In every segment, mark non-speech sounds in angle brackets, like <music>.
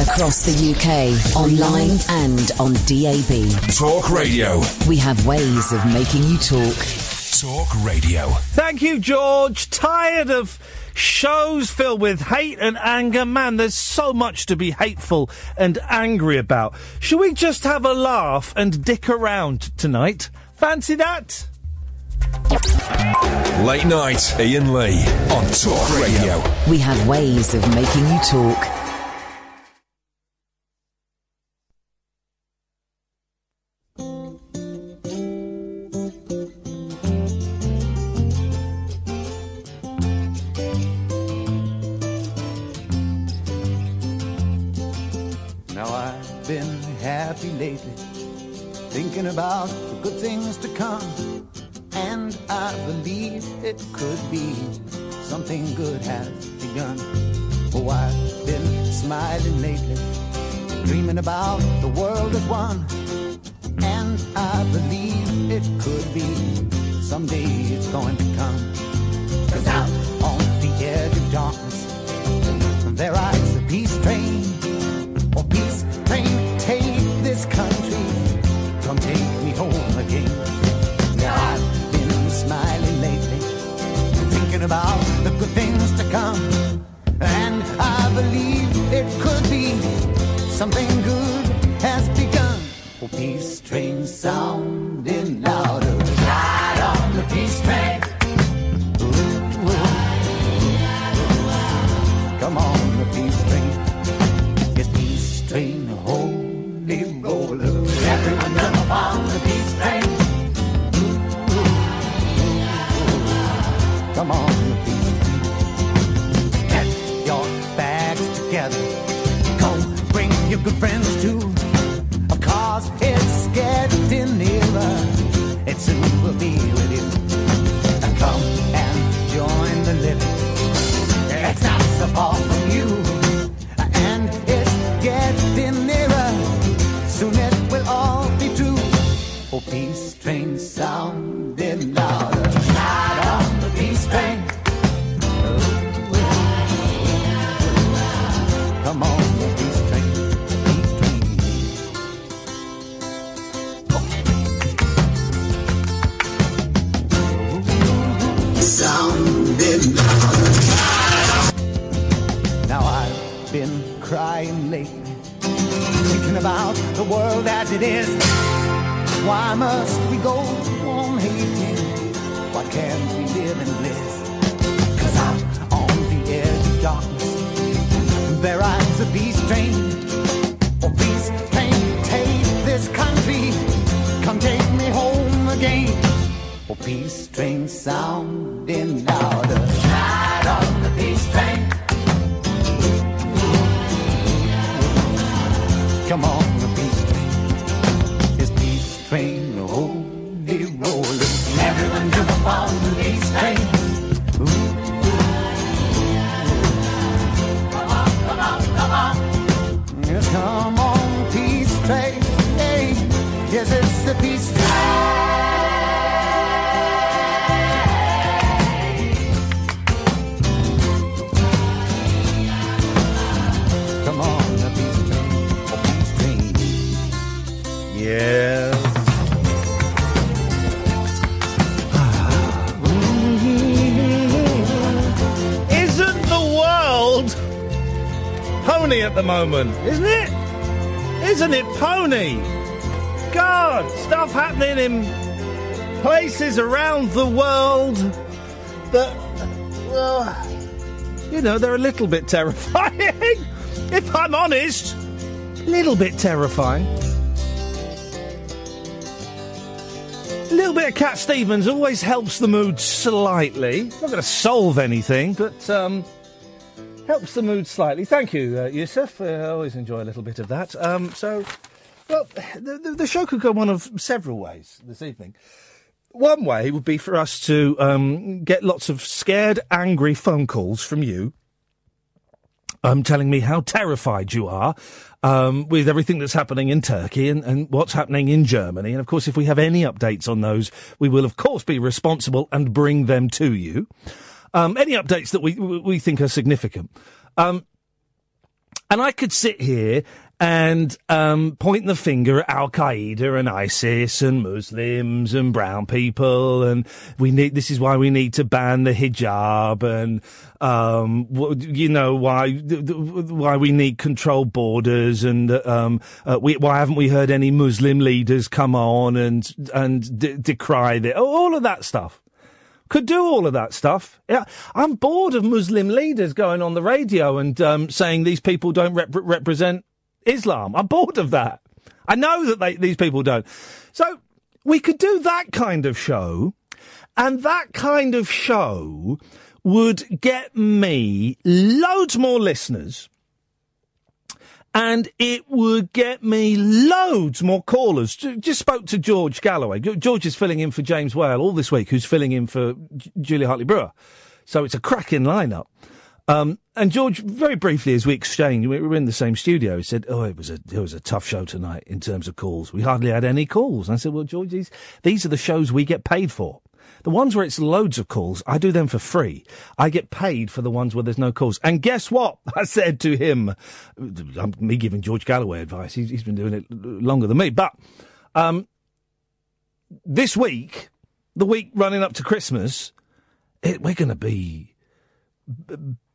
Across the UK, online and on DAB. Talk Radio. We have ways of making you talk. Talk Radio. Thank you, George. Tired of shows filled with hate and anger. Man, there's so much to be hateful and angry about. Shall we just have a laugh and dick around tonight? Fancy that? Late night, Iain Lee on Talk Radio. We have ways of making you talk. The moment? Isn't it? Isn't it pony? God, stuff happening in places around the world that, well, you know, they're a little bit terrifying. <laughs> if I'm honest, a little bit terrifying. A little bit of Cat Stevens always helps the mood slightly. Not going to solve anything, but um, helps the mood slightly. Thank you, uh, Yusuf. Uh, I always enjoy a little bit of that. Um, so, well, the, the, the show could go one of several ways this evening. One way would be for us to um, get lots of scared, angry phone calls from you um, telling me how terrified you are um, with everything that's happening in Turkey and, and what's happening in Germany. And of course, if we have any updates on those, we will of course be responsible and bring them to you. Um, any updates that we we think are significant. Um, And I could sit here and um, point the finger at Al Qaeda and ISIS and Muslims and brown people, and we need. This is why we need to ban the hijab, and um, you know why why we need controlled borders, and um, uh, we, why haven't we heard any Muslim leaders come on and and de- decry it? All of that stuff could do all of that stuff. Yeah, I'm bored of Muslim leaders going on the radio and um, saying these people don't rep- represent Islam. I'm bored of that. I know that they, these people don't. So we could do that kind of show, and that kind of show would get me loads more listeners and it would get me loads more callers. Just spoke to George Galloway. George is filling in for James Whale all this week, who's filling in for Julia Hartley Brewer. So it's a cracking lineup. Um, and George, very briefly, as we exchanged, we were in the same studio. He said, "Oh, it was a it was a tough show tonight in terms of calls. We hardly had any calls." I said, "Well, George, these these are the shows we get paid for. The ones where it's loads of calls, I do them for free. I get paid for the ones where there's no calls. And guess what? <laughs> I said to him, I'm me giving George Galloway advice. He's, he's been doing it longer than me, but um, this week, the week running up to Christmas, it, we're going to be."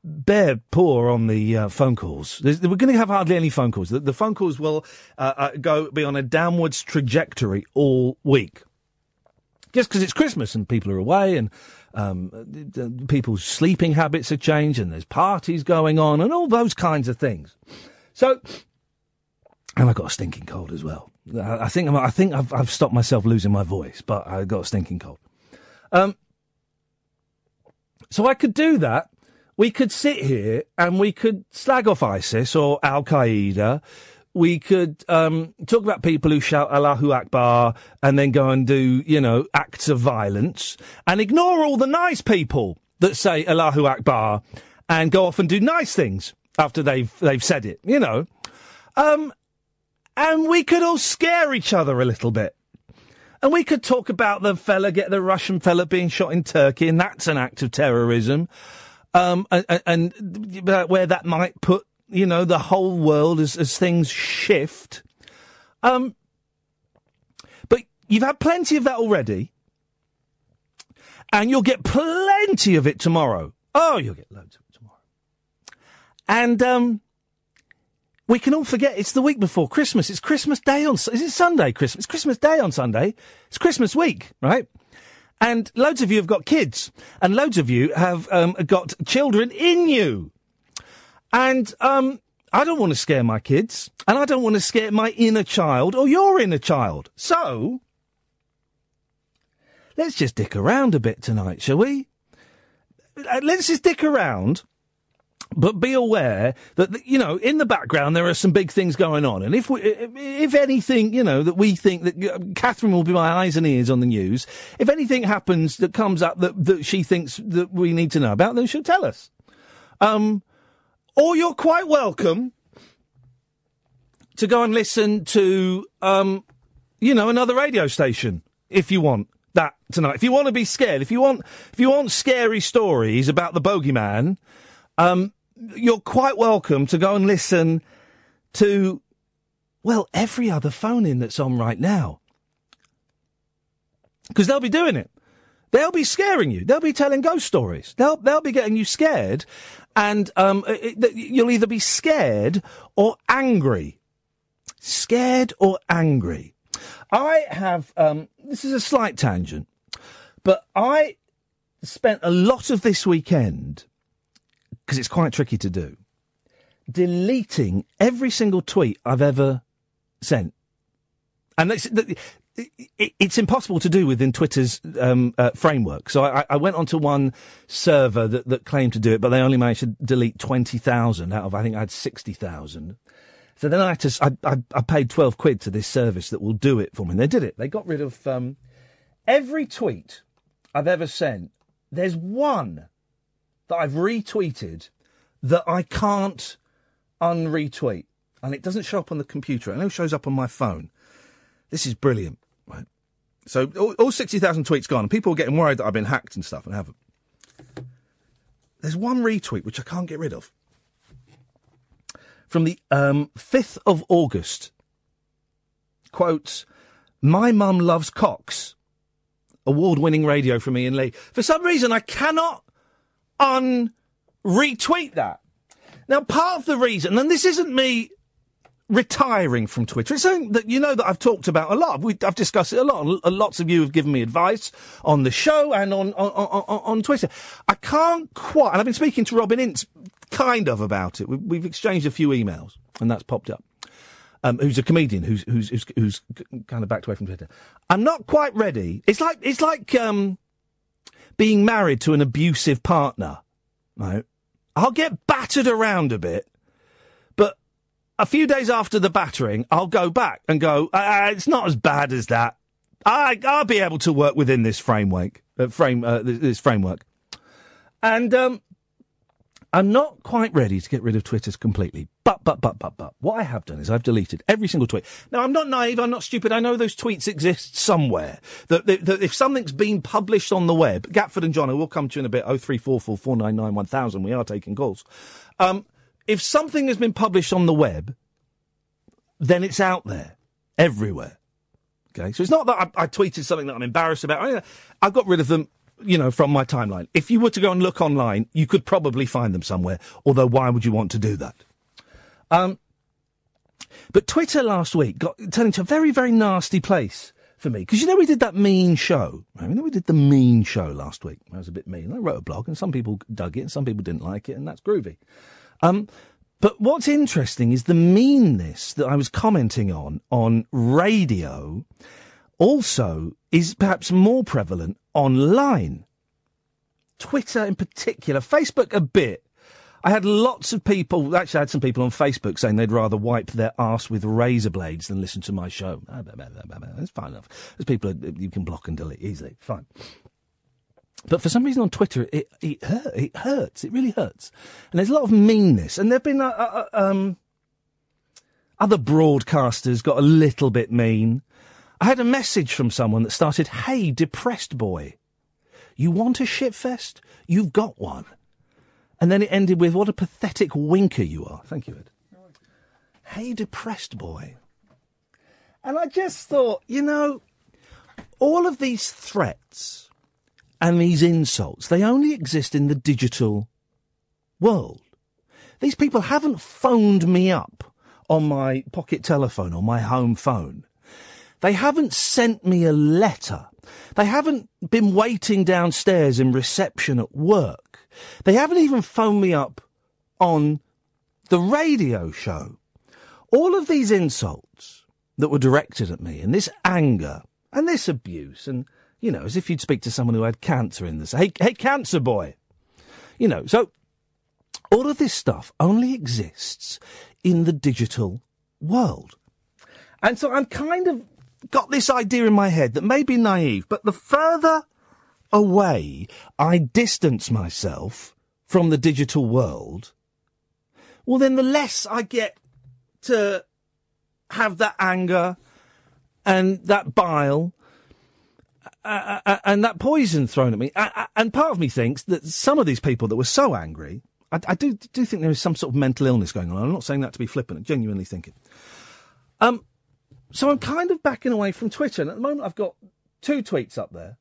bare poor on the uh, phone calls. There's, we're going to have hardly any phone calls. The, the phone calls will uh, uh, go be on a downwards trajectory all week. Just because it's Christmas and people are away and um, people's sleeping habits have changed and there's parties going on and all those kinds of things. So, and I got a stinking cold as well. I, think i think I've, I've stopped myself losing my voice, but I got a stinking cold. Um, so I could do that we could sit here and we could slag off ISIS or Al Qaeda. We could um, talk about people who shout Allahu Akbar and then go and do, you know, acts of violence and ignore all the nice people that say Allahu Akbar and go off and do nice things after they've they've said it, you know. Um, and we could all scare each other a little bit. And we could talk about the fella, get the Russian fella being shot in Turkey, and that's an act of terrorism um, and, and, where that might put, you know, the whole world as, as things shift. Um, but you've had plenty of that already, and you'll get plenty of it tomorrow. Oh, you'll get loads of it tomorrow. And um, we can all forget it's the week before Christmas. It's Christmas Day on. Is it Sunday? Christmas. It's Christmas Day on Sunday. It's Christmas week, right? And loads of you have got kids, and loads of you have um, got children in you. And um, I don't want to scare my kids, and I don't want to scare my inner child or your inner child. So, let's just dick around a bit tonight, shall we? Uh, let's just dick around but be aware that you know in the background there are some big things going on, and if we, if anything, you know that we think that Catherine will be my eyes and ears on the news. If anything happens that comes up that that she thinks that we need to know about, then she'll tell us. Um, or you're quite welcome to go and listen to um, you know, another radio station if you want that tonight. If you want to be scared, if you want, if you want scary stories about the bogeyman, um, you're quite welcome to go and listen to, well, every other phone in that's on right now. Because they'll be doing it. They'll be scaring you. They'll be telling ghost stories. They'll, they'll be getting you scared. And um, it, you'll either be scared or angry. Scared or angry. I have, um, this is a slight tangent, but I spent a lot of this weekend because it's quite tricky to do, deleting every single tweet I've ever sent. And it's, impossible to do within Twitter's um, uh, framework. So I, I, went onto one server that, that claimed to do it, but they only managed to delete 20,000 out of, I think I had 60,000. So then I had to, I, I, I, paid 12 quid to this service that will do it for me. And they did it. They got rid of um, every tweet I've ever sent. There's one that I've retweeted that I can't unretweet. And it doesn't show up on the computer. And it only shows up on my phone. This is brilliant, right? So all, all 60,000 tweets gone, and people are getting worried that I've been hacked and stuff, and haven't. There's one retweet which I can't get rid of from the um, 5th of August. Quotes, My mum loves cocks. Award winning radio from Iain Lee. For some reason, I cannot un retweet that. Now, part of the reason, and this isn't me retiring from Twitter. It's something that you know that I've talked about a lot. We, I've discussed it a lot. Lots of you have given me advice on the show and on on, on, on Twitter. I can't quite, and I've been speaking to Robin Ince kind of about it. We, we've exchanged a few emails, and that's popped up. Um, who's a comedian who's, who's who's who's kind of backed away from Twitter. I'm not quite ready. It's like it's like um, being married to an abusive partner. Right? I'll get battered around a bit, a few days after the battering, I'll go back and go, uh, it's not as bad as that. I, I'll be able to work within this framework, uh, frame, uh, this, framework. And, um, I'm not quite ready to get rid of Twitters completely. But, but, but, but, but, what I have done is I've deleted every single tweet. Now, I'm not naive, I'm not stupid. I know those tweets exist somewhere. That, that, that if something's been published on the web, Gatford and John, I will come to you in a bit, 0344 499 1000, we are taking calls. Um, if something has been published on the web, then it's out there, everywhere. Okay, so it's not that I, I tweeted something that I'm embarrassed about. I got rid of them, you know, from my timeline. If you were to go and look online, you could probably find them somewhere. Although, why would you want to do that? Um, but Twitter last week got turned into a very, very nasty place for me because you know we did that mean show. Right? You know we did the mean show last week. I was a bit mean. I wrote a blog, and some people dug it, and some people didn't like it, and that's groovy. Um, but what's interesting is the meanness that I was commenting on on radio also is perhaps more prevalent online. Twitter in particular, Facebook a bit. I had lots of people, actually, I had some people on Facebook saying they'd rather wipe their arse with razor blades than listen to my show. That's fine enough. There's people you can block and delete easily. Fine. But for some reason on Twitter, it it, hurt, it hurts. It really hurts. And there's a lot of meanness. And there have been uh, uh, um, other broadcasters got a little bit mean. I had a message from someone that started, "Hey, depressed boy, you want a shitfest? You've got one." And then it ended with, "What a pathetic winker you are." Thank you, Ed. Hey, depressed boy. And I just thought, you know, all of these threats and these insults, they only exist in the digital world. These people haven't phoned me up on my pocket telephone or my home phone. They haven't sent me a letter. They haven't been waiting downstairs in reception at work. They haven't even phoned me up on the radio show. All of these insults that were directed at me and this anger and this abuse and you know, as if you'd speak to someone who had cancer in this. Hey, hey, cancer boy. You know, so all of this stuff only exists in the digital world. And so I'm kind of got this idea in my head that may be naive, but the further away I distance myself from the digital world, well, then the less I get to have that anger and that bile uh, and that poison thrown at me. Uh, and part of me thinks that some of these people that were so angry, I, I, do do think there is some sort of mental illness going on. I'm not saying that to be flippant. I genuinely think it. Um, so I'm kind of backing away from Twitter, and at the moment I've got two tweets up there,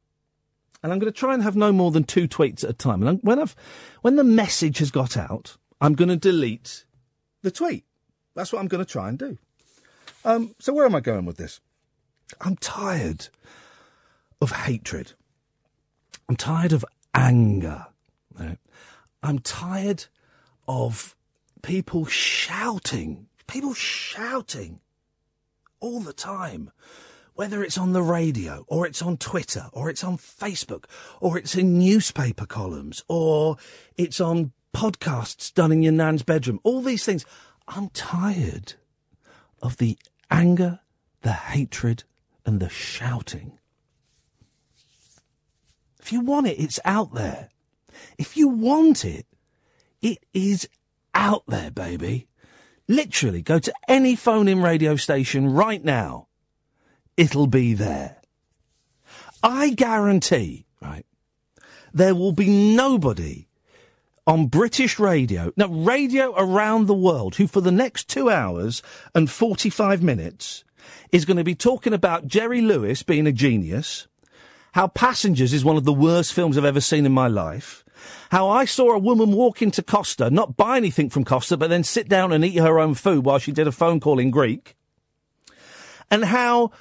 and I'm going to try and have no more than two tweets at a time. And I'm, when I've when the message has got out, I'm going to delete the tweet. That's what I'm going to try and do. Um, so where am I going with this? I'm tired of hatred. I'm tired of anger. Right? I'm tired of people shouting, people shouting all the time. Whether it's on the radio, or it's on Twitter, or it's on Facebook, or it's in newspaper columns, or it's on podcasts done in your nan's bedroom, all these things. I'm tired of the anger, the hatred, and the shouting. If you want it, it's out there. If you want it, it is out there, baby. Literally, go to any phone in radio station right now. It'll be there. I guarantee, right, there will be nobody on British radio, now radio around the world, who for the next two hours and 45 minutes is going to be talking about Jerry Lewis being a genius, how Passengers is one of the worst films I've ever seen in my life, how I saw a woman walk into Costa, not buy anything from Costa, but then sit down and eat her own food while she did a phone call in Greek, and how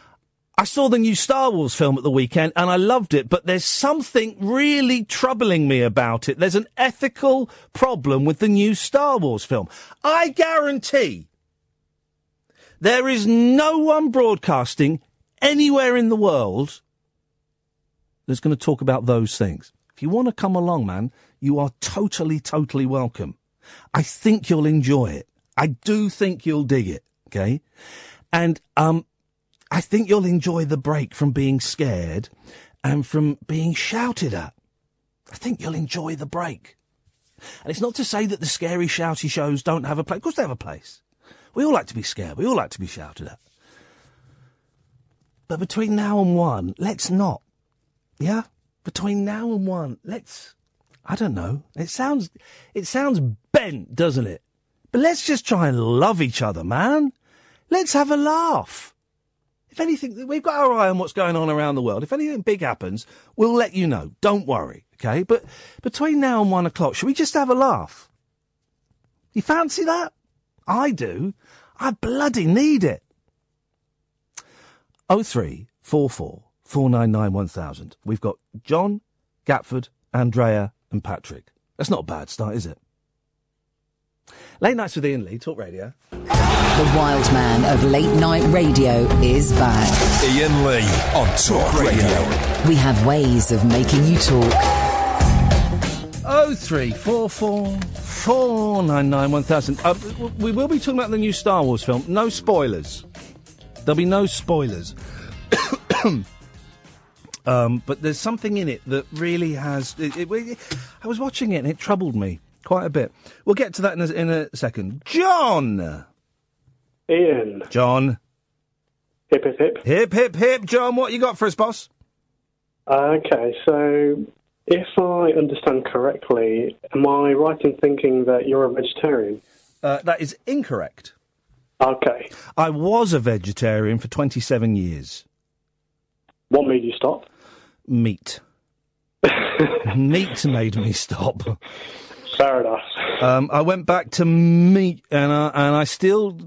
I saw the new Star Wars film at the weekend and I loved it, but there's something really troubling me about it. There's an ethical problem with the new Star Wars film. I guarantee there is no one broadcasting anywhere in the world that's going to talk about those things. If you want to come along, man, you are totally, totally welcome. I think you'll enjoy it. I do think you'll dig it. Okay. And, um, I think you'll enjoy the break from being scared and from being shouted at. I think you'll enjoy the break. And it's not to say that the scary, shouty shows don't have a place. Of course they have a place. We all like to be scared. We all like to be shouted at. But between now and one, let's not. Yeah? Between now and one, let's. I don't know. It sounds. It sounds bent, doesn't it? But let's just try and love each other, man. Let's have a laugh. If anything, we've got our eye on what's going on around the world. If anything big happens, we'll let you know. Don't worry, okay? But between now and one o'clock, should we just have a laugh? You fancy that? I do. I bloody need it. Oh three four four four nine nine one thousand. We've got John, Gatford, Andrea, and Patrick. That's not a bad start, is it? Late nights with Iain Lee, Talk Radio. The wild man of late night radio is back. Iain Lee on Talk Radio. We have ways of making you talk. Oh three four four four nine nine one thousand. Uh, we will be talking about the new Star Wars film. No spoilers. There'll be no spoilers. <coughs> um, but there's something in it that really has. It, it, it- I was watching it and it troubled me quite a bit. We'll get to that in a, in a second. John. Iain. John. Hip, hip, hip. Hip hip hip. John, what you got for us, boss? Okay, so if I understand correctly, am I right in thinking that you're a vegetarian? Uh, that is incorrect. Okay. I was a vegetarian for 27 years. What made you stop? Meat. <laughs> Meat made me stop. Fair enough. Um, I went back to meat, and I, and I still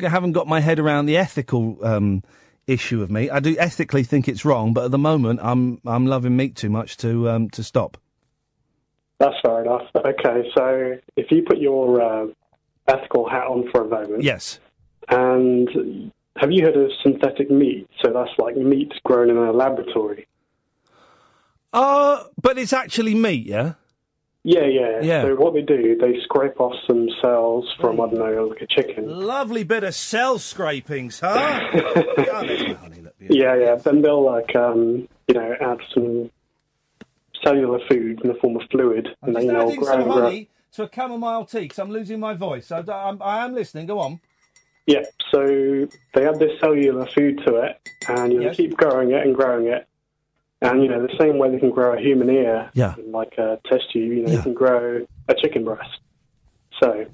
haven't got my head around the ethical um, issue of meat. I do ethically think it's wrong, but at the moment, I'm I'm loving meat too much to um, to stop. That's fair enough. Okay, so if you put your uh, ethical hat on for a moment. Yes. And have you heard of synthetic meat? So that's like meat grown in a laboratory. Uh, but it's actually meat, yeah. Yeah, yeah. Yeah. So what they do, they scrape off some cells from, I don't know, like a chicken. Lovely bit of cell scrapings, huh? <laughs> Yeah, yeah. Then they'll like, um, you know, add some cellular food in the form of fluid, and then you know, Adding some and grow. honey to a chamomile tea because I'm losing my voice. So I'm, I am listening. Go on. Yeah. So they add this cellular food to it, and you Yes. keep growing it and growing it. And you know, the same way they can grow a human ear, Yeah. in like a test tube, you know, they can grow a chicken breast. So,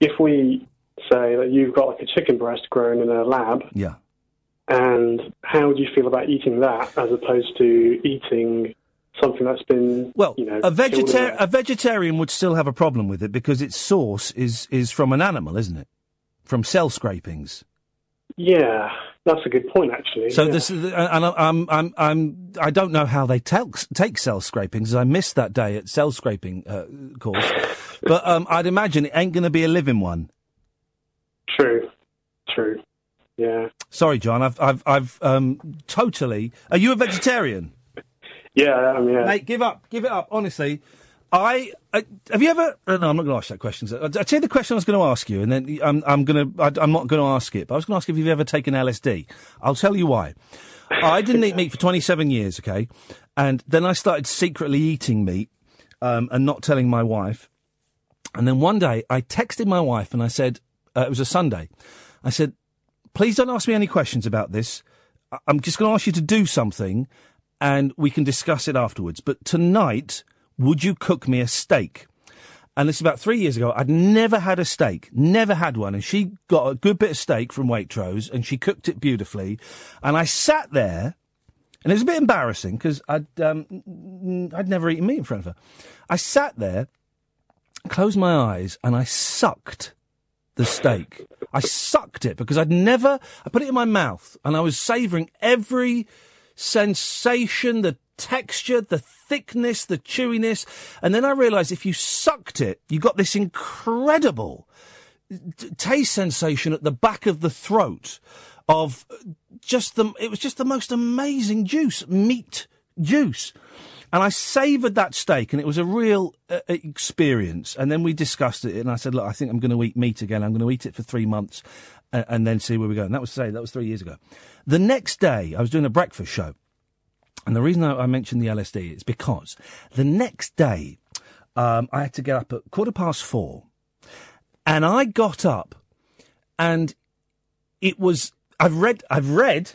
if we say that you've got like a chicken breast grown in a lab, Yeah. and how would you feel about eating that as opposed to eating something that's been, Well, you know, a, killed in vegetar- a- a vegetarian would still have a problem with it because its source is, is from an animal, isn't it? From cell scrapings. Yeah, that's a good point, actually. So yeah. this, is, and I- I'm, I'm, I'm, I don't know how they take take cell scrapings. I missed that day at cell scraping uh, course, <laughs> but um, I'd imagine it ain't going to be a living one. True, true. Yeah. Sorry, John. I've, I've, I've um, totally. Are you a vegetarian? <laughs> Yeah, I am, yeah. Mate, give up. Give it up. Honestly, I, I have you ever? Uh, no, I'm not going to ask that question. I, I tell you the question I was going to ask you, and then I'm, I'm going to. I'm not going to ask it. But I was going to ask if you've ever taken LSD. I'll tell you why. I didn't eat meat for 27 years, okay, and then I started secretly eating meat um, and not telling my wife. And then one day I texted my wife and I said, uh, it was a Sunday. I said, please don't ask me any questions about this. I'm just going to ask you to do something and we can discuss it afterwards. But tonight, would you cook me a steak? and this is about three years ago. I'd never had a steak, never had one, and she got a good bit of steak from Waitrose, and she cooked it beautifully, and I sat there, and it was a bit embarrassing because I'd um, I'd never eaten meat in front of her. I sat there, closed my eyes, and I sucked the steak. I sucked it because I'd never. I put it in my mouth, and I was savouring every sensation, the texture, the thickness, the chewiness. And then I realised if you sucked it, you got this incredible t- taste sensation at the back of the throat of just the, it was just the most amazing juice, meat juice. And I savoured that steak, and it was a real uh, experience. And then we discussed it, and I said, "Look, I think I'm going to eat meat again. I'm going to eat it for three months, and, and then see where we go." And that was say that was three years ago. The next day, I was doing a breakfast show, and the reason I, I mentioned the LSD is because the next day, um, I had to get up at quarter past four, and I got up, and it was I've read I've read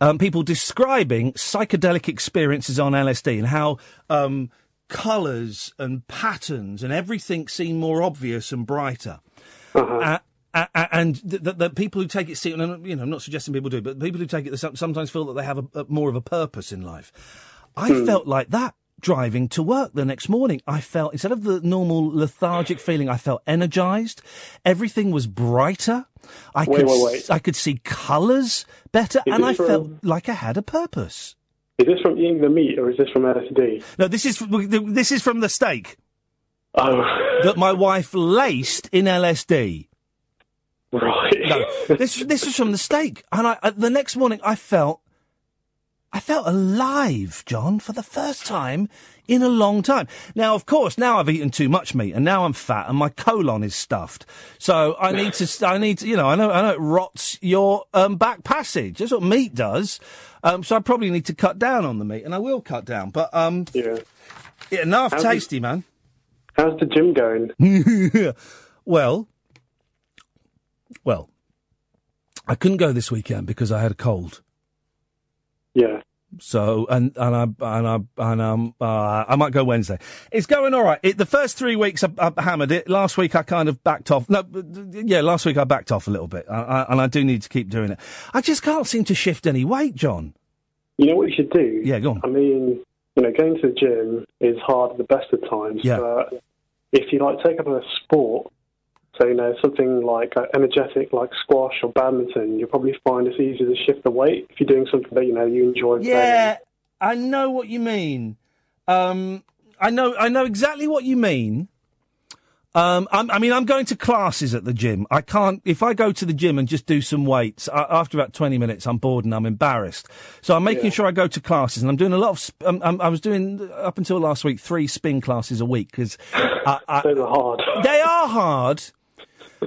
um, people describing psychedelic experiences on LSD and how um, colours and patterns and everything seem more obvious and brighter. Uh, uh, uh, and the, the, the people who take it seriously, and you know, I'm not suggesting people do, but people who take it sometimes feel that they have a, a, more of a purpose in life. I hmm. felt like that driving to work the next morning. I felt, instead of the normal lethargic feeling, I felt energized. Everything was brighter. I Wait, could, wait, wait. I could see colours better, Is and I from- felt like I had a purpose. Is this from eating the meat or is this from LSD? No, this is this is from the steak Oh, that my wife laced in LSD. Right. No, this this was from the steak, and I, uh, the next morning I felt, I felt alive, John, for the first time in a long time. Now, of course, now I've eaten too much meat, and now I'm fat, and my colon is stuffed. So I <laughs> need to, I need to, you know, I know, I know it rots your um, back passage. That's what meat does. Um, so I probably need to cut down on the meat, and I will cut down. But um, Yeah. yeah, enough How's the- tasty, man. How's the gym going? <laughs> well, well, I couldn't go this weekend because I had a cold. Yeah. So and and I and I and um uh, I might go Wednesday. It's going all right. It, the first three weeks I, I hammered it. Last week I kind of backed off. No, yeah, last week I backed off a little bit, I, I, and I do need to keep doing it. I just can't seem to shift any weight, John. You know what you should do? Yeah, go on. I mean, you know, going to the gym is hard at the best of times. Yeah. But if you like take up a sport, so you know something like uh, energetic, like squash or badminton, you'll probably find it's easier to shift the weight if you're doing something that you know you enjoy. Yeah, I know what you mean. Um, I know, I know exactly what you mean. Um, I'm, I mean, I'm going to classes at the gym. I can't, if I go to the gym and just do some weights, uh, after about 20 minutes, I'm bored and I'm embarrassed. So I'm making Yeah. sure I go to classes and I'm doing a lot of, sp- um, um, I was doing, up until last week, three spin classes a week because Those <laughs> are hard. they are hard.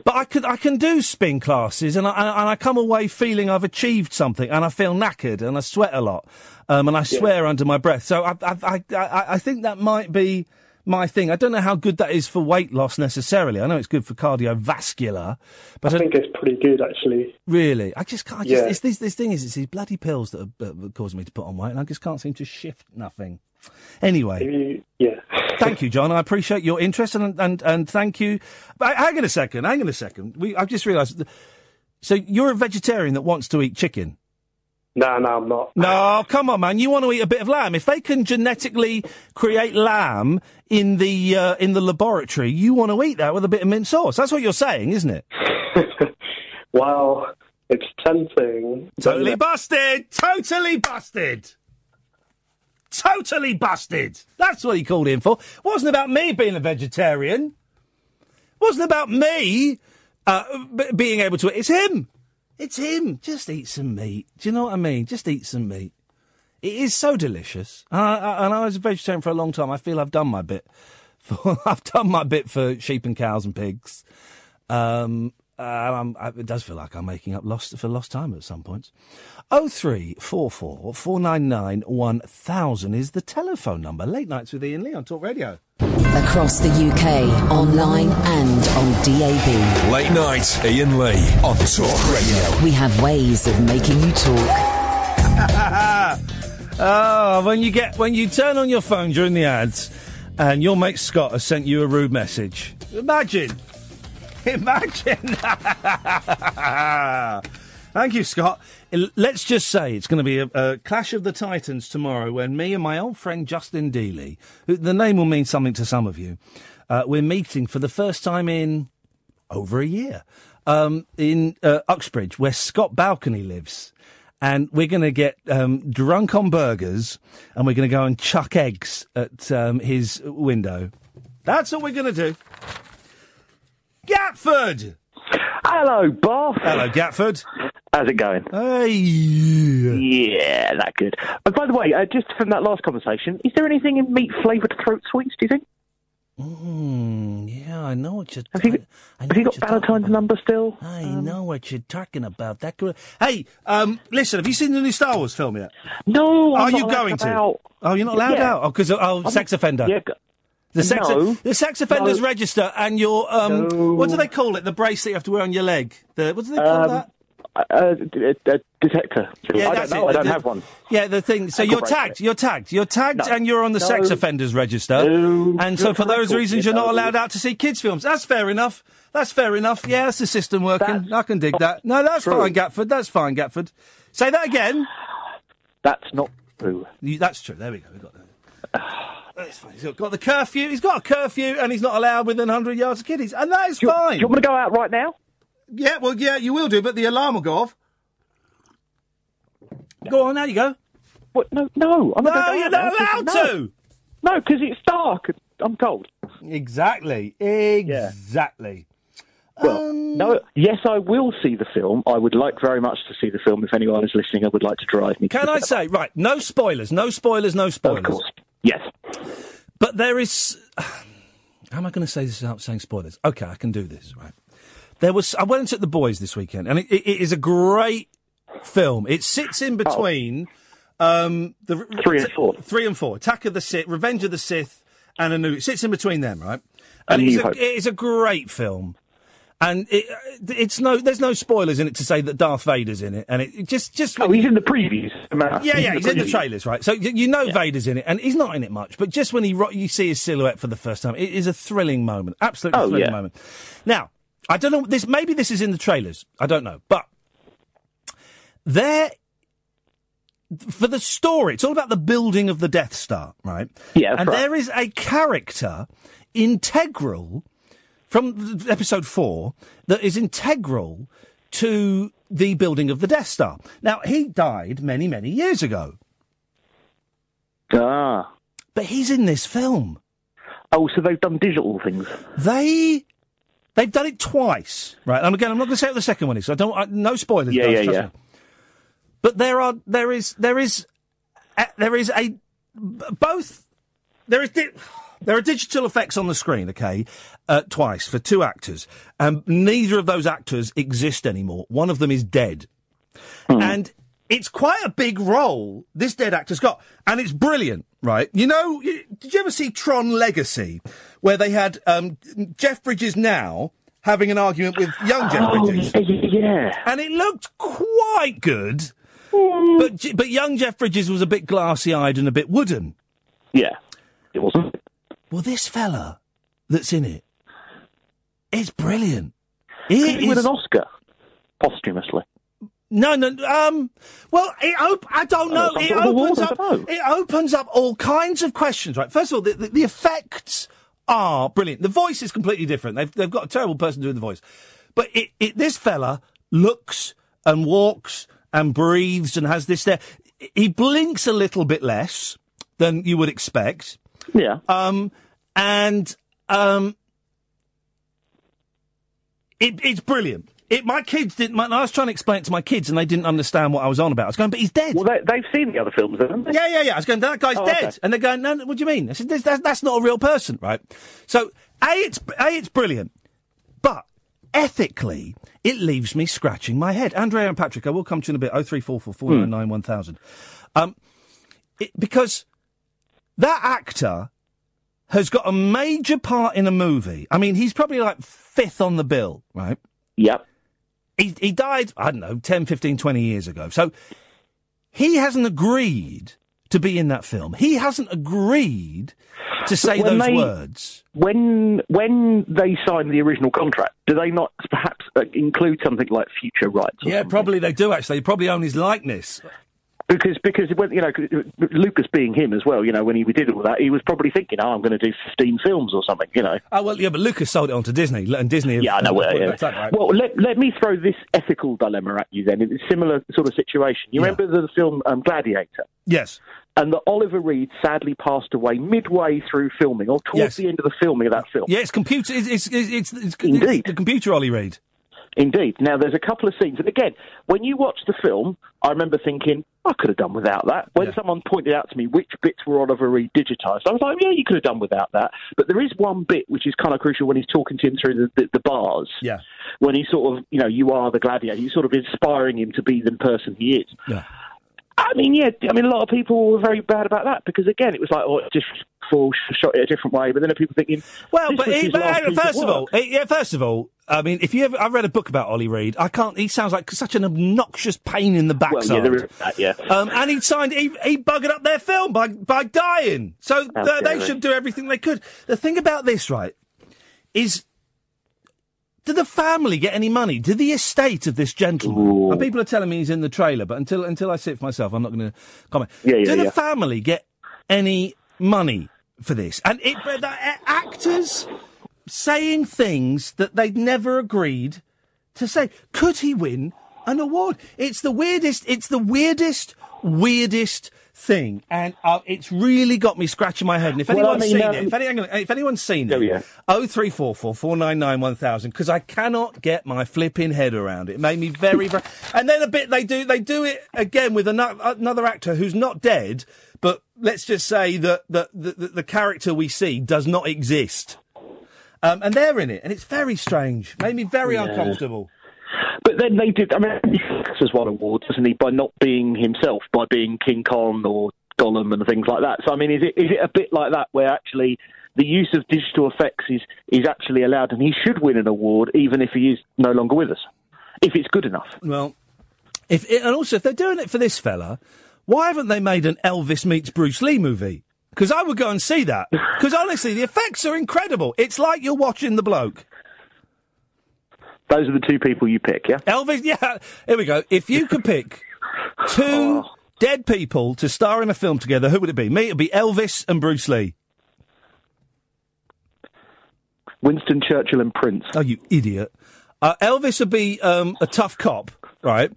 But I could, I can do spin classes, and I and I come away feeling I've achieved something, and I feel knackered, and I sweat a lot, um, and I swear under my breath. So I, I, I, I, I think that might be my thing. I don't know how good that is for weight loss necessarily. I know it's good for cardiovascular, but I think it's pretty good actually. really, I just can't. I just, Yeah. it's this, this thing is, it's these bloody pills that are, uh, causing me to put on weight, and I just can't seem to shift nothing. Anyway. Yeah. <laughs> Thank you, John. I appreciate your interest and and, and thank you. But hang on a second. Hang on a second. We I've just realised. So you're a vegetarian that wants to eat chicken. No, no, I'm not. No, come on, man. You want to eat a bit of lamb. If they can genetically create lamb in the uh, in the laboratory, you want to eat that with a bit of mint sauce. That's what you're saying, isn't it? <laughs> Well, it's tempting. Totally busted. Totally busted. Totally busted. That's what he called in for. Wasn't about me being a vegetarian. Wasn't about me uh, b- being able to. It's him. It's him. Just eat some meat. Do you know what I mean? Just eat some meat. It is so delicious. And I, I, and I was a vegetarian for a long time. I feel I've done my bit. For, <laughs> I've done my bit for sheep and cows and pigs. Um, and I'm, I, it does feel like I'm making up lost for lost time at some points. Oh three four four four nine nine one thousand is the telephone number. Late nights with Iain Lee on Talk Radio. Across the UK, online and on DAB. Late night, Iain Lee on Talk Radio. We have ways of making you talk. <laughs> oh, when you get when you turn on your phone during the ads, and your mate Scott has sent you a rude message. Imagine. Imagine. <laughs> Thank you, Scott. Let's just say it's going to be a, a clash of the titans tomorrow when me and my old friend Justin Dealey, who, the name will mean something to some of you, uh, we're meeting for the first time in over a year um, in uh, Uxbridge, where Scott Balcony lives. And we're going to get um, drunk on burgers and we're going to go and chuck eggs at um, his window. That's what we're going to do. Gatford! Hello, boss. Hello, Gatford. How's it going? Hey. Yeah, that good. Uh, by the way, uh, just from that last conversation, is there anything in meat flavoured throat sweets? Do you think? Mm, yeah, I know what you're. Have you, I have you got Valentine's number still? I know what you're talking about. That could. Hey, um, listen, have you seen the new Star Wars film yet? No. Are I'm you going to? out. Oh, you're not allowed Yeah. out. Oh, because oh, I'm- sex offender. Yeah. The sex, No. the sex offenders No. register and your um, No. what do they call it? The bracelet you have to wear on your leg. The what do they call Um, that? Uh, d- uh, detector. Yeah, I that's don't know. it. I don't The- have one. Yeah, the thing. So you're tagged. You're tagged. You're tagged, No. and you're on the sex offenders register. No. And so, for those reasons, you you're not allowed out to see kids' films. That's fair enough. That's fair enough. Yeah, that's the system working. That's I can dig that. No, that's true. fine, Gatford. That's fine, Gatford. Say that again. That's not true. You, that's true. There we go. We got that. <sighs> That's fine. He's got the curfew. He's got a curfew, and he's not allowed within 100 yards of kiddies, and that is Do you, fine. do you want me to go out right now? Yeah, well, yeah, you will do, but the alarm will go off. Go on, there you go. What? No, no. I'm No, not you're not allowed no. to. No, because it's dark. I'm cold. Exactly. Exactly. Well, Um, no. Yes, I will see the film. I would like very much to see the film. If anyone is listening, I would like to drive me. Can I say, right, no spoilers, no spoilers, no Of spoilers. course. Yes. But there is. How am I going to say this without saying spoilers? Okay, I can do this, right? There was. I went and took the boys this weekend, and it, it, it is a great film. It sits in between um, the Oh. Three and four. three and four, Attack of the Sith, Revenge of the Sith, and a new. It sits in between them, right? And And it's a, it is a great film. And it, uh, it's no, there's no spoilers in it to say that Darth Vader's in it, and it, just, just Oh, he's in the previews. yeah, yeah, he's in the previews. trailers, right? So you, know Vader's in it, and he's not in it much. But just when he ro- you see his silhouette for the first time, it is a thrilling moment, absolutely Oh, thrilling yeah. moment. Now, I don't know this. Maybe this is in the trailers. I don't know, but there for the story, it's all about the building of the Death Star, right? Yeah, and right. there is a character integral from episode four that is integral to the building of the Death Star. Now, he died many, many years ago, Ah. but he's in this film. Oh, so they've done digital things. They. They've done it twice, right? And again, I'm not going to say what the second one is. So I don't. I, no spoilers. Yeah, guys, yeah, yeah. me. But there are. There is. There is. A, there is a. Both. There is. Di- there are digital effects on the screen. Okay, uh, twice for two actors. Um, neither of those actors exist anymore. One of them is dead, and it's quite a big role this dead actor's got, and it's brilliant, right? You know, y- did you ever see Tron Legacy, where they had um, Jeff Bridges now having an argument with young Jeff Oh, Bridges, yeah, and it looked quite good, but but young Jeff Bridges was a bit glassy eyed and a bit wooden. Yeah. It wasn't. Well, this fella that's in it is brilliant. He Did he is- an Oscar posthumously? No, no. Um. Well, it op- I don't know. some it sort of award, opens up. know. It opens up all kinds of questions. Right. First of all, the, the, the effects are brilliant. The voice is completely different. They've they've got a terrible person doing the voice, but it, it this fella looks and walks and breathes and has this there. He blinks a little bit less than you would expect. Yeah. Um, and um, it, it's brilliant. It, my kids didn't. My, I was trying to explain it to my kids, and they didn't understand what I was on about. I was going, but he's dead. Well, they, they've seen the other films, haven't they? Yeah, yeah, yeah. I was going, that guy's Oh, dead, okay. and they're going, no, no, what do you mean? I said, that's, that's not a real person, right? So, a, it's a, it's brilliant, but ethically, it leaves me scratching my head. Andrea and Patrick, I will come to you in a bit. Oh three four four four nine nine one thousand. Um, it, because that actor has got a major part in a movie. I mean, he's probably like fifth on the bill, right? Yep. He, he died, I don't know, 10, 15, 20 years ago. So he hasn't agreed to be in that film. He hasn't agreed to say When those they- words. When when they sign the original contract, do they not perhaps uh, include something like future rights? or Yeah, probably they do actually. Probably own his likeness. Because because when, you know Lucas being him as well, you know when he we did all that, he was probably thinking, oh, I'm going to do 15 films or something, you know. Oh well, yeah, but Lucas sold it on to Disney, and Disney. Yeah, I know. Well, yeah. right? well let, let me throw this ethical dilemma at you then. It's a similar sort of situation. You remember the film um, Gladiator? Yes. And that Oliver Reed sadly passed away midway through filming, or towards Yes. the end of the filming of that film. Yeah, it's computer. It's it's it's, it's, it's Indeed. the computer. Ollie Reed. Indeed. Now, there's a couple of scenes, and again, when you watch the film, I remember thinking, I could have done without that. When someone pointed out to me which bits were Oliver Reed digitised, I was like, yeah, you could have done without that. But there is one bit which is kind of crucial when he's talking to him through the, the, the bars. Yeah. When he's sort of, you know, you are the gladiator, he's sort of inspiring him to be the person he is. Yeah. I mean, yeah, I mean, a lot of people were very bad about that because, again, it was like, oh, just full shot it a different way. But then are people thinking, Well, but, he, but last hang on, piece first of all, yeah, first of all, I mean, if you ever, I've read a book about Ollie Reed. I can't. He sounds like such an obnoxious pain in the Well, backside. yeah, there is that, yeah. Um, and he signed. He, he buggered up their film by by dying. So th- they should do everything they could. The thing about this, right, is. Did the family get any money? Did the estate of this gentleman? And people are telling me he's in the trailer, but until until I see it for myself, I'm not going to comment. Yeah, yeah, the yeah. family get any money for this? And it, but the a- actors saying things that they'd never agreed to say. Could he win an award? It's the weirdest. It's the weirdest, weirdest thing, and uh, it's really got me scratching my head. And if Well, I anyone's mean, seen um, it, if, any, on, if anyone's seen Oh, it, yeah. oh three four four four nine nine one thousand, because I cannot get my flipping head around it. It made me very, very. And then a bit they do they do it again with another another actor who's not dead, but let's just say that that the, the, the character we see does not exist. Um, and they're in it, and it's very strange. Made me very Yeah. uncomfortable. But then they did. I mean, Fox has won awards, hasn't he, by not being himself, by being King Kong or Gollum and things like that. So, I mean, is it is it a bit like that where actually the use of digital effects is is actually allowed, and he should win an award even if he is no longer with us, if it's good enough. Well, if and also if they're doing it for this fella, why haven't they made an Elvis meets Bruce Lee movie? Because I would go and see that. Because honestly, the effects are incredible. It's like you're watching the bloke. Those are the two people you pick, yeah. Elvis, yeah. Here we go. If you could pick two <laughs> dead people to star in a film together, who would it be? Me, it'd be Elvis and Bruce Lee. Winston Churchill and Prince. Oh, you idiot. Uh, Elvis would be um, a tough cop, right?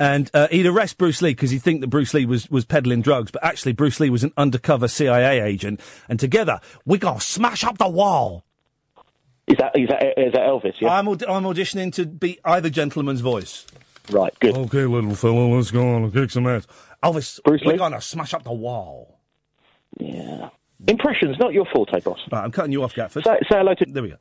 And uh, he'd arrest Bruce Lee because he'd think that Bruce Lee was, was peddling drugs, but actually Bruce Lee was an undercover CIA agent. And together, we're going to smash up the wall. Is that is that is that Elvis? Yeah. I'm, aud- I'm auditioning to be either gentleman's voice. right. Good. Okay, little fella, let's go on and kick some ass. Elvis, Bruce we're Lee? going to smash up the wall. Yeah. Impressions, not your forte, boss. Right, I'm cutting you off, Gatford. Say, say hello to. There we go.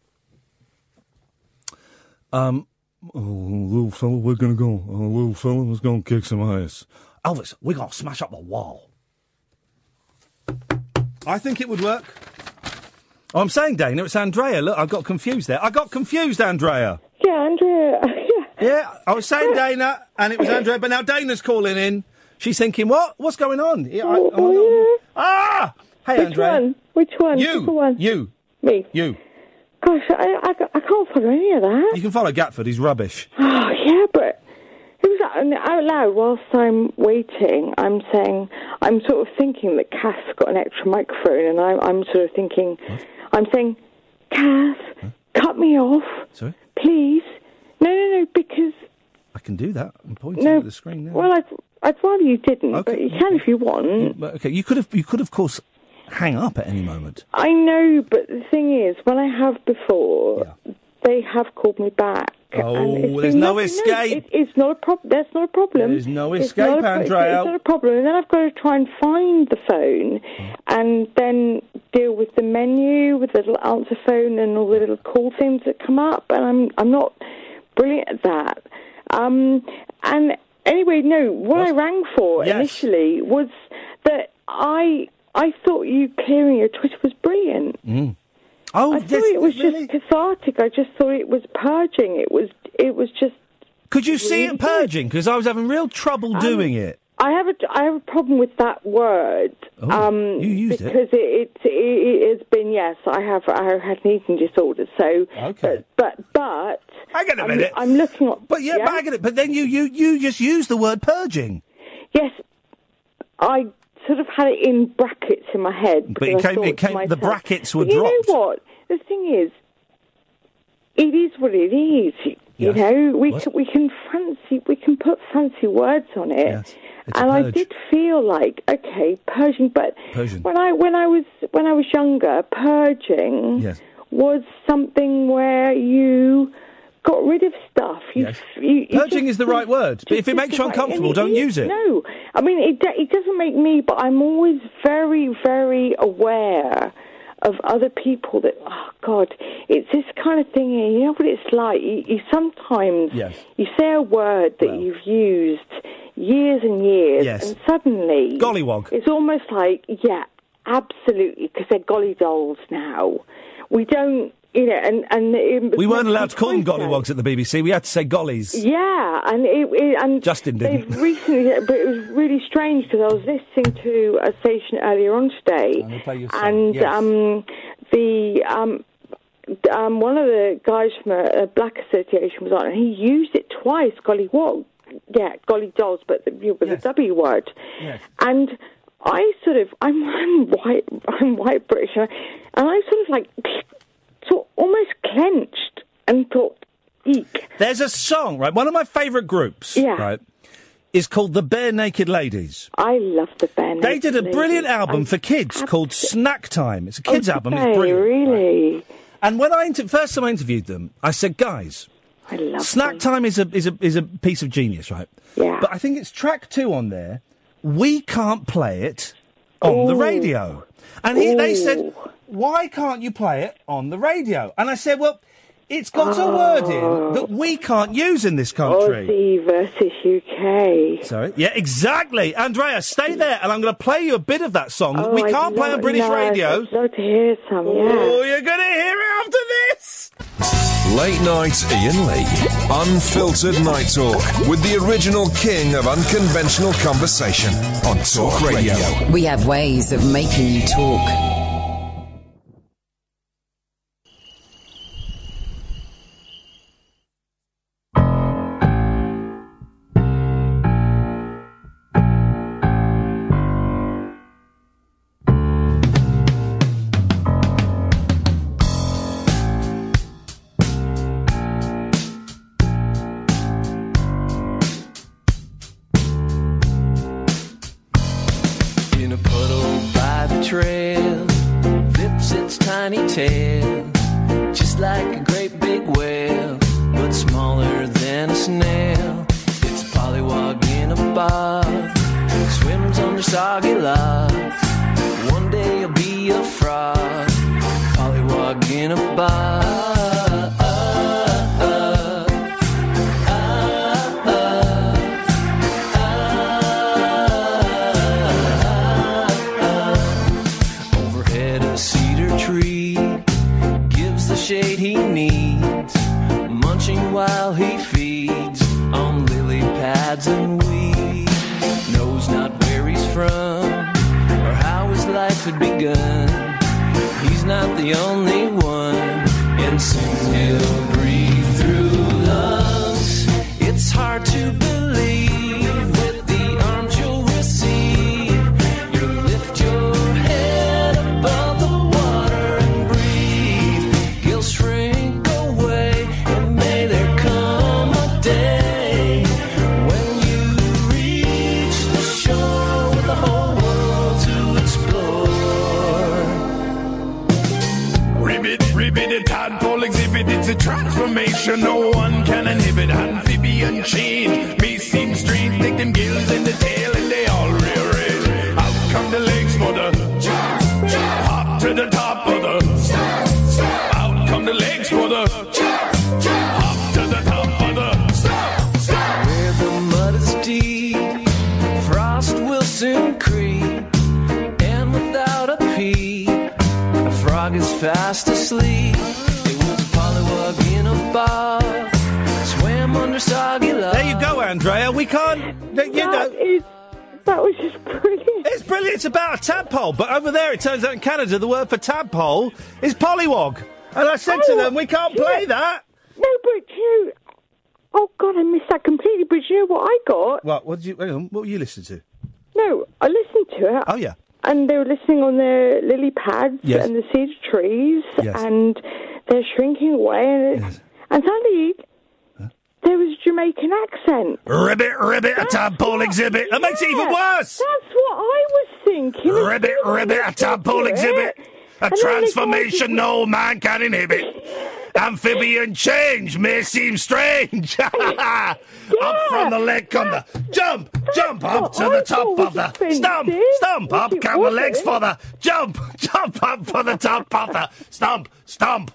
Um, oh, little fella, we're gonna go. Oh, little fella, let's go and kick some ass. Elvis, we're gonna smash up the wall. I think it would work. Oh, I'm saying, Dana, it's Andrea. Look, I got confused there. I got confused, Andrea. Yeah, Andrea. <laughs> Yeah. Yeah, I was saying <laughs> Dana, and it was Andrea, but now Dana's calling in. She's thinking, what? What's going on? Yeah, I, Oh, I'm- ah! Hey, Which Andrea. one? Which one? You. Which one? You. Me. You. Gosh, I, I, I can't follow any of that. You can follow Gatford. He's rubbish. Oh, yeah, but it was out, out loud whilst I'm waiting. I'm saying, I'm sort of thinking that Cass got an extra microphone, and I, I'm sort of thinking, I'm saying, Cass, cut me off, Sorry? please. No, no, no, because I can do that. I'm pointing no. at the screen now. Well, I'd, I'd rather you didn't, but you can if you want. But, okay, you could have, you could of course, hang up at any moment. I know, but the thing is, when I have before, they have called me back. Oh, it's there's no escape. it, it's not a problem. That's not a problem. There's no It's escape, not a pro- it's- Andrea. It's not a problem. And then I've got to try and find the phone, and then deal with the menu with the little answer phone and all the little call things that come up. And I'm I'm not brilliant at that. Um, and anyway, no. What I rang for Yes. initially was that I I thought you clearing your Twitter was brilliant. Mm. Oh, I thought it was just cathartic. I just thought it was purging. It was it was just. Could you see it purging? Because I was having real trouble doing it. I have a I have a problem with that word. um, Oh, you used it. because it, it, it it has been yes. I have I have had an eating disorder. So Okay. but but Hang on a I'm, minute. I'm looking at But yeah, but hang on a- but then you, you, you just use the word purging. Yes, I sort of had it in brackets in my head. But it came- it came- the brackets were But you dropped. know what? The thing is, it is what it is. You Yes. know, we What? can, we can fancy we can put fancy words on it. Yes. And I did feel like okay, purging. But Purging. when I when I was when I was younger, purging Yes. was something where you got rid of stuff. You, Yes. you, you Purging is the right word. But if it makes you uncomfortable, and don't is- use it. No, I mean it. It doesn't make me, but I'm always very, very aware of other people that. Oh God, it's this kind of thing. You know what it's like. You, you sometimes Yes. you say a word that Well. you've used years and years, Yes. and suddenly Gollywog. It's almost like yeah, absolutely, because they're golly dolls now. We don't. You know, and and it, We weren't allowed to call them gollywogs at the BBC. We had to say gollies. Yeah, and it, it and Justin didn't. Recently, but it was really strange because I was listening to a station earlier on today, And they play your song, and yes. um, the um, um, one of the guys from a, a black association was on, and he used it twice. gollywog. Yeah, golly dolls, but the, with Yes. the W word. Yes. And I sort of, I'm, I'm white, <laughs> I'm white British, and I sort of like, of almost clenched and thought, eek. There's a song, right? One of my favourite groups, Yeah. right, is called the Barenaked Ladies. I love the band. They did a Ladies. brilliant album I'm for kids called Snack Time. It's a oh, kids Oh, album. It's brilliant. Really? And when I inter- first time I interviewed them, I said, guys, I love Snack them. Time is a is a is a piece of genius, right? Yeah. But I think it's track two on there. We can't play it on the radio. And he, they said, Ooh. Why can't you play it on the radio? And I said, well, it's got a word in oh. that we can't use in this country. Aussie versus UK. Sorry. Yeah, exactly. Andrea, stay there, and I'm going to play you a bit of that song that Oh, we I'd can't play on British no, radio. I'd love to hear some, yeah. Oh, you're going to hear it after this. Late night Iain Lee. Unfiltered night talk with the original king of unconventional conversation on Talk Radio. We have ways of making you talk. Over there, it turns out in Canada, the word for tadpole is pollywog. And I said to Oh, them, we can't play yeah. that. No, but you oh god, I missed that completely. But you know what I got? What? What did you? Hang on, what were you listening to? No, I listened to it. Oh yeah. And they were listening on their lily pads Yes. and the cedar trees, Yes. and they're shrinking away, and, it, and suddenly there was a Jamaican accent. Ribbit, ribbit, a tadpole exhibit. That makes it even worse. That's what I was thinking. as Ribbit, soon as ribbit, a tadpole to it. exhibit. A And then they go on transformation no man can inhibit. <laughs> Amphibian change may seem strange. <laughs> Up from the leg on the jump, jump up to the top of the stump, stump up, count the legs for the jump, <laughs> jump up for the top of the stump, stump.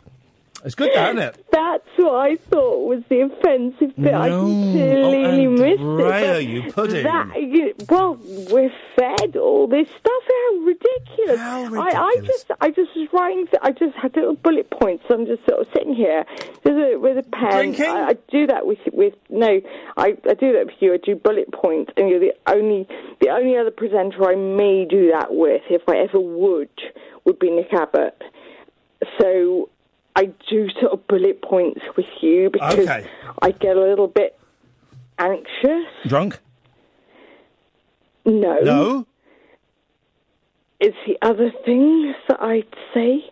It's good, that, isn't it? That's what I thought was the offensive bit. I No. completely Oh, missed Andrea, it. you pudding. That, you, well, we're fed all this stuff. How ridiculous! How I, I just, I just was writing. I just had little bullet points. I'm just sort of sitting here with a, with a pen. Drinking? I, I do that with with no. I, I do that with you. I do bullet points, and you're the only the only other presenter I may do that with, if I ever would, would be Nick Abbott. So I do sort of bullet points with you because Okay. I get a little bit anxious. Drunk? No. No. It's the other things that I'd say.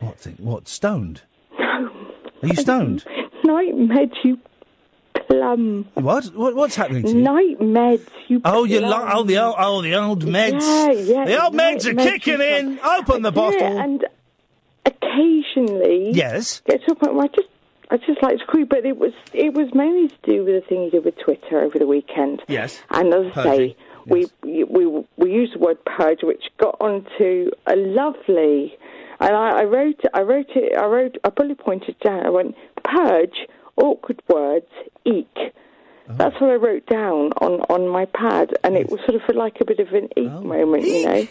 What thing? What? Stoned? No. Are you stoned? <laughs> Night meds, you plum. What? what what's happening to you? Night meds, you Oh, you plum. lo- oh the old oh the old meds. Yeah, yeah. the old meds are kicking in. plum. Open the bottle. Yeah, and occasionally, Yes. get to a point where I just, I just like to screw. But it was, it was mainly to do with the thing you did with Twitter over the weekend. Yes. And as I say, we, we we used the word purge, which got onto a lovely. And I, I wrote, I wrote it, I wrote, I bullet pointed down. I went purge, awkward words, eek. Oh. That's what I wrote down on, on my pad, and it was sort of like a bit of an eek moment, you know.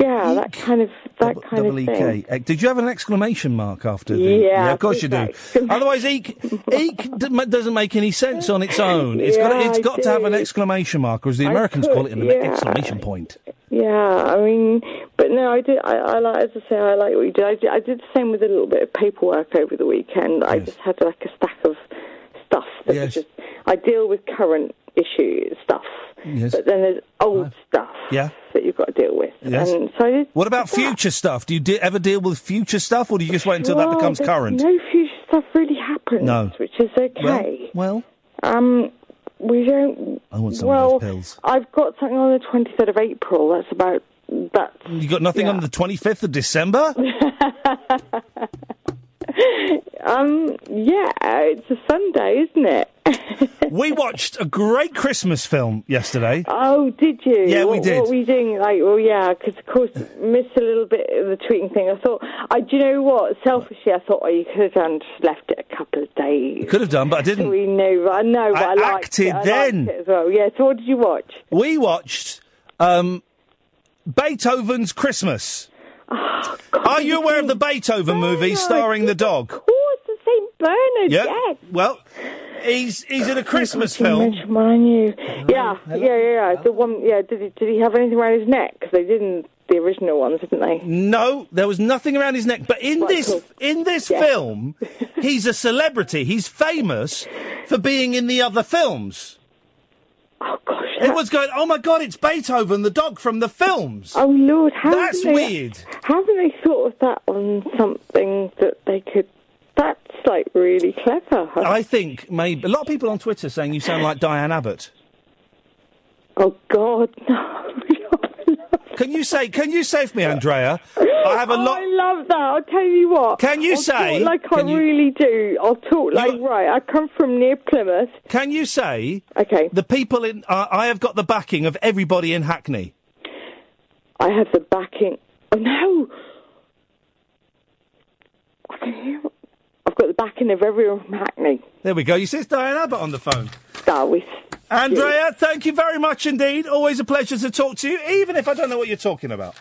Yeah, that kind of that kind Double of EK. thing. Uh, Did you have an exclamation mark after the? Yeah, of course you do. <laughs> Otherwise, eek eek d- doesn't make any sense on its own. It's got Yeah, it's I got to have an exclamation mark, or as the Americans could, call it, an yeah. exclamation point. Yeah, I mean, but no, I did. I, I like, as I say, I like what you did. I did. I did the same with a little bit of paperwork over the weekend. I just had like a stack of stuff that was just. I deal with current issue stuff, Yes. but then there's old stuff Yeah. that you've got to deal with. Yes. And so What about future stuff? Do you de- ever deal with future stuff, or do you just wait until that becomes current? No future stuff really happens, No. which is okay. Well, Um, we don't. I want some well, of those pills. I've got something on the 23rd of April. That's about. That's You got nothing on the twenty fifth of December? <laughs> Um, yeah, it's a Sunday, isn't it? <laughs> we watched a great Christmas film yesterday. Oh, did you? Yeah, we did. What were you doing? Like, well, yeah, because of course missed a little bit of the tweeting thing. I thought, I, do you know what? Selfishly, I thought, oh, you could have done just left it a couple of days. Could have done, but I didn't. We knew, I know, but I, liked acted it. I then. as well. Yeah. So, what did you watch? We watched um, Beethoven's Christmas. Oh, Are you aware of the Beethoven movie starring the dog? Of course, the St. Bernard. Yeah. Yes. Well, he's he's in a Christmas film. mentioned one I knew. Yeah, yeah, yeah, yeah. The one. Yeah. Did he? Did he have anything around his neck? Because they didn't the original ones, didn't they? No, there was nothing around his neck. But in this in this film, <laughs> he's a celebrity. He's famous for being in the other films. Oh gosh! Everyone's going, "Oh my God, it's Beethoven, the dog from the films." Oh Lord, how That's they, weird. Haven't they thought of that on something that they could? That's like really clever. I think maybe a lot of people on Twitter saying you sound like Diane Abbott. Oh God, <laughs> no! Can you say? Can you say for me, Andrea? I have a Oh, lot. I love that. I'll tell you what. Can you I'll say- like I you- really do? I'll talk like right. I come from near Plymouth. Can you say? Okay. The people in. Uh, I have got the backing of everybody in Hackney. I have the backing. Oh no! I can hear. Got the backing of everyone from Hackney. There we go. You see, it's Diane Abbott on the phone. That was. Andrea, thank you very much indeed. Always a pleasure to talk to you, even if I don't know what you're talking about.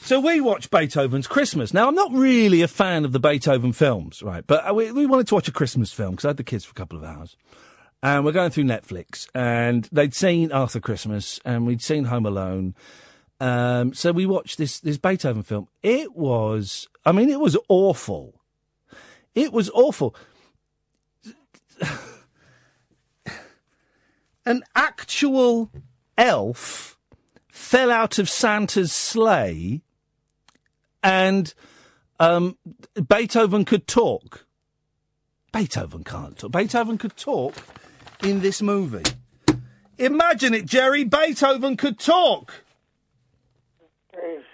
So we watched Beethoven's Christmas. Now, I'm not really a fan of the Beethoven films, right? But uh, we, we wanted to watch a Christmas film because I had the kids for a couple of hours. and we're going through Netflix, and they'd seen Arthur Christmas, and we'd seen Home Alone. Um, so we watched this this Beethoven film. It was, I mean, it was awful. It was awful. <laughs> An actual elf fell out of Santa's sleigh, and um, Beethoven could talk. Beethoven can't talk. Beethoven could talk in this movie. Imagine it, Jerry. Beethoven could talk. He's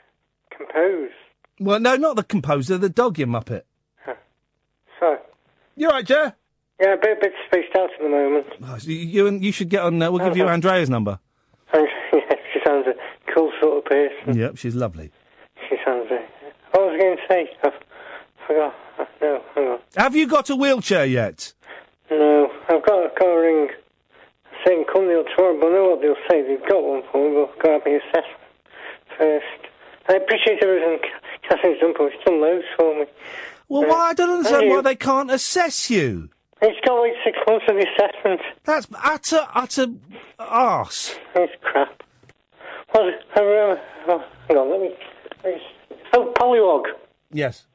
composed. Well, no, not the composer, the dog, you muppet. So, you're right, Jer? yeah, a bit, a bit spaced out at the moment. Oh, you, you, and- you should get on. Uh, we'll give you Andrea's number. And, <laughs> yeah, she sounds a cool sort of person. Yep, she's lovely. She sounds a... What was I going to say? I forgot. No, hang on. Have you got a wheelchair yet? No, I've got, got to ring a certain company up tomorrow, but I know what they'll say. They've got one for me, but I've got to have my assessment first. I appreciate everything Catherine's done me. She's done loads for me. Well, uh, why? I don't understand why they can't assess you. It's got to wait six months for the assessment. That's utter, utter arse. It's crap. What, I remember, oh, hang on, let me... let me- Oh, Pollywog. Yes.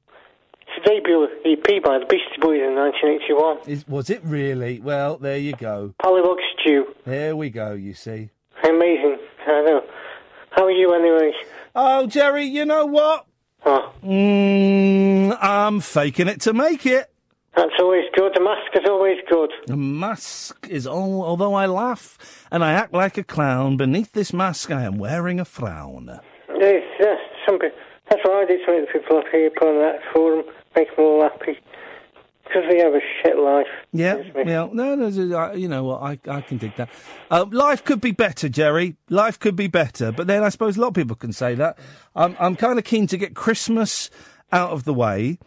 It's a debut EP by the Beastie Boys in 1981. Is, was it really? Well, there you go. Pollywog Stew. There we go, you see. Amazing. I know. How are you anyway? Oh, Jerry, you know what? Oh, Mm, I'm faking it to make it. that's always good. The mask is always good. The mask is all, although I laugh and I act like a clown, beneath this mask I am wearing a frown. There's, uh, some, pe- that's what I do to make people up here put on that forum, make them all happy. Because we have a shit life. Yeah, yeah. No, no, no, I- you know what? I, I can dig that. Uh, life could be better, Jerry. Life could be better. But then I suppose a lot of people can say that. I'm, I'm kind of keen to get Christmas out of the way.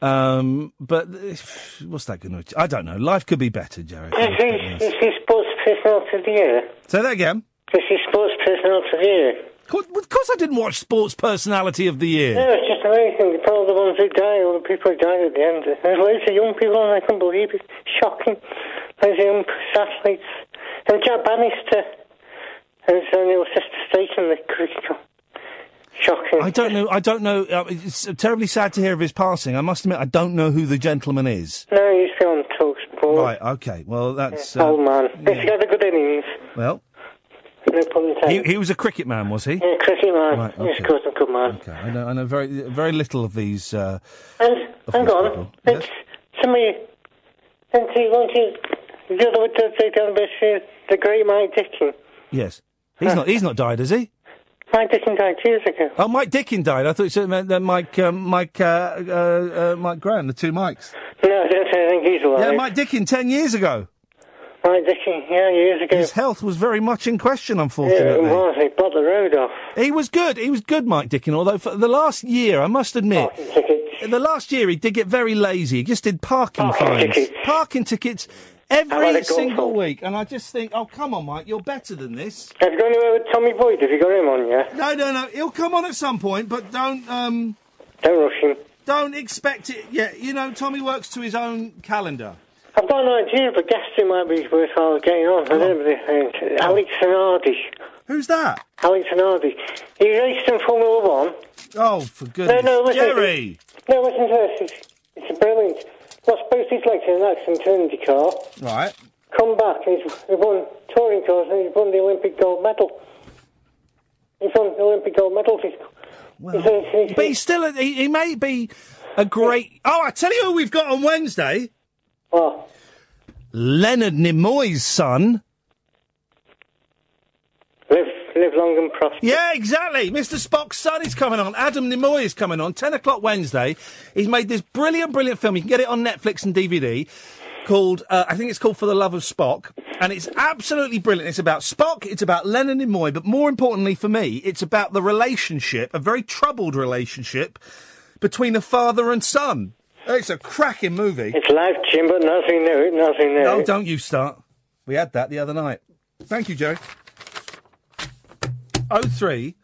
Um, but if, what's that going to? I don't know. Life could be better, Jerry. Is he, is he sports personality of the year? Say that again. Is he sports personality of the year? Of course, I didn't watch Sports Personality of the Year. Yeah, it's just amazing. For all the ones who die, all the people who died at the end. There's loads of young people, and I can't believe it. Shocking. Of young athletes. And Jack Bannister and his own little sister Staten, the critical. Shocking. I don't know. I don't know. Uh, it's terribly sad to hear of his passing. I must admit, I don't know who the gentleman is. No, he's still on talk sport. Right. Okay. Well, that's uh, Old man. If he had a good innings, well. No pun He, intended. he was a cricket man, was he? Yeah, cricket man. Right, He's okay. good, a good man. Okay, I know. I know very, very little of these. Uh, And, of hang these on. people. It's somebody. And he wanted the other one to say down the the great Mike Dickin. Yes, he's not. He's not died, has he? Mike Dickin died years ago. Oh, Mike Dickin died. I thought it meant that Mike, um, Mike, uh, uh, uh, Mike Graham, the two Mikes. No, I don't think he's alive. Yeah, Mike Dickin, ten years ago. Mike Dickin, yeah, years ago. His health was very much in question, unfortunately. Yeah, it was. He blocked the road off. He was good. He was good, Mike Dickin. Although for the last year, I must admit, in the last year he did get very lazy. He just did parking, Parking fines, tickets. parking tickets How about every a golf single week. And I just think, oh come on, Mike, you're better than this. Have you got anywhere with Tommy Boyd? Have you got him on, yeah? No, no, no. He'll come on at some point, but don't um, Don't rush him. don't expect it. Yeah, you know, Tommy works to his own calendar. I've got an idea of a guest who might be worthwhile getting on. I don't know Alex Zanardi. Who's that? Alex Zanardi. He raced in Formula One. Oh, for goodness, No, no, listen. Jerry. No, listen to this. It's, it's brilliant. Lost both his legs in an accident in IndyCar. Right. Come back and he's he won touring cars and he's won the Olympic gold medal. He's won the Olympic gold medal. He's, he's, a- he's, But he's still. A, he, he may be a great. Oh, I tell you who we've got on Wednesday. What? Leonard Nimoy's son. live, live long and prosper. Yeah, exactly. Mr. Spock's son is coming on. Adam Nimoy is coming on. 10 o'clock Wednesday. He's made this brilliant, brilliant film. You can get it on Netflix and DVD called, uh, I think it's called For the Love of Spock. And it's absolutely brilliant. It's about Spock, it's about Leonard Nimoy, but more importantly for me, it's about the relationship, a very troubled relationship between a father and son. It's a cracking movie. It's live, Jim, but nothing new. Nothing new. Oh, don't you start. We had that the other night. Thank you, Joe. Oh three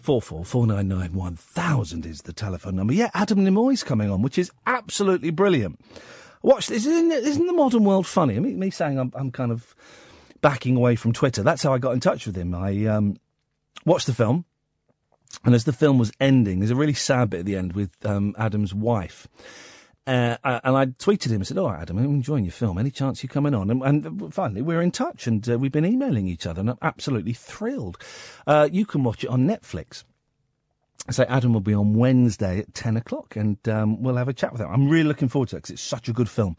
four four four nine nine one thousand is the telephone number. Yeah, Adam Nimoy's coming on, which is absolutely brilliant. Watch this. Isn't, isn't the modern world funny? I mean, me saying I'm, I'm kind of backing away from Twitter. That's how I got in touch with him. I um, watched the film, and as the film was ending, there's a really sad bit at the end with um, Adam's wife. Uh, and I tweeted him and said, "All right, Adam, I'm enjoying your film. Any chance you coming on?" And, and finally, we're in touch, and uh, we've been emailing each other, and I'm absolutely thrilled. Uh, you can watch it on Netflix. So Adam will be on Wednesday at ten o'clock, and um, we'll have a chat with him. I'm really looking forward to it because it's such a good film.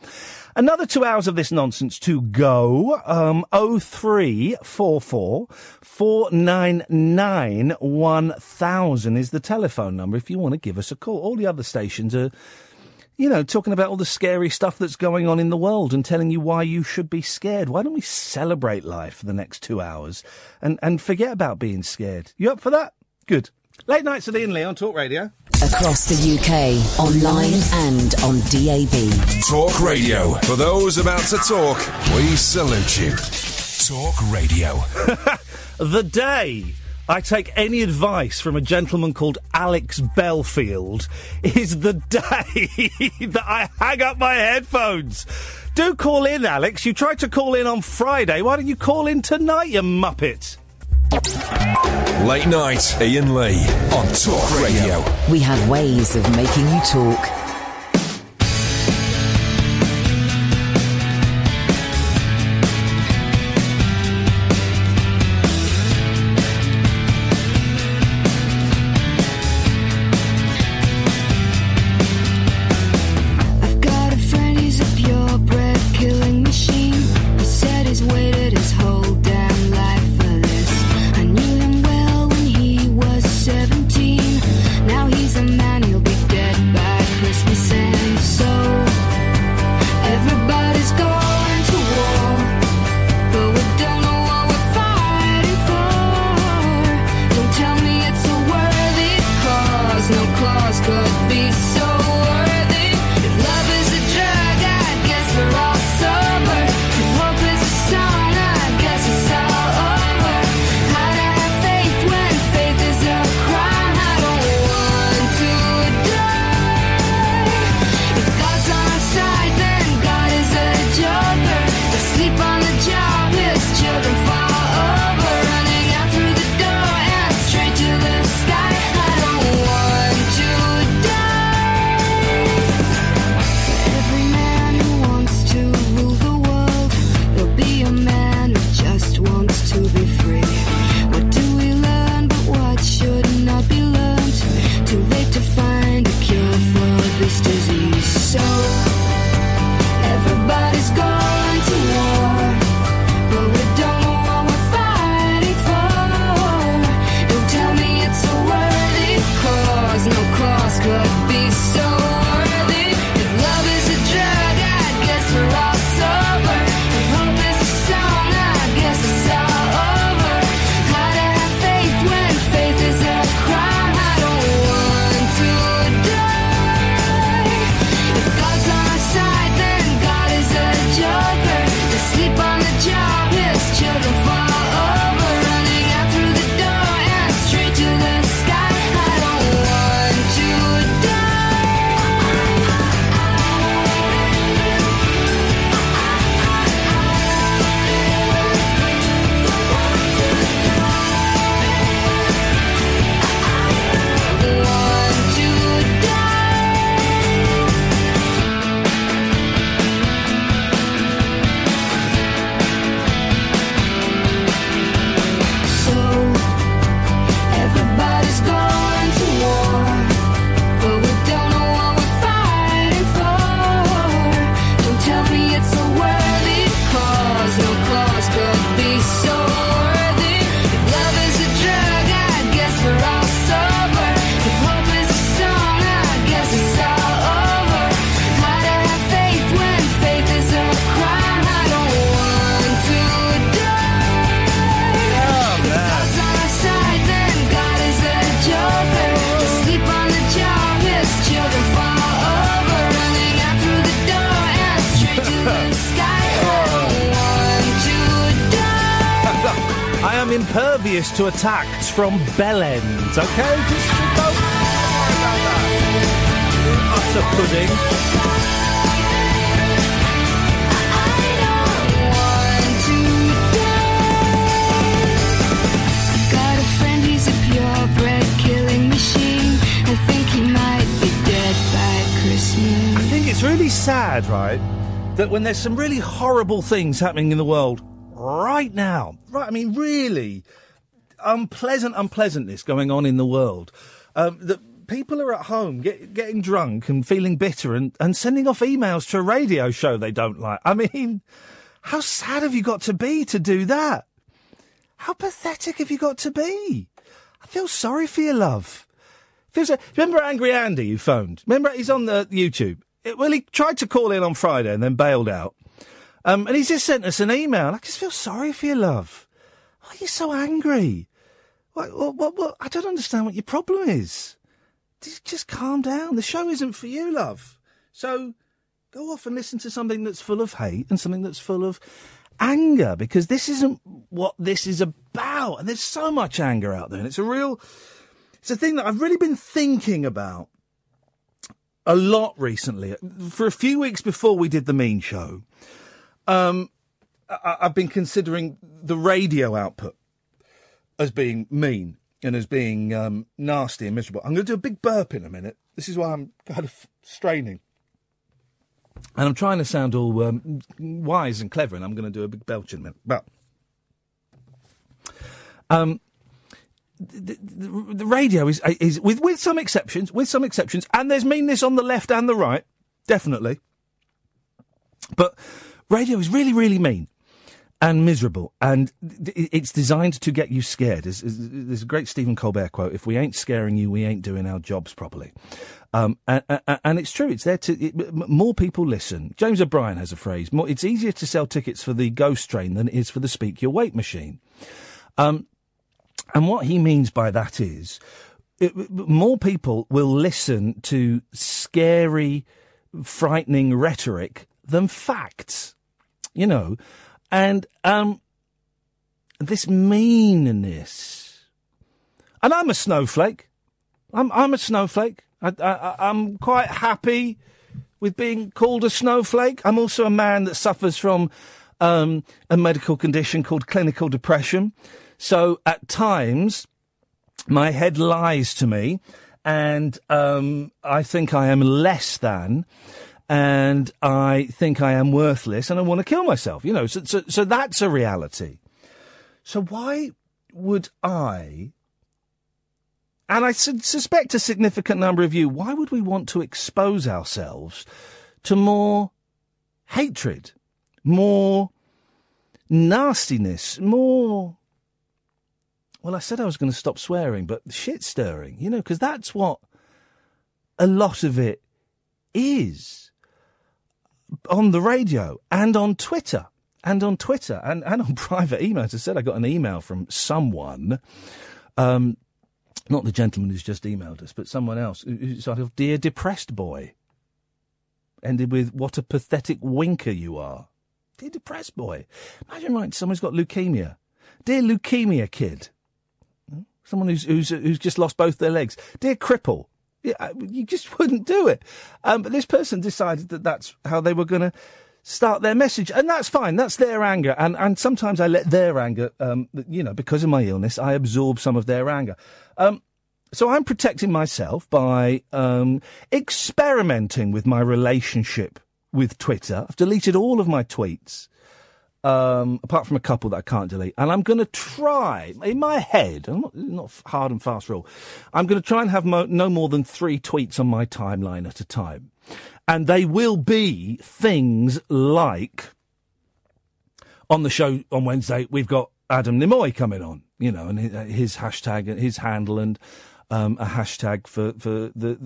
Another two hours of this nonsense to go. Um, oh three four four four nine nine one thousand is the telephone number if you want to give us a call. All the other stations are you know, talking about all the scary stuff that's going on in the world and telling you why you should be scared. Why don't we celebrate life for the next two hours and, and forget about being scared? You up for that? Good. Late nights with Iain Lee on Talk Radio. Across the UK, online and on DAB. Talk Radio. For those about to talk, we salute you. Talk Radio. <laughs> The day I take any advice from a gentleman called Alex Belfield is the day <laughs> that I hang up my headphones. Do call in, Alex. You tried to call in on Friday. Why don't you call in tonight, you muppet? Late night, Iain Lee on Talk Radio. We have ways of making you talk. Attacked from Bellend. Okay, just don't worry about that. Utter pudding. I think it's really sad, right? That when there's some really horrible things happening in the world right now, right? I mean, really, unpleasant unpleasantness going on in the world. Um, that people are at home get, getting drunk and feeling bitter and, and sending off emails to a radio show they don't like. I mean, how sad have you got to be to do that? How pathetic have you got to be? I feel sorry for your love. Feels like, remember Angry Andy who phoned? Remember he's on the YouTube. It, well, he tried to call in on Friday and then bailed out. Um, and he's just sent us an email. I just feel sorry for your love. Why are you so angry? What, what, what? I don't understand what your problem is. Just, calm down. The show isn't for you, love. So go off and listen to something that's full of hate and something that's full of anger because this isn't what this is about. And there's so much anger out there. And it's a real, it's a thing that I've really been thinking about a lot recently. For a few weeks before we did the Mean Show, um, I, I've been considering the radio output as being mean and as being um, nasty and miserable. I'm going to do a big burp in a minute. This is why I'm kind of straining. And I'm trying to sound all um, wise and clever, and I'm going to do a big belch in a minute. But um, the, the, the radio is, is with with some exceptions, with some exceptions, and there's meanness on the left and the right, definitely. But radio is really, really mean and miserable, and it's designed to get you scared. There's, a great Stephen Colbert quote: "If we ain't scaring you, we ain't doing our jobs properly." Um, and, and, and it's true. It's there to it, more people listen. James O'Brien has a phrase: more, "It's easier to sell tickets for the Ghost Train than it is for the Speak Your Weight machine." Um, and what he means by that is, it, more people will listen to scary, frightening rhetoric than facts. You know, and um, this meanness. And I'm a snowflake. I'm I'm a snowflake. I, I, I'm quite happy with being called a snowflake. I'm also a man that suffers from um, a medical condition called clinical depression. So at times, my head lies to me, and um, I think I am less than, and I think I am worthless, and I want to kill myself. You know, so so, so that's a reality. So why would I? And I su- suspect a significant number of you. Why would we want to expose ourselves to more hatred, more nastiness, more well, I said I was going to stop swearing, but shit stirring, you know, because that's what a lot of it is on the radio and on Twitter. And on Twitter and, and on <laughs> private emails. I said I got an email from someone, um, not the gentleman who's just emailed us, but someone else, who, sort of, Dear Depressed Boy. Ended with, What a pathetic winker you are. Dear Depressed Boy. Imagine writing someone's got leukemia. Dear Leukemia Kid. Someone who's who's who's just lost both their legs. Dear cripple, you just <laughs> wouldn't do it. Um, but this person decided that that's how they were going to start their message, and that's fine. That's their anger, and and sometimes I let their anger, um, you know, because of my illness, I absorb some of their anger. Um, so I'm protecting myself by um, experimenting with my relationship with Twitter. I've deleted all of my tweets um, apart from a couple that I can't delete. And I'm going to try, in my head, I'm not, not hard and fast rule, I'm going to try and have mo- no more than three tweets on my timeline at a time. And they will be things like on the show on Wednesday, we've got Adam Nimoy coming on, you know, and his, his hashtag, his handle, and um, a hashtag for, for the,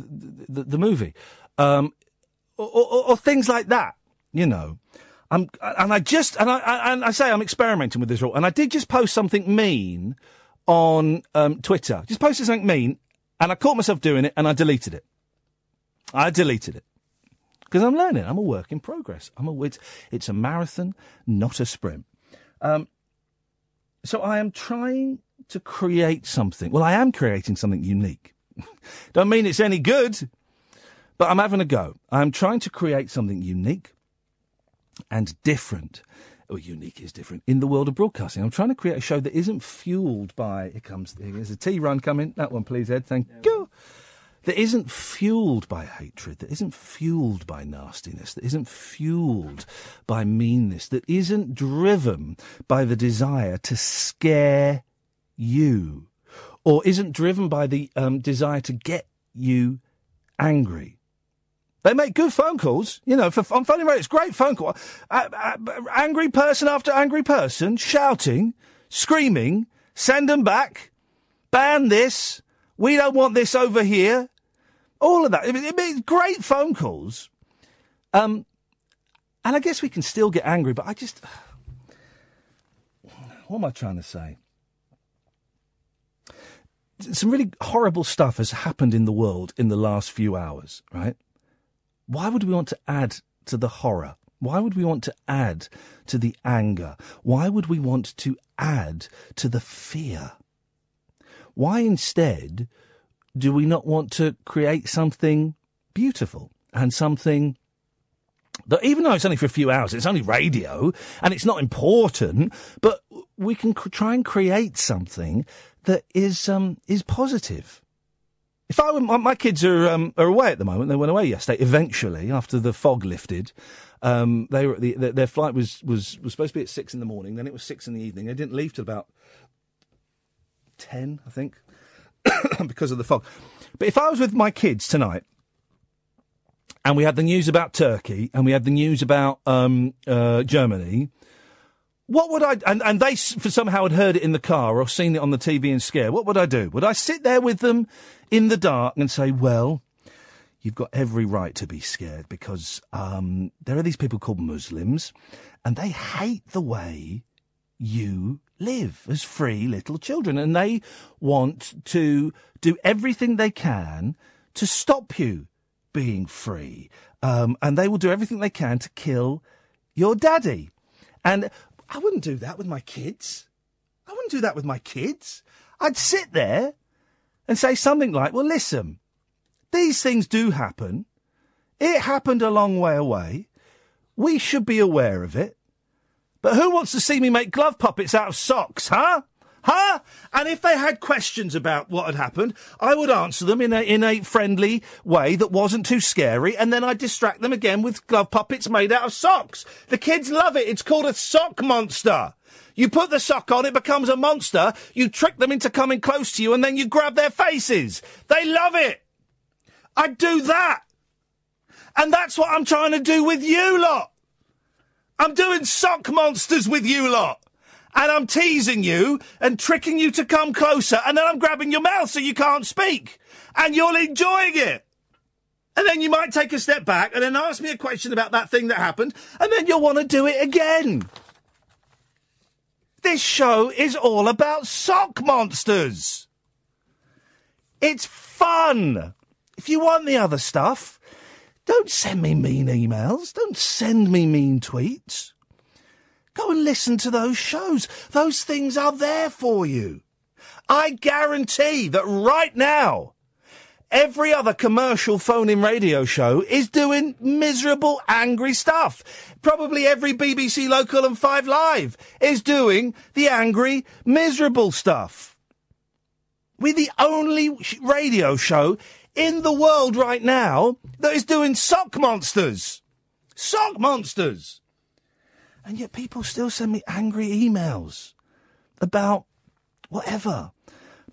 the, the movie. Um, or, or, or things like that, you know. I'm, and I just, and I, and I say I'm experimenting with this rule, and I did just post something mean on um, Twitter. Just posted something mean, and I caught myself doing it, and I deleted it. I deleted it because I'm learning. I'm a work in progress. I'm a, it's, it's a marathon, not a sprint. Um, so I am trying to create something. Well, I am creating something unique. <laughs> Don't mean it's any good, but I'm having a go. I'm trying to create something unique and different. Oh, unique is different in the world of broadcasting. I'm trying to create a show that isn't fueled by. Here comes. Here's a tea run coming. That one, please, Ed. Thank you. that isn't fueled by hatred, that isn't fueled by nastiness, that isn't fueled by meanness, that isn't driven by the desire to scare you, or isn't driven by the um, desire to get you angry. They make good phone calls, you know. For, on phoning radio, it's great phone call. Uh, uh, angry person after angry person shouting, screaming, send them back, ban this, we don't want this over here. All of that. It, it, great phone calls. Um, and I guess we can still get angry, but I just. <sighs> What am I trying to say? Some really horrible stuff has happened in the world in the last few hours, right? Why would we want to add to the horror? Why would we want to add to the anger? Why would we want to add to the fear? Why instead do we not want to create something beautiful and something that, even though it's only for a few hours, it's only radio and it's not important, but we can cr- try and create something that is um, is positive. If I were, my, kids are um, are away at the moment. They went away yesterday. Eventually, after the fog lifted, um, they were the, their, their flight was, was was supposed to be at six in the morning. Then it was six in the evening. They didn't leave till about ten, I think, <coughs> because of the fog. But if I was with my kids tonight, and we had the news about Turkey, and we had the news about um, uh, Germany, what would I? And, and they for somehow had heard it in the car or seen it on the TV and scare. What would I do? Would I sit there with them in the dark and say, "Well, you've got every right to be scared because um, there are these people called Muslims, and they hate the way you live as free little children, and they want to do everything they can to stop you being free, um, and they will do everything they can to kill your daddy." And I wouldn't do that with my kids. I wouldn't do that with my kids. I'd sit there and say something like, well, listen, these things do happen. It happened a long way away. We should be aware of it. But who wants to see me make glove puppets out of socks, huh? Huh? And if they had questions about what had happened, I would answer them in a, in a friendly way that wasn't too scary, and then I'd distract them again with glove puppets made out of socks. The kids love it. It's called a sock monster. You put the sock on, it becomes a monster. You trick them into coming close to you, and then you grab their faces. They love it. I'd do that. And that's what I'm trying to do with you lot. I'm doing sock monsters with you lot. And I'm teasing you and tricking you to come closer, and then I'm grabbing your mouth so you can't speak. And you're enjoying it. And then you might take a step back and then ask me a question about that thing that happened, and then you'll want to do it again. This show is all about sock monsters. It's fun. If you want the other stuff, don't send me mean emails. Don't send me mean tweets. Go and listen to those shows. Those things are there for you. I guarantee that right now, every other commercial phone in radio show is doing miserable, angry stuff. Probably every BBC local and Five Live is doing the angry, miserable stuff. We're the only radio show in the world right now that is doing sock monsters. Sock monsters. And yet people still send me angry emails about whatever.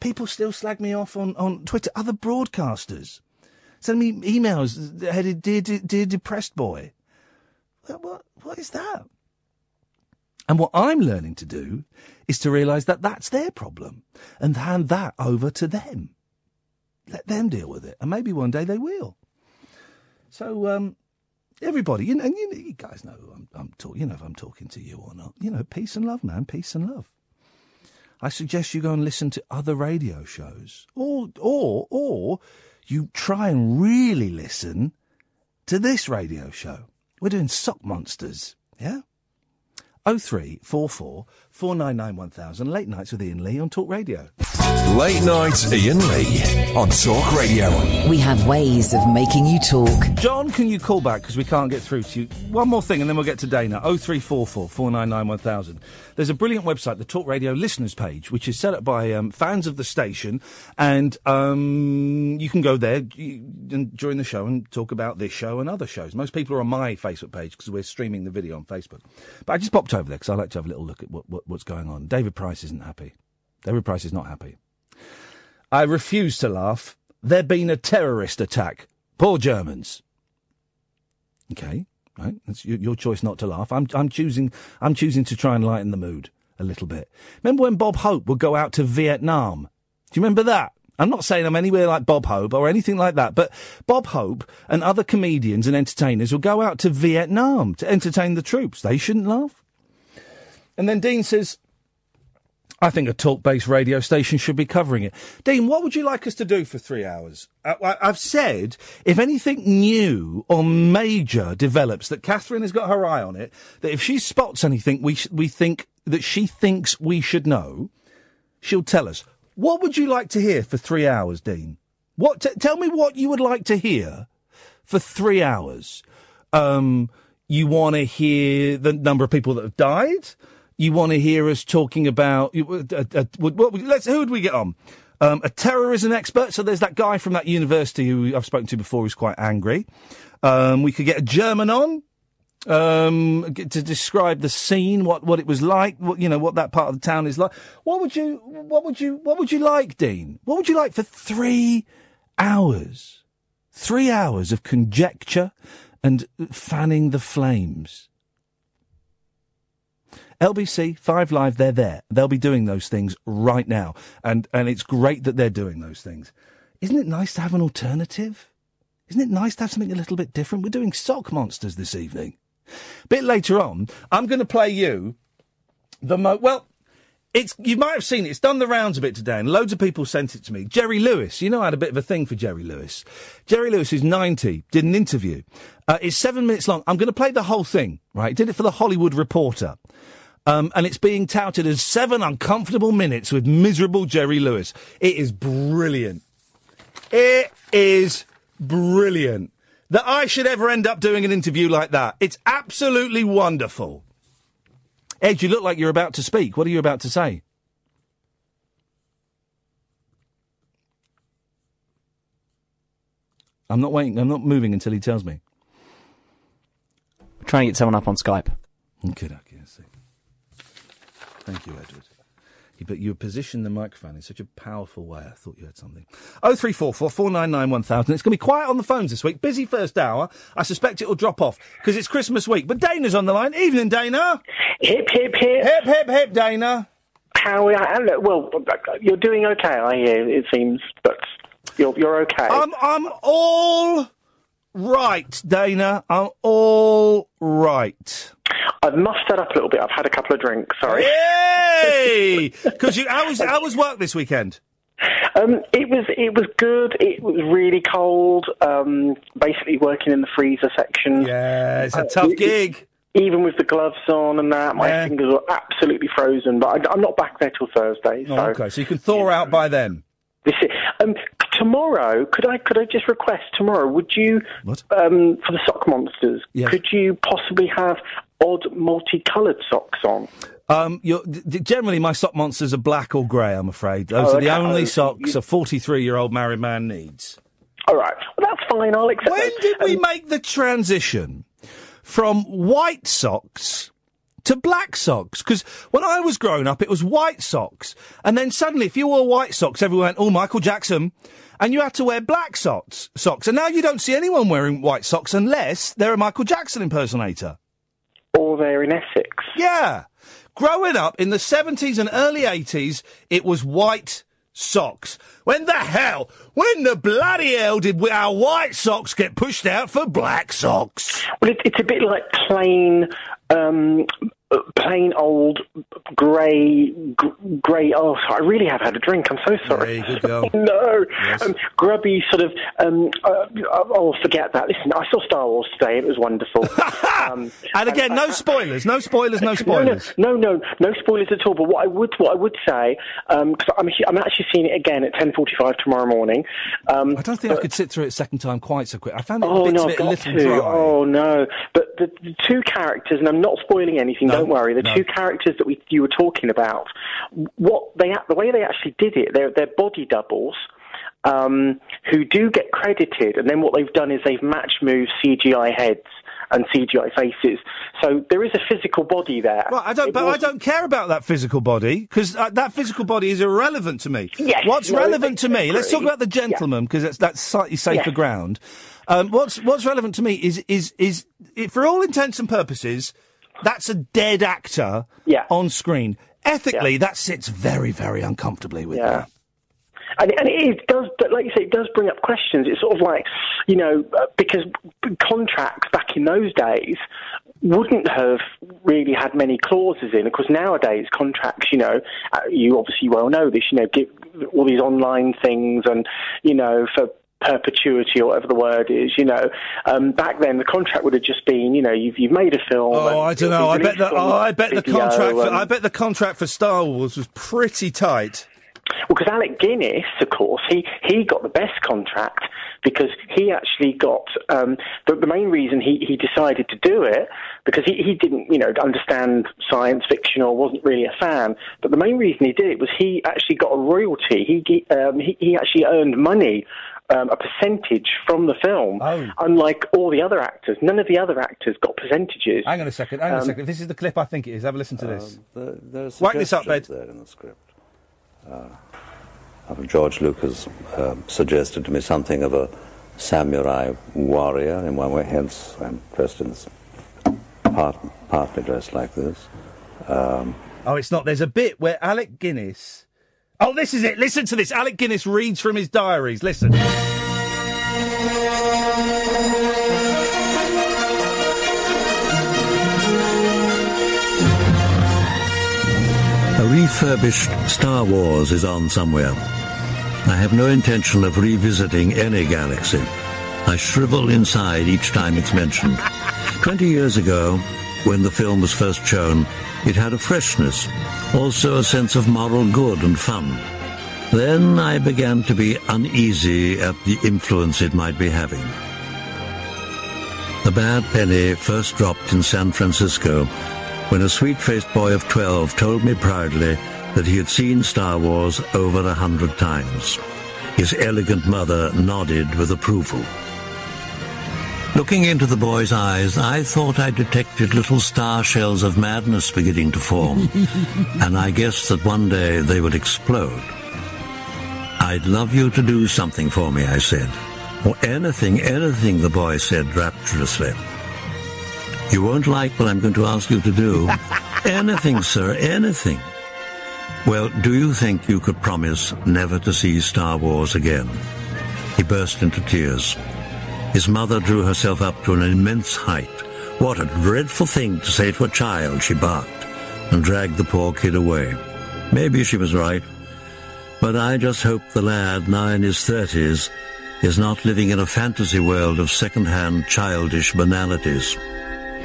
People still slag me off on, on Twitter. Other broadcasters send me emails headed "Dear, dear, dear depressed boy." What, what, what is that? And what I'm learning to do is to realise that that's their problem and hand that over to them. Let them deal with it, and maybe one day they will. So, um, everybody, you know, and you, you guys know who I'm, I'm talking. You know if I'm talking to you or not. You know, peace and love, man, peace and love. I suggest you go and listen to other radio shows, or or or you try and really listen to this radio show. We're doing sock monsters, yeah. Oh three four four four nine nine one thousand late nights with Iain Lee on Talk Radio. Late Night Iain Lee on Talk Radio. We have ways of making you talk. John, can you call back because we can't get through to you? One more thing, and then we'll get to Dana. Oh three four four four nine nine one thousand. There's a brilliant website, the Talk Radio listeners page, which is set up by um, fans of the station, and um, you can go there and- during the show and talk about this show and other shows. Most people are on my Facebook page because we're streaming the video on Facebook. But I just popped over there because I like to have a little look at what, what, what's going on. David Price isn't happy. David Price is not happy. I refuse to laugh. There been a terrorist attack. Poor Germans. Okay, right. That's your, your choice not to laugh. I'm, I'm choosing. I'm choosing to try and lighten the mood a little bit. Remember when Bob Hope would go out to Vietnam? Do you remember that? I'm not saying I'm anywhere like Bob Hope or anything like that, but Bob Hope and other comedians and entertainers will go out to Vietnam to entertain the troops. They shouldn't laugh. And then Dean says, I think a talk based radio station should be covering it. Dean, what would you like us to do for three hours? I, I've said if anything new or major develops, that Catherine has got her eye on it, that if she spots anything we, sh- we think that she thinks we should know, she'll tell us. What would you like to hear for three hours, Dean? What? T- tell me what you would like to hear for three hours. Um, you want to hear the number of people that have died. You want to hear us talking about uh, uh, what, what, let's who would we get on? Um, a terrorism expert. So there's that guy from that university who I've spoken to before who's quite angry. Um, we could get a German on um, to describe the scene, what, what it was like, what, you know, what that part of the town is like. What would you, what would you, what would you like, Dean? What would you like for three hours? Three hours of conjecture and fanning the flames. LBC, Five Live, they're there. They'll be doing those things right now. And, and it's great that they're doing those things. Isn't it nice to have an alternative? Isn't it nice to have something a little bit different? We're doing sock monsters this evening. A bit later on, I'm going to play you the mo. Well, it's you might have seen it. It's done the rounds a bit today, and loads of people sent it to me. Jerry Lewis, you know, I had a bit of a thing for Jerry Lewis. Jerry Lewis, who's 90, did an interview. Uh, it's seven minutes long. I'm going to play the whole thing. Right, did it for the Hollywood Reporter. Um, and it's being touted as seven uncomfortable minutes with miserable Jerry Lewis. It is brilliant. It is brilliant. That I should ever end up doing an interview like that. It's absolutely wonderful. Ed, you look like you're about to speak. What are you about to say? I'm not waiting. I'm not moving until he tells me. Trying to get someone up on Skype. Okay, okay, I see. Thank you, Edward. You, but you positioned the microphone in such a powerful way. I thought you had something. Oh three four four four nine nine one thousand. It's going to be quiet on the phones this week. Busy first hour. I suspect it will drop off because it's Christmas week. But Dana's on the line. Evening, Dana. Hip, hip, hip. Hip, hip, hip, Dana. How, uh, well, you're doing okay, I hear, it seems, but you're, you're okay. I'm I'm all right, Dana. I'm all right. I've muffed that up a little bit. I've had a couple of drinks, sorry. Yay! Because <laughs> you, how was how was work this weekend? Um, it was it was good. It was really cold. Um, basically working in the freezer section. Yeah, it's a tough gig. Even with the gloves on and that, my fingers were absolutely frozen. But I, I'm not back there till Thursday. So Oh, okay, so you can thaw out by then. This is, um, tomorrow, could I could I just request tomorrow? Would you um, for the sock monsters? Could you possibly have odd multicoloured socks on? Um, you're, d- d- generally, my sock monsters are black or grey. I'm afraid those Oh, are the okay. only Oh, socks a 43 year old married man needs. All right, well that's fine. I'll accept. When those. did we Um, make the transition from white socks to black socks? Because when I was growing up, it was white socks, and then suddenly, if you wore white socks, everyone went, "Oh, Michael Jackson," and you had to wear black socks. Socks, and now you don't see anyone wearing white socks unless they're a Michael Jackson impersonator. Or they're in Essex. Yeah. Growing up in the 70s and early 80s, it was white socks. When the hell, when the bloody hell did we, our white socks get pushed out for black socks? Well, it, it's a bit like plain um, plain old grey, grey. Oh, I really have had a drink. I'm so sorry. good girl. no, um, grubby sort of. Um, uh, oh, forget that. Listen, I saw Star Wars today. It was wonderful. <laughs> um, And again, no spoilers, no spoilers, no <laughs> spoilers. no, no, no, no spoilers at all. But what I would, what I would say, because I'm, I'm actually seeing it again at 10:45 tomorrow morning. Um, I don't think I could sit through it a second time quite so quick. I found it Oh bits no, of I've a got little to. dry. Oh no! But the, the two characters, and I'm not spoiling anything. Don't worry. The no. two characters that we you were talking about, what they the way they actually did it, they're they're body doubles. Um, who do get credited, and then what they've done is they've match moved CGI heads and CGI faces. So there is a physical body there. Right, I don't, It but I wasn't- don't care about that physical body because uh, that physical body is irrelevant to me. Yes, what's no, relevant to I me? Let's talk about the gentleman because that's that's slightly safer Yes. ground. Um, what's what's relevant to me is is is it, for all intents and purposes, that's a dead actor yeah. on screen. Ethically, that sits very very uncomfortably with me. And, and it does, like you say, it does bring up questions. It's sort of like, you know, uh, because contracts back in those days wouldn't have really had many clauses in. Of course, nowadays contracts, you know, uh, you obviously well know this, you know, give all these online things and, you know, for perpetuity or whatever the word is, you know. Um, back then, the contract would have just been, you know, you've, you've made a film. Oh, I don't know. I bet the oh, I bet the contract. For, I bet the contract for Star Wars was pretty tight. Well, because Alec Guinness, of course, he, he got the best contract because he actually got um, the, the main reason he, he decided to do it because he, he didn't you know understand science fiction or wasn't really a fan. But the main reason he did it was he actually got a royalty. He um, he, he actually earned money. Um, a percentage from the film, unlike all the other actors. None of the other actors got percentages. Hang on a second. Hang on a Um, second. This is the clip I think it is. Have a listen to this. There, there's Whack this up, Ed. there in the script. Uh, George Lucas um suggested to me something of a samurai warrior in one way, hence I'm dressed in this, part, partly dressed like this. Um, Oh, it's not. There's a bit where Alec Guinness. Oh, this is it. Listen to this. Alec Guinness reads from his diaries. Listen. A refurbished Star Wars is on somewhere. I have no intention of revisiting any galaxy. I shrivel inside each time it's mentioned. Twenty years ago, when the film was first shown, it had a freshness, also a sense of moral good and fun. Then I began to be uneasy at the influence it might be having. The bad penny first dropped in San Francisco when a sweet-faced boy of 12 told me proudly that he had seen Star Wars over a hundred times. His elegant mother nodded with approval. Looking into the boy's eyes, I thought I detected little star shells of madness beginning to form, <laughs> and I guessed that one day they would explode. I'd love you to do something for me, I said. Or anything, anything, the boy said rapturously. You won't like what I'm going to ask you to do. <laughs> anything, sir, anything. Well, do you think you could promise never to see Star Wars again? He burst into tears. His mother drew herself up to an immense height. What a dreadful thing to say to a child, she barked, and dragged the poor kid away. Maybe she was right. But I just hope the lad, now in his thirties, is not living in a fantasy world of second-hand childish banalities. <laughs>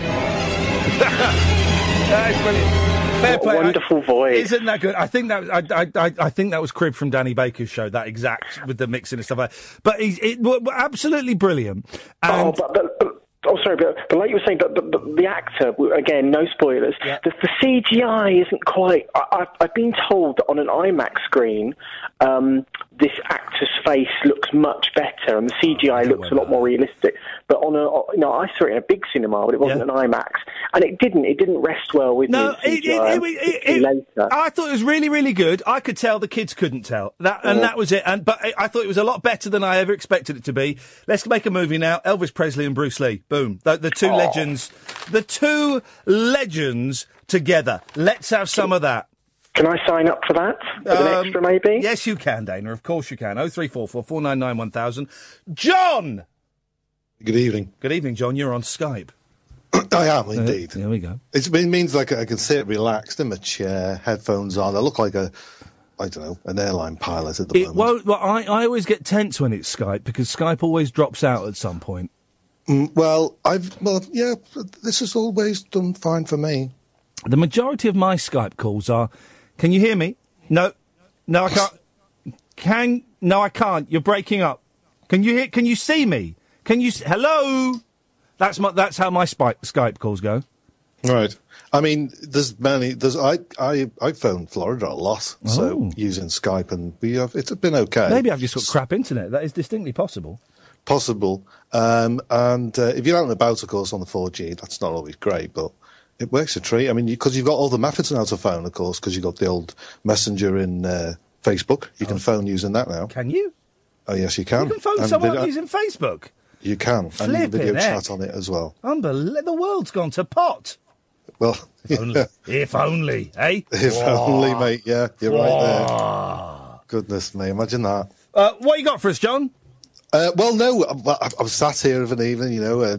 That's brilliant. Fair play. I- wonderful voice. Isn't that good? I think that I, I, I, I think that was cribbed from Danny Baker's show. That exact with the mixing and stuff like. that. But he's it, absolutely brilliant. Oh, and Oh, but, but, but oh, sorry, but, but like you were saying, but, but, but the actor again, no spoilers. The, the CGI isn't quite. I, I, I've been told that on an IMAX screen, um, this actor's face looks much better, and the CGI looks a lot more realistic. But on a, you know, I saw it in a big cinema, but it wasn't an IMAX, and it didn't. It didn't rest well with No, me. later. I thought it was really, really good. I could tell the kids couldn't tell that, and Yeah. that was it. And but I, I thought it was a lot better than I ever expected it to be. Let's make a movie now. Elvis Presley and Bruce Lee. Boom. The, the two Oh. legends. The two legends together. Let's have some of that. Can I sign up for that? As an Um, extra, maybe? Yes, you can, Dana. Of course you can. Oh three four four four nine nine one thousand. John. Good evening. Good evening, John. You're on Skype. <clears throat> I am indeed. there we go. It's, it means like I can sit relaxed in my chair, headphones on. I look like a, I don't know, an airline pilot at the It moment. Well, I, I always get tense when it's Skype because Skype always drops out at some point. Mm, well, I've well, yeah. This has always done fine for me. The majority of my Skype calls are, "Can you hear me? No, no, I can't. Can no, I can't. You're breaking up. Can you hear? Can you see me? Can you? Hello? That's my. That's how my Skype Skype calls go. Right. I mean, there's many. There's I I I phone Florida a lot, so Oh. using Skype and we have it's been okay. Maybe I've just got crap internet. That is distinctly possible. possible. Um, and uh, if you're out and about, of course, on the 4G, that's not always great, but it works a treat. I mean, because you, have got all the methods now to phone, of course, because you've got the old messenger in uh, Facebook. You can phone using that now. Can you? Oh, yes, you can. You can phone And someone video- using Facebook. You can. Flipping and video heck. chat on it as well. Unbelievable. The world's gone to pot. Well, Only- if only, eh? <laughs> if Whoa. only, mate. Yeah, you're right there. Goodness me, imagine that. Uh, what you got for us, John? Uh, well, no, I, I, I was sat here of an evening, you know, uh,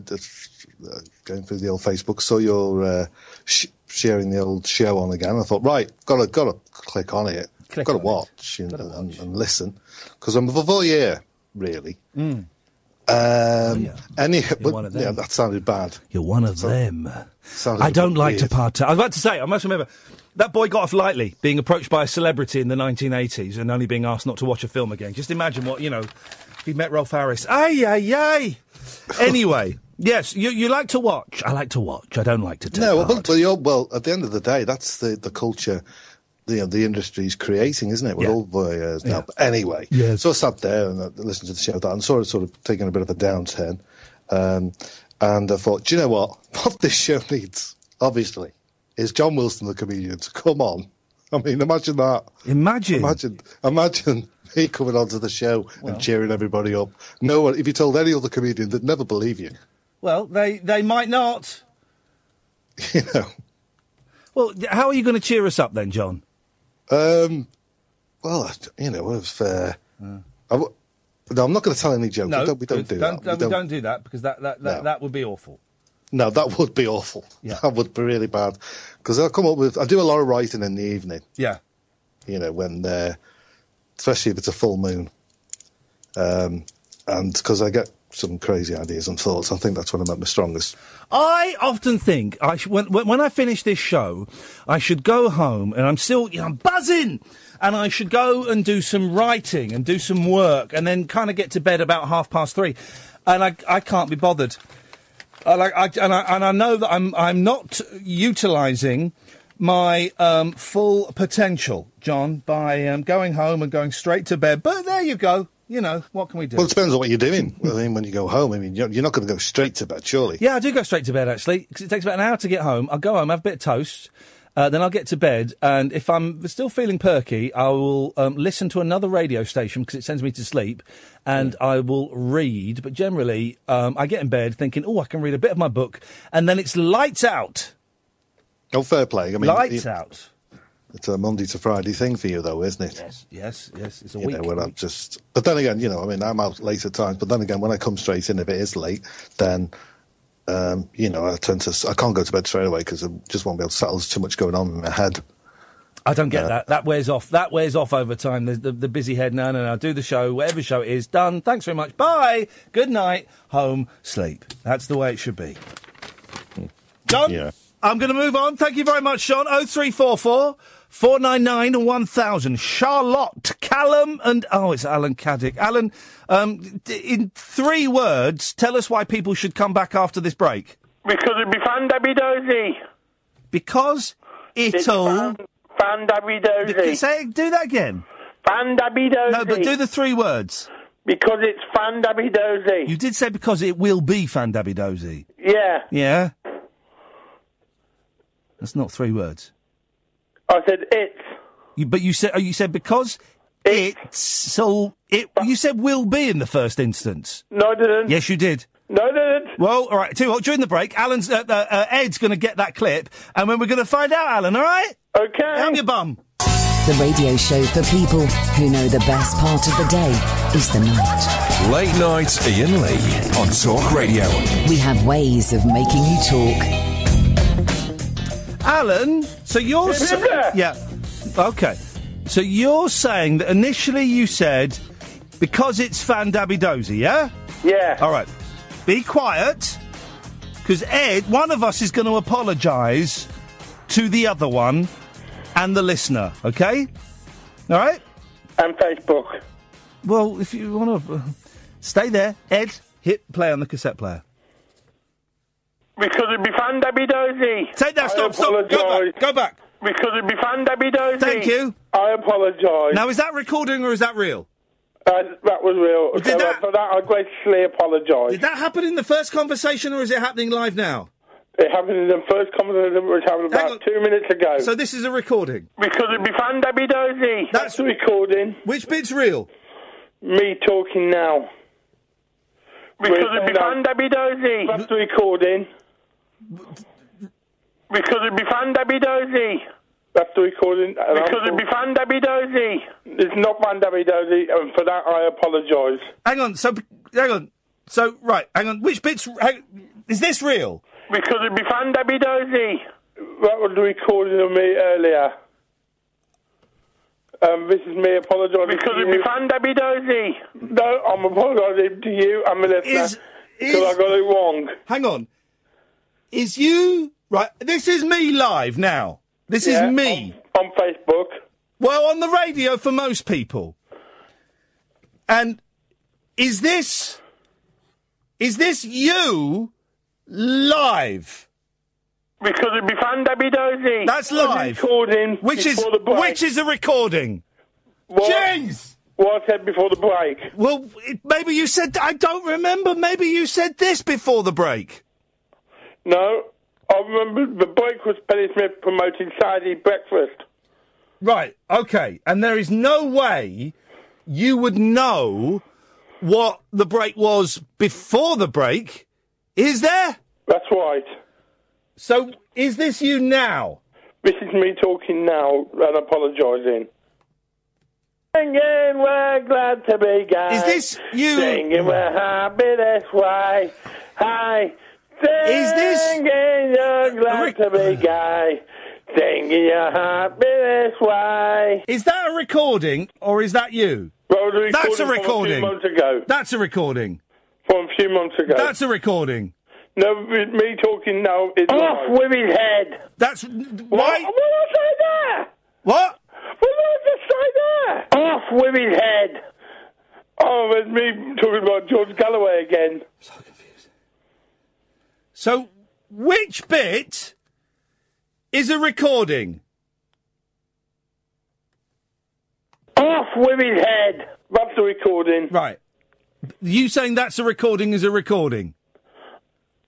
going through the old Facebook, saw your uh, sh- sharing the old show on again. I thought, right, got to got to click on it, Click got to on it. watch, and, and, and listen, because I'm a voyeur, really. Mm. Um, Any, but, one of yeah, that sounded bad. You're one of them. I don't like to weird. partake. I was about to say, I must remember, that boy got off lightly, being approached by a celebrity in the 1980s and only being asked not to watch a film again. Just imagine what, you know, he met Rolf Harris. Ay, ay, ay. Anyway, yes, you, you like to watch. I like to watch. I don't like to take No, well, part. well, well, at the end of the day, that's the, the culture the, you know, the industry's creating, isn't it? We're Yeah. all voyeurs now. Yeah. But anyway, Yes. so I sat there and I listened to the show that and saw it sort of taking a bit of a downturn. Um, and I thought, do you know what? <laughs> What this show needs, obviously, is John Wilson, the comedian, to come on. I mean, imagine that. Imagine. Imagine, imagine <laughs> me coming onto the show and cheering everybody up. No one, if you told any other comedian, they'd never believe you. Well, they, they might not. <laughs> You know. Well, how are you going to cheer us up then, John? Um, well, you know, if uh, I w- no, I'm not going to tell any jokes. No, we don't, we don't do don't, that. Don't, don't do that because that, that, that, No. that would be awful. No, that would be awful. Yeah. <laughs> That would be really bad. Because I come up with, I do a lot of writing in the evening. Yeah. You know, when, uh, especially if it's a full moon, um, and because I get some crazy ideas and thoughts. I think that's when I'm at my strongest. I often think I sh- when, when I finish this show, I should go home and I'm still you know I'm buzzing, and I should go and do some writing and do some work, and then kind of get to bed about half past three, and I I can't be bothered. I like I, and I and I know that I'm I'm not utilising my um, full potential, John, by um, going home and going straight to bed. But there you go. You know what can we do? Well, it depends on what you're doing. I mean, when you go home, I mean, you're, not going to go straight to bed, surely. Yeah, I do go straight to bed actually, because it takes about an hour to get home. I'll go home, have a bit of toast, uh, then I'll get to bed, and if I'm still feeling perky, I will um, listen to another radio station because it sends me to sleep, and I will read. But generally, um, I get in bed thinking, oh, I can read a bit of my book, and then it's lights out. Oh, fair play. I mean, lights it- out. It's a Monday to Friday thing for you, though, isn't it? Yes, yes, yes. It's a you week. know, when I'm just. But then again, you know, I mean, I'm out late at times. But then again, when I come straight in, if it is late, then, um, you know, I tend to. I can't go to bed straight away because I just won't be able to settle. There's too much going on in my head. I don't get Uh, that. That wears off. That wears off over time. The, the, the busy head. No, no, no. Do the show. Whatever show it is. Done. Thanks very much. Bye. Good night. Home. Sleep. That's the way it should be. John, Yeah. I'm going to move on. Thank you very much, Sean. 0344 499 1000. Charlotte, Callum, and. Oh, it's Alan Caddick. Alan, um, d- in three words, tell us why people should come back after this break. Because it'd be fan dabby dozy. Because it'll. Fan, fan dabby dozy. Say, do that again. Fan dabby dozy. No, but do the three words. Because it's fan dabby dozy. You did say because it will be Fandabby Dozy. Yeah. Yeah? That's not three words. I said it's. You, but you said oh, you said because it's so it. You said will be in the first instance. No, I didn't. Yes, you did. No, I didn't. Well, all right. Tell you what, during the break, Alan's uh, uh, uh, Ed's going to get that clip, and when we're going to find out, Alan. All right? Okay. Down your bum. The radio show for people who know the best part of the day is the night. Late night Iain Lee on Talk Radio. We have ways of making you talk. Alan, so you're sa- yeah, okay. So you're saying that initially you said because it's Fan Dabby Dozy, yeah? Yeah. All right. Be quiet, because Ed, one of us is going to apologise to the other one and the listener. Okay? All right. And Facebook. Well, if you want to uh, stay there, Ed, hit play on the cassette player. Because it'd be fun, Dabby Dozy. Take that, stop, stop, go back, go back. Because it'd be fun, Dabby Dozy. Thank you. I apologise. Now, is that recording or is that real? Uh, that was real. Did so that- for that, I graciously apologise. Did that happen in the first conversation or is it happening live now? It happened in the first conversation which happened Hang about two minutes ago. So this is a recording. Because it'd be fun, Dabby Dozy. That's the recording. Which bit's real? Me talking now. Because it'd be fun, Dabby Dozy. That's the recording. Because it'd be fun, Dabby Dozy. That's the recording. Because it'd be fun, Dabby Dozy. It's not fun, Dabby Dozy, and for that I apologise. Hang on. So hang on. So right. Hang on. Which bits? Hang, is this real? Because it'd be fun, Dabby Dozy. That was the recording of me earlier. Um, this is me apologising Because it'd be fun, Dabby Dozy. No, I'm apologising to you and my listener. Is- because I got it wrong. Hang on. Is you right? This is me live now. This Yeah, is me on Facebook. Well, on the radio for most people. And is this is this you live? Because it'd be fun, Dabby Dozy. That's live. Recording Which is which is a recording. What, Jeez. What I said before the break. Well, it, maybe you said I don't remember. Maybe you said this before the break. No, I remember the break was Penny Smith promoting Saturday breakfast. Right. Okay. And there is no way you would know what the break was before the break, is there? That's right. So is this you now? This is me talking now and apologising. Singing, we're glad to be gay. Is this you? Singing, we're happy this way. Hi. Is this- Singing, you're uh, glad to be gay. Singing, you're happy this way. Is that a recording or is that you? Well, the That's a recording from. A few months ago. That's a recording. From a few months ago. That's a recording. No, with me talking now is Off with his head. That's What, why. what did I say there? What? What did I just say there? Off with his head. Oh, it's me talking about George Galloway again. So which bit is a recording? Off with his head. That's the recording. Right. You saying that's a recording is a recording.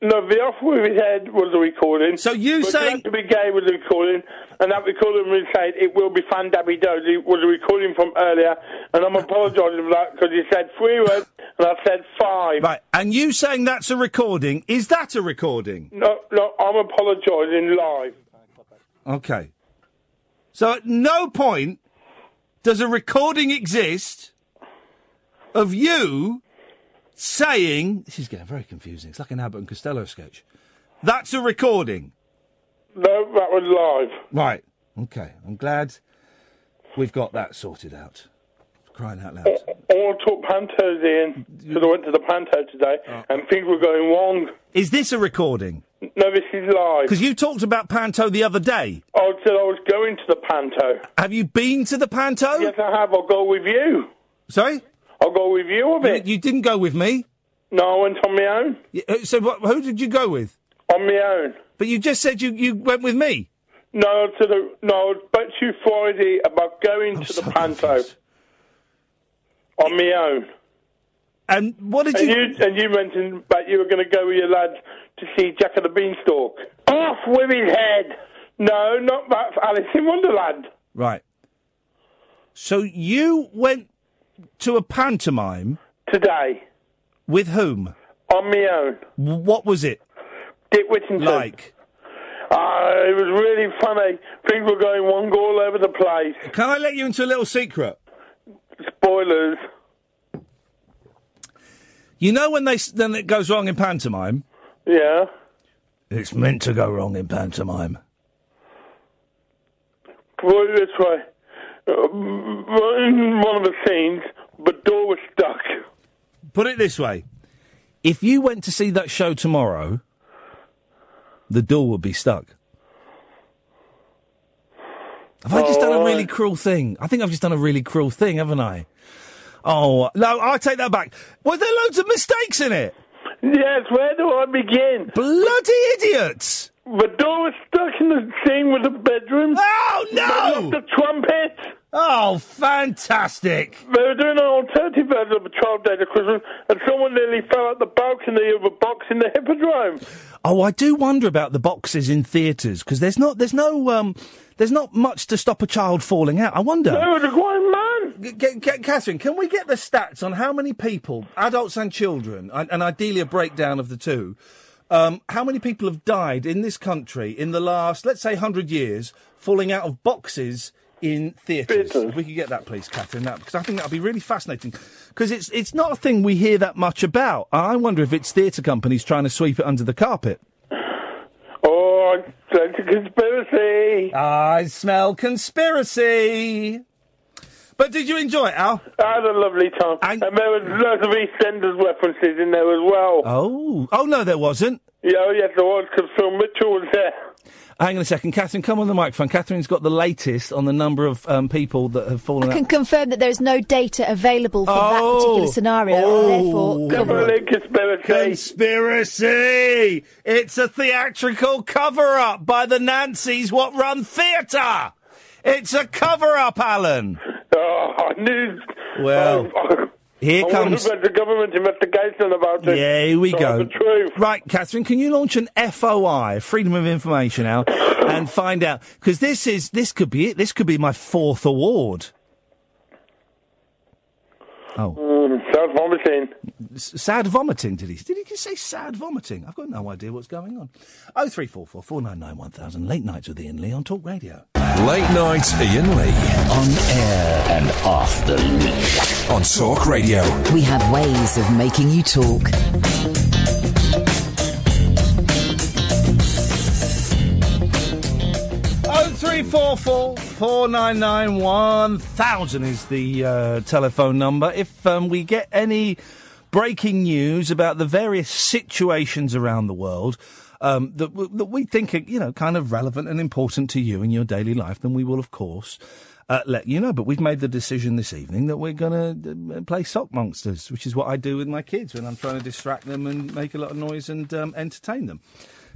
No, the off with his head was a recording. So you but saying- to be gay was a recording, and that recording was said it will be fun. Dabby Dozy was a recording from earlier, and I'm apologising for that because you said three words and I said five. Right. And you saying that's a recording, is that a recording? No, no, I'm apologising live. Okay. So at no point does a recording exist of you saying this is getting very confusing. It's like an Abbott and Costello sketch. That's a recording. No, that was live. Right. Okay. I'm glad we've got that sorted out. Crying out loud. I want to talk pantos, Iain, because I went to the panto today, oh. and things were going wrong. Is this a recording? No, this is live. Because you talked about Panto the other day. I said I was going to the panto. Have you been to the Panto? Yes, I have. I'll go with you. Sorry? I'll go with you a bit. you didn't go with me. No, I went on my own. Y- uh, So what, who did you go with? On my own. But you just said you, you went with me. No, to the no. I spoke to you Friday about going to the panto. On my own. And what did and you? you? And you mentioned that you were going to go with your lads to see Jack of the Beanstalk. Off with his head. No, not that. Alice in Wonderland. Right. So you went to a pantomime today. With whom? On my own. W- What was it? Dick Whittington. Like. Uh, it was really funny. Things were going one go all over the place. Can I let you into a little secret? Spoilers. You know when they s- then it goes wrong in pantomime. Yeah. It's meant to go wrong in pantomime. Put it this way. In one of the scenes, the door was stuck. Put it this way: if you went to see that show tomorrow, the door would be stuck. Have I just done a really oh, cruel thing? I think I've just done a really cruel thing, haven't I? Oh no, I take that back. Were there loads of mistakes in it? Yes, where do I begin? Bloody idiots! The door was stuck in the scene with the bedroom. Oh no! The trumpet. Oh, fantastic! They were doing an alternative version of a 12 Days of Christmas, and someone nearly fell out the balcony of a box in the Hippodrome. Oh, I do wonder about the boxes in theatres because there's not there's no um there's not much to stop a child falling out. I wonder. There was a grown man. G- g- Catherine, can we get the stats on how many people, adults and children, and, and ideally a breakdown of the two, um, how many people have died in this country in the last, let's say, hundred years, falling out of boxes in theatres? If we could get that, please, Catherine, that because I think that would be really fascinating. Because it's it's not a thing we hear that much about. I wonder if it's theatre companies trying to sweep it under the carpet. <sighs> Oh, it's a conspiracy. I smell conspiracy. But did you enjoy it, Al? I had a lovely time. And, there was loads of EastEnders references in there as well. Oh, oh no, there wasn't. Yeah, oh, yes, there was, because Phil Mitchell was there. Hang on a second, Catherine. Come on the microphone. Catherine's got the latest on the number of um, people that have fallen I can confirm that there is no data available for that particular scenario, and therefore cover it. Conspiracy! It's a theatrical cover-up by the Nancys what run theatre. It's a cover-up, Alan. Oh, I knew. Well, here I comes. the government investigation about it. Yeah, here we go. The truth. Right, Catherine, can you launch an FOI, Freedom of Information, Al, <sighs> and find out because this is this could be it. This could be my fourth award. Oh, Mm, South vomiting. S- sad vomiting. Did he? Did he just say sad vomiting? I've got no idea what's going on. Oh three four four four nine nine one thousand. Late nights with Iain Lee on Talk Radio. Late night Iain Lee. On air and off the leash. On Talk Radio. We have ways of making you talk. Oh three four four four nine nine one thousand is the uh, telephone number. If um, we get any breaking news about the various situations around the world um, that that we think are you know kind of relevant and important to you in your daily life, then we will of course. Uh, let you know, but we've made the decision this evening that we're going to uh, play sock monsters, which is what I do with my kids when I'm trying to distract them and make a lot of noise and um, entertain them.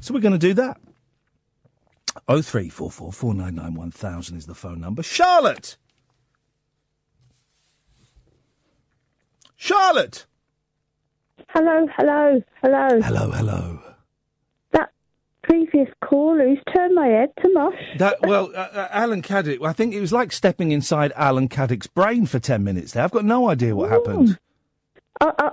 So we're going to do that. Oh three four four four nine nine one thousand is the phone number. Charlotte. Charlotte. Hello, hello, hello. Hello, hello. Previous caller who's turned my head to mush. That well, uh, uh, Alan Caddick. I think it was like stepping inside Alan Caddick's brain for ten minutes. There, I've got no idea what happened. Uh, uh,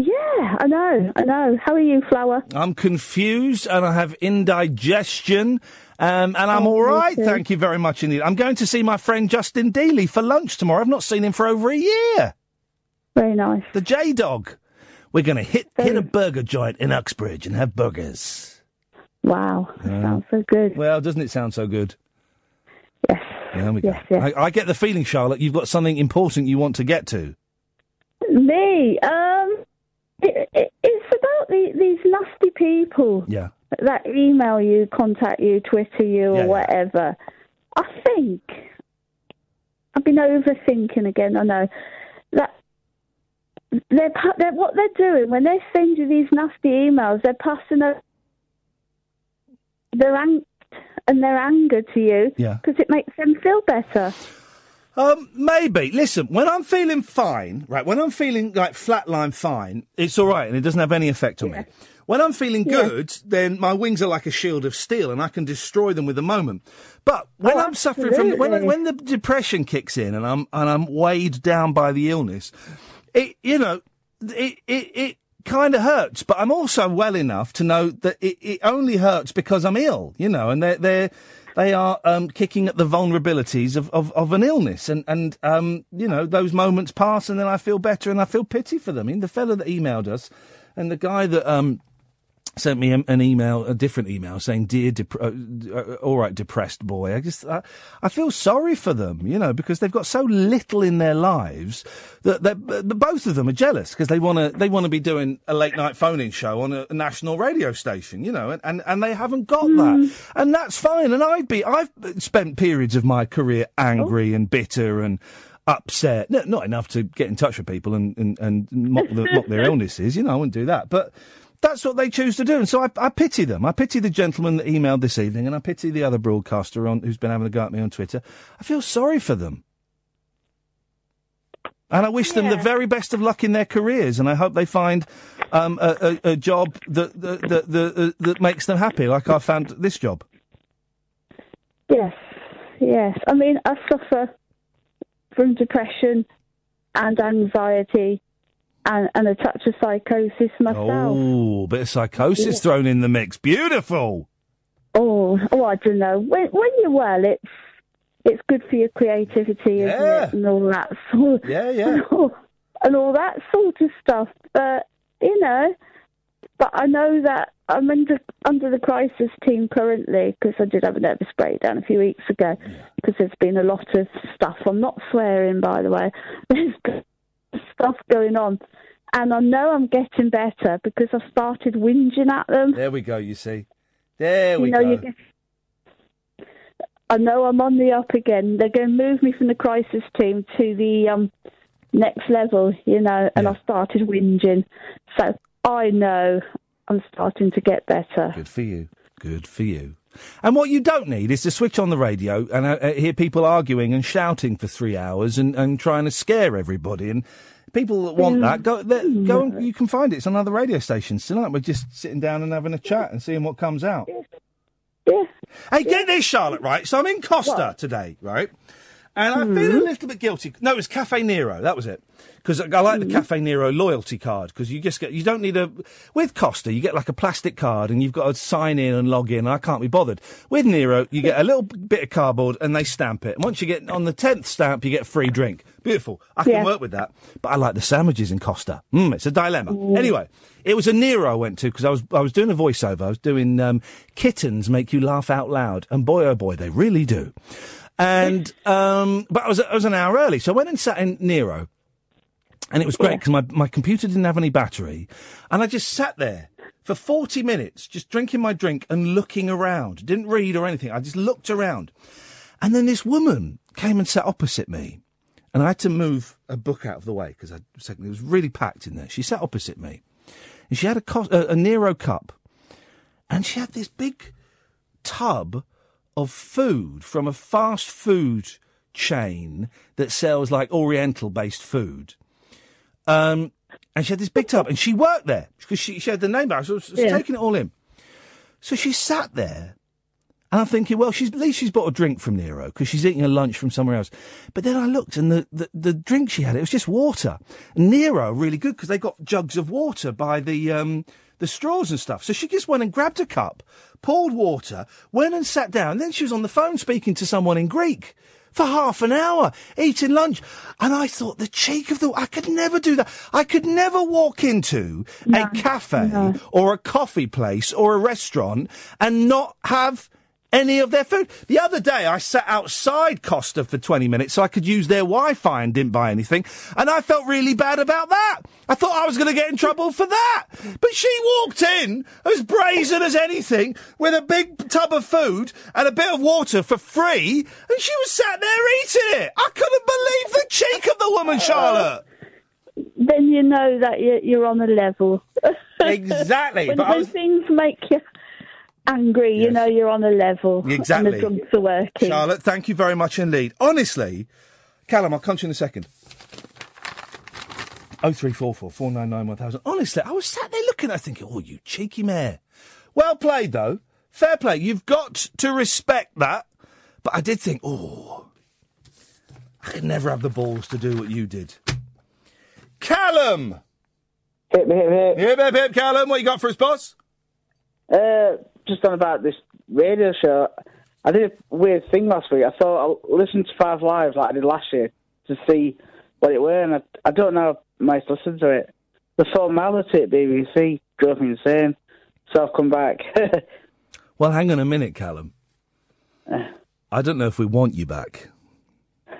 yeah, I know, I know. How are you, Flower? I'm confused and I have indigestion. Um, and I'm Oh, all right, thank you very much indeed. I'm going to see my friend Justin Dealey for lunch tomorrow. I've not seen him for over a year. Very nice. The J Dog. We're going to hit hit a burger joint in Uxbridge and have burgers. Wow, Yeah. sounds so good. Well, doesn't it sound so good? Yes. There we go. Yes, yes. I, I get the feeling, Charlotte, you've got something important you want to get to. Me, um, it, it, it's about the, these nasty people Yeah. that email you, contact you, Twitter you, Yeah, or yeah. whatever. I think I've been overthinking again. I know that they're, they're what they're doing when they send you these nasty emails. They're passing a, their ang- and their anger to you Yeah. because it makes them feel better. Um, maybe. Listen, when I'm feeling fine, right, when I'm feeling like flatline fine, it's all right and it doesn't have any effect on me. When I'm feeling good, then my wings are like a shield of steel and I can destroy them with a moment. But when Oh, I'm suffering from when absolutely. when the depression kicks in and I'm and I'm weighed down by the illness, it you know, it it, it kind of hurts, but I'm also well enough to know that it, it only hurts because I'm ill, you know, and they're, they're, they are um, kicking at the vulnerabilities of, of, of an illness. And, and um, you know, those moments pass and then I feel better and I feel pity for them. I mean, the fella that emailed us and the guy that um, sent me an email, a different email saying, "Dear, dep- uh, uh, all right, depressed boy." I just, I, I feel sorry for them, you know, because they've got so little in their lives that both of them are jealous because they want to, they want to be doing a late night phone-in show on a, a national radio station, you know, and, and, and they haven't got that, and that's fine. And I'd be, I've spent periods of my career angry and bitter and upset. No, not enough to get in touch with people and, and, and mock, the, mock their <laughs> illnesses. You know, I wouldn't do that. But that's what they choose to do. And so I, I pity them. I pity the gentleman that emailed this evening and I pity the other broadcaster on, who's been having a go at me on Twitter. I feel sorry for them. And I wish them the very best of luck in their careers, and I hope they find um, a, a, a job that that, that, that that makes them happy, like I found this job. Yes, yes. I mean, I suffer from depression and anxiety and, and a touch of psychosis myself. Oh, bit of psychosis Yeah. thrown in the mix. Beautiful. Oh, oh, I don't know. When when you're well, it's it's good for your creativity, isn't it, and all that sort. Yeah, yeah. <laughs> And all, and all that sort of stuff. But you know, but I know that I'm under under the crisis team currently because I did have a nervous breakdown a few weeks ago because there's been a lot of stuff. I'm not swearing, by the way. <laughs> There's stuff going on. And I know I'm getting better because I started whinging at them. There we go. You see. There we know, go. you get, I know I'm on the up again. They're going to move me from the crisis team to the um, next level, you know, and I started whinging. So I know I'm starting to get better. Good for you. Good for you. And what you don't need is to switch on the radio and uh, uh, hear people arguing and shouting for three hours and, and trying to scare everybody. And people that want that, go, go and you can find it. It's on other radio stations tonight. We're just sitting down and having a chat and seeing what comes out. Yeah. Hey, get this, Charlotte, right? So I'm in Costa today, right? And I feel a little bit guilty. No, it was Cafe Nero. That was it. Because I like the Cafe Nero loyalty card. Because you just get, you don't need a, with Costa, you get like a plastic card and you've got to sign in and log in. And I can't be bothered. With Nero, you get a little bit of cardboard and they stamp it. And once you get on the 10th stamp, you get a free drink. Beautiful. I can Yeah. work with that. But I like the sandwiches in Costa. Mm, it's a dilemma. Anyway, it was a Nero I went to because I was, I was doing a voiceover. I was doing, um, kittens make you laugh out loud. And boy, oh boy, they really do. And, um, but I was, I was an hour early. So I went and sat in Nero. And it was great because my, my computer didn't have any battery. And I just sat there for 40 minutes, just drinking my drink and looking around. Didn't read or anything. I just looked around. And then this woman came and sat opposite me. And I had to move a book out of the way because it was really packed in there. She sat opposite me. And she had a, co- a, a Nero cup. And she had this big tub of food from a fast food chain that sells like Oriental based food. Um, and she had this big tub, and she worked there because she, she had the name back. So I was, was Yeah. taking it all in. So she sat there, and I'm thinking, well, she's at least she's bought a drink from Nero because she's eating a lunch from somewhere else. But then I looked, and the, the, the drink she had, it was just water. And Nero really good because they got jugs of water by the um, the straws and stuff. So she just went and grabbed a cup, poured water, went and sat down. Then she was on the phone speaking to someone in Greek for half an hour, eating lunch. And I thought, the cheek of the, I could never do that. I could never walk into a cafe or a coffee place or a restaurant and not have any of their food. The other day, I sat outside Costa for 20 minutes so I could use their Wi-Fi and didn't buy anything. And I felt really bad about that. I thought I was going to get in trouble for that. But she walked in as brazen as anything with a big tub of food and a bit of water for free. And she was sat there eating it. I couldn't believe the cheek of the woman, Charlotte. Then you know that you're, on a level. <laughs> Exactly, when, I when was- things make you angry, you know you're on a level. Exactly. And the drugs are working. Charlotte, thank you very much indeed. Honestly, Callum, I'll come to you in a second. Oh three four four four nine nine one thousand. Honestly, I was sat there looking at it thinking, oh, you cheeky mare. Well played, though. Fair play. You've got to respect that. But I did think, oh, I could never have the balls to do what you did. Callum! Hip, hip, hip. Hip, hip, hip, Callum. What you got for us, boss? Uh, just on about this radio show. I did a weird thing last week. I thought I'll listen to Five Live like I did last year to see what it were, and I, I don't know if I listen to it. The formality at BBC drove me insane, so I've come back. <laughs> Well, hang on a minute, Callum. <sighs> I don't know if we want you back.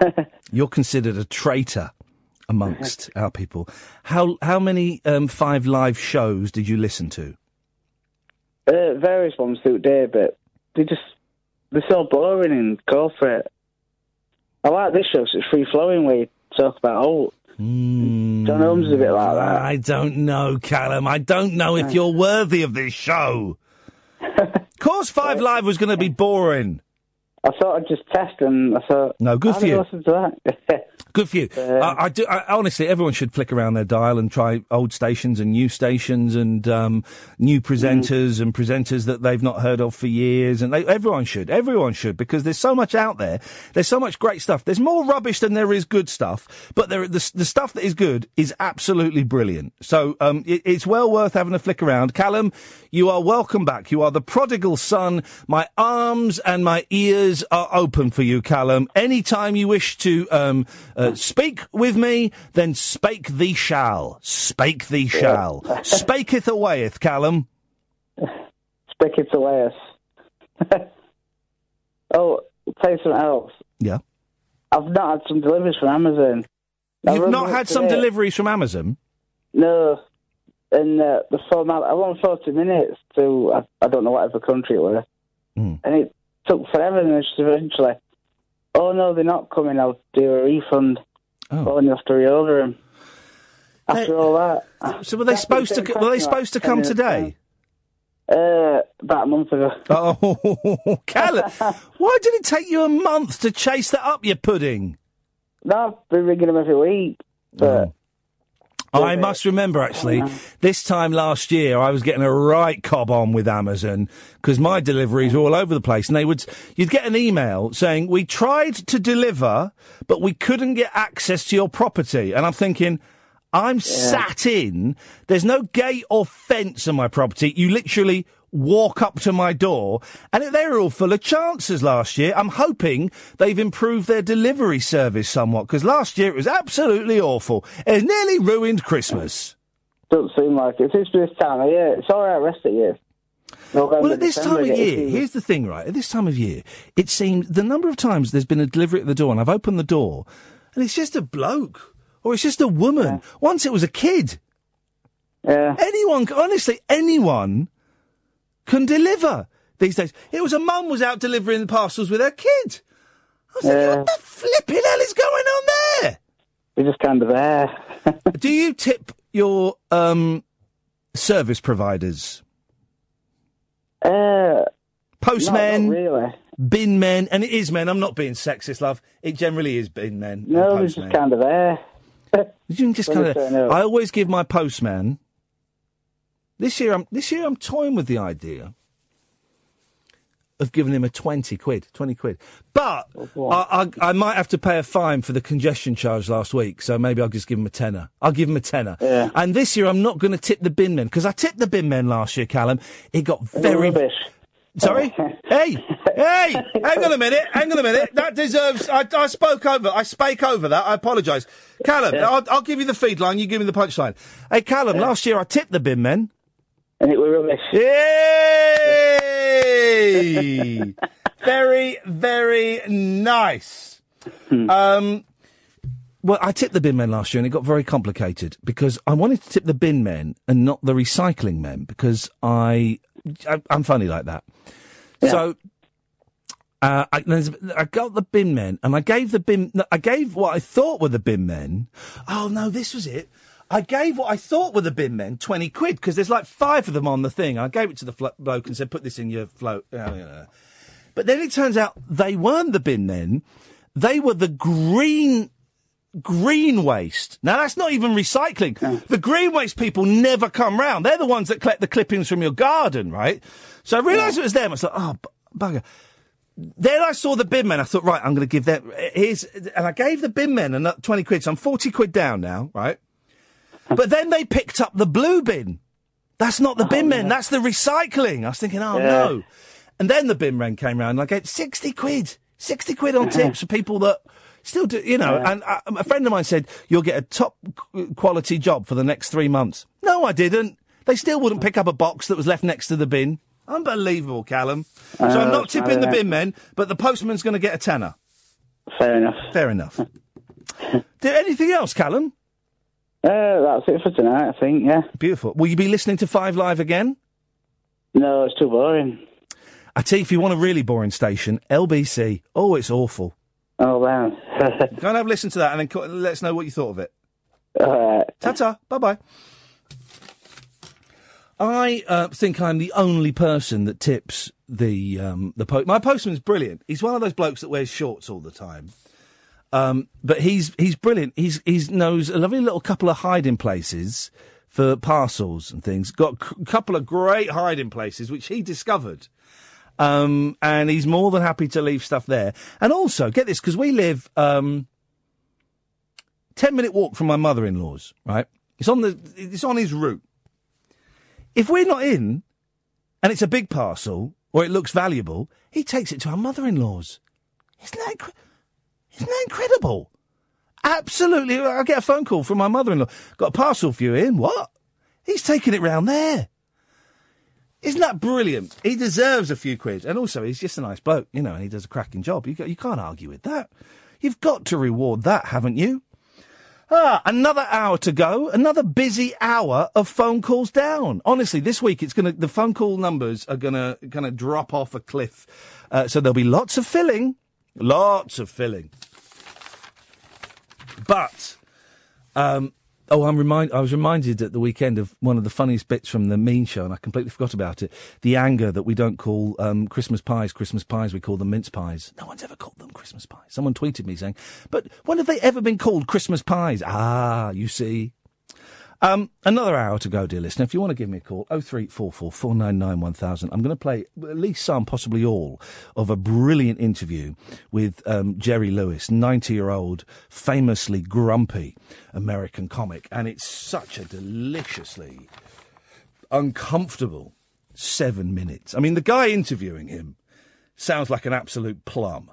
<laughs> You're considered a traitor amongst <laughs> our people. How how many um, five live shows did you listen to? Uh, various ones through the day, but they just they're so boring and corporate. I like this show it's free flowing. where you talk about oh, John Holmes is a bit like that. I don't know, Callum. I don't know if you're worthy of this show. <laughs> course, Five Live was going to be boring. I thought I'd just test, and I thought No, good for you. Listen to that. <laughs> Good for you. I, I do. I, honestly, everyone should flick around their dial and try old stations and new stations and um, new presenters and presenters that they've not heard of for years. And they, everyone should. Everyone should because there's so much out there. There's so much great stuff. There's more rubbish than there is good stuff. But there, the, the stuff that is good is absolutely brilliant. So um, it, it's well worth having a flick around. Callum, you are welcome back. You are the prodigal son. My arms and my ears are open for you, Callum. Anytime you wish to um, uh, speak with me, then spake thee shall. Spake thee shall. <laughs> Spaketh awayeth, Callum. <laughs> Spaketh away us. <laughs> oh, tell you something else. Yeah. I've not had some deliveries from Amazon. I You've not had some deliveries from Amazon? No. And uh, the format, I want 40 minutes to, I, I don't know whatever country it was. Hmm. And it took forever, and eventually, oh no, they're not coming, I'll do a refund. Oh. and you have to reorder them. After all that. So were they supposed to? Were they supposed to come today? Uh, about a month ago. Oh, <laughs> Callum, why did it take you a month to chase that up, you pudding? No, I've been ringing them every week. But I must remember actually, this time last year I was getting a right cob on with Amazon because my deliveries were all over the place, and they would you'd get an email saying we tried to deliver, but we couldn't get access to your property, and I'm thinking. I'm sat in. There's no gate or fence on my property. You literally walk up to my door, and they were all full of chances last year. I'm hoping they've improved their delivery service somewhat because last year it was absolutely awful. It nearly ruined Christmas. Doesn't seem like it. It's this time of year. It's all right, rest of year. November, Well, at this December, time of year, here's the thing, right? At this time of year, it seems the number of times there's been a delivery at the door, and I've opened the door, and it's just a bloke or it's just a woman. Once it was a kid. Yeah. Anyone, honestly, anyone can deliver these days. It was a mum was out delivering parcels with her kid. I was thinking, what the flipping hell is going on there? We're just kind of there. Do you tip your um, service providers? Uh, Postmen, not really. bin men, and it is men. I'm not being sexist, love. It generally is bin men. and No, we're just kind of there. You can just kind of. I always give my postman. This year, I'm this year I'm toying with the idea of giving him a twenty quid, twenty quid. But I, I, I might have to pay a fine for the congestion charge last week, so maybe I'll just give him a tenner. I'll give him a tenner. Yeah. And this year, I'm not going to tip the bin men because I tipped the bin men last year, Callum. It got very. Rubbish. Sorry? <laughs> hey, hey, hang on a minute, hang on a minute. That deserves. I, I spoke over. I spake over that. I apologise, Callum. I'll, I'll give you the feed line. You give me the punchline. Hey, Callum. Last year I tipped the bin men, and it was rubbish. Yay! <laughs> very, very nice. Um. Well, I tipped the bin men last year, and it got very complicated because I wanted to tip the bin men and not the recycling men because I, I I'm funny like that. So uh, I, I got the bin men, and I gave the bin. I gave what I thought were the bin men. Oh no, this was it. I gave what I thought were the bin men twenty quid because there's like five of them on the thing. I gave it to the flo- bloke and said, "Put this in your float." Yeah, yeah. But then it turns out they weren't the bin men. They were the green green waste. Now that's not even recycling. The green waste people never come round. They're the ones that collect the clippings from your garden, right? So I realised it was them. I thought, oh, bu- bugger. Then I saw the bin men. I thought, right, I'm going to give them. Here's, and I gave the bin men another twenty quid. So I'm forty quid down now, right? But then they picked up the blue bin. That's not the bin men. That's the recycling. I was thinking, oh Yeah. no. And then the bin men came round and I gave 60 quid. 60 quid on tips for people that still do, you know. Yeah. And uh, a friend of mine said, you'll get a top quality job for the next three months. No, I didn't. They still wouldn't pick up a box that was left next to the bin. Unbelievable, Callum. So Uh, I'm not tipping the bin men, but the postman's going to get a tenner. Fair enough. Fair enough. <laughs> Do anything else, Callum? Uh, that's it for tonight, I think, yeah. Beautiful. Will you be listening to Five Live again? No, it's too boring. I tell you, if you want a really boring station, LBC. Oh, it's awful. Oh, wow. <laughs> Go and have a listen to that and then co- let us know what you thought of it. All right. Ta ta. Bye bye. I uh, think I'm the only person that tips the um, the post. My postman's brilliant. He's one of those blokes that wears shorts all the time. Um, but he's he's brilliant. He's he's knows a lovely little couple of hiding places for parcels and things. Got a c- couple of great hiding places which he discovered. Um, and he's more than happy to leave stuff there. And also, get this, because we live um, ten minute walk from my mother in law's. Right, it's on the it's on his route. If we're not in, and it's a big parcel or it looks valuable, he takes it to our mother in law's. Isn't that incre- isn't that incredible? Absolutely. I get a phone call from my mother in law. Got a parcel for you in. What? He's taking it round there. Isn't that brilliant? He deserves a few quid. And also, he's just a nice bloke, you know, and he does a cracking job. You, you can't argue with that. You've got to reward that, haven't you? Ah, another hour to go. Another busy hour of phone calls down. Honestly, this week it's gonna the phone call numbers are gonna gonna drop off a cliff. Uh, so there'll be lots of filling, lots of filling. But um, oh, I'm remind I was reminded at the weekend of one of the funniest bits from the Mean Show, and I completely forgot about it. The anger that we don't call um, Christmas pies Christmas pies, we call them mince pies. No one's ever called them Christmas pies. Someone tweeted me saying, "But when have they ever been called Christmas pies?" Ah, you see. Um, another hour to go, dear listener. If you want to give me a call, oh three four four four nine nine one thousand. I'm going to play at least some, possibly all, of a brilliant interview with um, Jerry Lewis, ninety-year-old, famously grumpy American comic, and it's such a deliciously uncomfortable seven minutes. I mean, the guy interviewing him sounds like an absolute plum.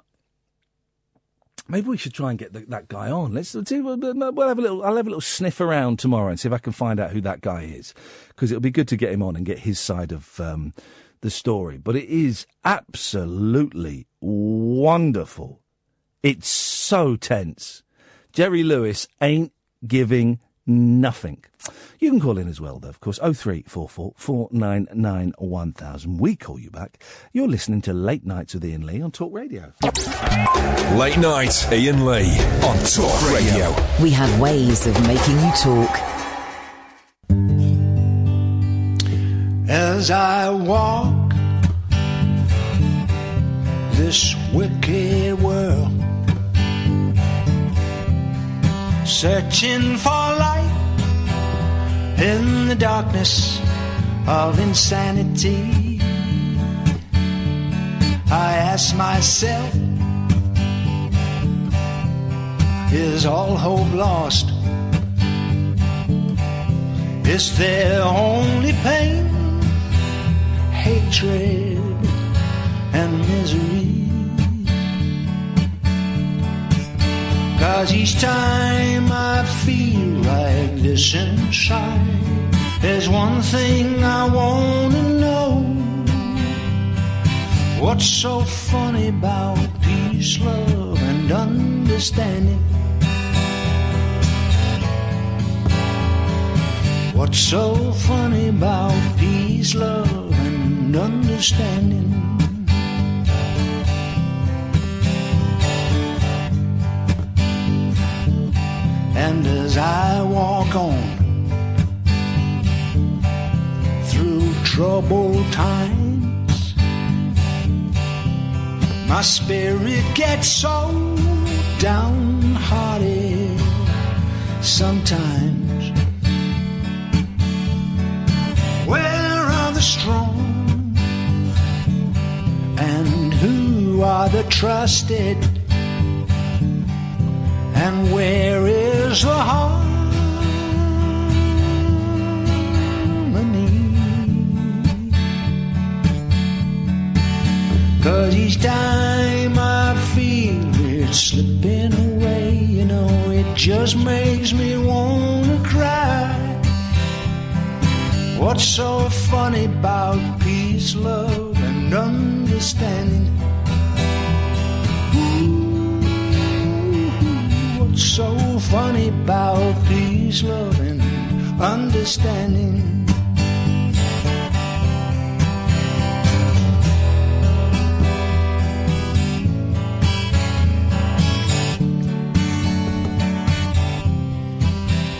Maybe we should try and get the, that guy on. Let's. We'll, we'll have a little. I'll have a little sniff around tomorrow and see if I can find out who that guy is, because it'll be good to get him on and get his side of um, the story. But it is absolutely wonderful. It's so tense. Jerry Lewis ain't giving nothing. You can call in as well, though, of course. 0344 499 1000. We call you back. You're listening to Late Nights with Iain Lee on Talk Radio. Late night, Iain Lee on Talk Radio. We have ways of making you talk. as I walk this wicked world, searching for light in the darkness of insanity. I ask myself, is all hope lost? Is there only pain? hatred and misery. Cause each time I feel like this inside, there's one thing I wanna know. What's so funny about peace, love, and understanding? What's so funny about peace, love, and understanding? And as I walk on through troubled times, my spirit gets so downhearted sometimes. Where are the strong? And who are the trusted? And where is is the harmony. Cause each time I feel it slipping away, you know, it just makes me wanna cry. What's so funny about peace, love, and understanding? What's so funny about peace, love, and understanding?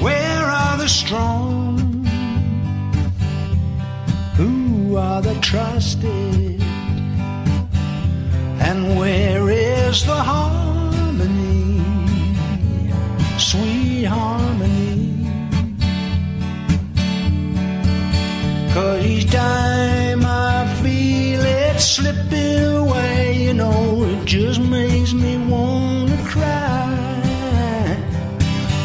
Where are the strong? Who are the trusted? And where is the harmony? Sweet harmony. Cause each time I feel it slipping away, you know, it just makes me wanna cry.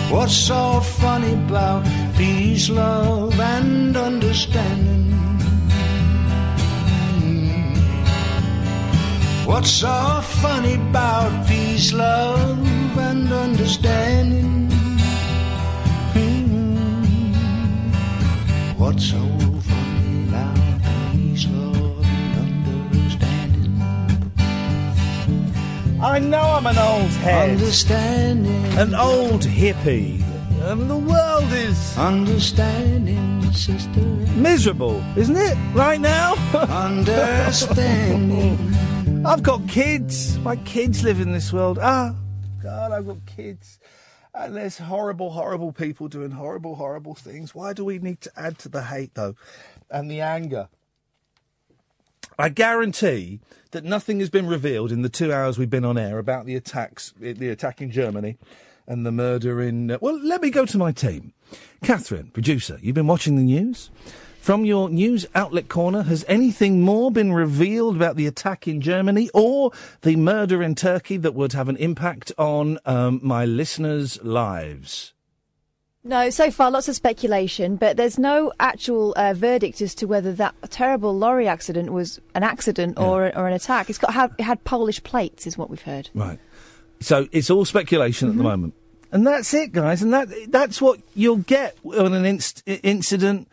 What's so funny about peace, love, and understanding? What's so funny about peace, love, and understanding? What's so funny about peace, love, and understanding? I know I'm an old head. Understanding. An old hippie. And the world is. Understanding, sister. Miserable, isn't it? Right now? <laughs> Understanding. I've got kids. My kids live in this world. Ah, God, I've got kids. And there's horrible, horrible people doing horrible, horrible things. Why do we need to add to the hate, though? And the anger? I guarantee that nothing has been revealed in the two hours we've been on air about the attacks, the attack in Germany and the murder in. Uh, well, let me go to my team. Catherine, producer, you've been watching the news? From your news outlet corner, has anything more been revealed about the attack in Germany or the murder in Turkey that would have an impact on um, my listeners' lives? No, so far lots of speculation, but there's no actual uh, verdict as to whether that terrible lorry accident was an accident or or an attack. It's got have, it had Polish plates, is what we've heard. Right. So it's all speculation at the moment, and that's it, guys. And that that's what you'll get on an inst- incident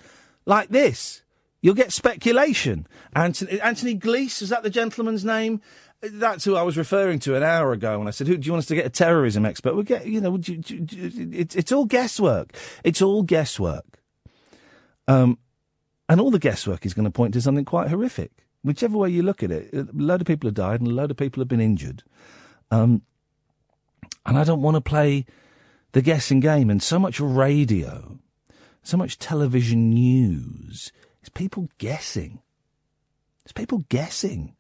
like this. You'll get speculation. Anthony, Anthony Glees is that the gentleman's name? That's who I was referring to an hour ago when I said, "Who do you want us to get a terrorism expert?" We get, you know, do do it's it's all guesswork. It's all guesswork. Um, and all the guesswork is going to point to something quite horrific. Whichever way you look at it, a load of people have died and a load of people have been injured. Um, and I don't want to play the guessing game. And so much radio, so much television news is people guessing. It's people guessing.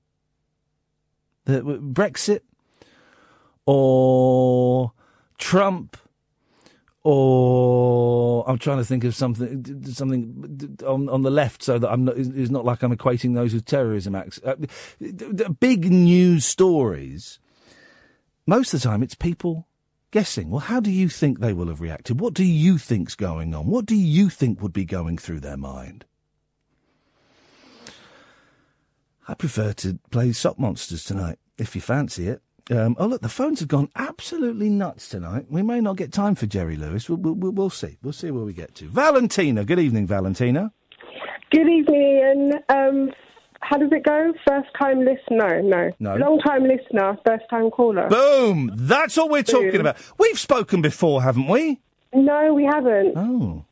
The, Brexit or Trump or I'm trying to think of something something on on the left so that I'm not it's it's not like I'm equating those with terrorism acts. Uh, big news stories. Most of the time, it's people guessing. Well, how do you think they will have reacted? What do you think's going on? What do you think would be going through their mind? I prefer to play Sock Monsters tonight, if you fancy it. Um, oh, look, the phones have gone absolutely nuts tonight. We may not get time for Jerry Lewis. We'll, we'll, we'll see. We'll see where we get to. Valentina. Good evening, Valentina. Good evening. Um, how does it go? First time listener? No. No. Long time listener, first time caller. Boom! That's what we're talking about. We've spoken before, haven't we? No, we haven't. Oh.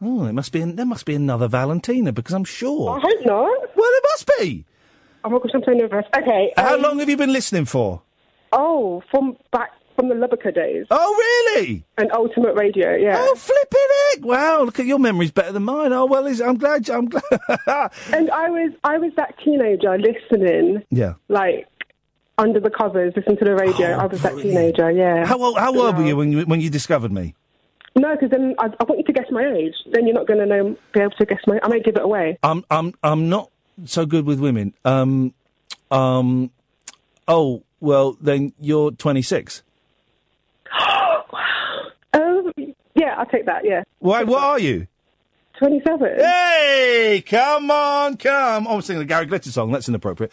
Oh, it must be there must be another Valentina because I'm sure. I hope not. Well, it must be. Oh my gosh, I'm so nervous. Okay. How um, long have you been listening for? Oh, from back from the LBC days. Oh, really? And Ultimate Radio, yeah. Oh, flipping heck! Wow, look at your memory's better than mine. Oh well, I'm glad. I'm glad. <laughs> and I was I was that teenager listening, yeah. like under the covers, listening to the radio. I was that teenager, yeah. Oh, How old, how old were you when you when you discovered me? No, because then I, I want you to guess my age. Then you're not going to know, be able to guess my. I may give it away. I'm I'm I'm not so good with women. Um, um, oh well, then you're 26. Um, yeah, I'll take that. Yeah, Why? What are you? 27. Hey, come on, come. Oh, I'm singing a Gary Glitter song. That's inappropriate.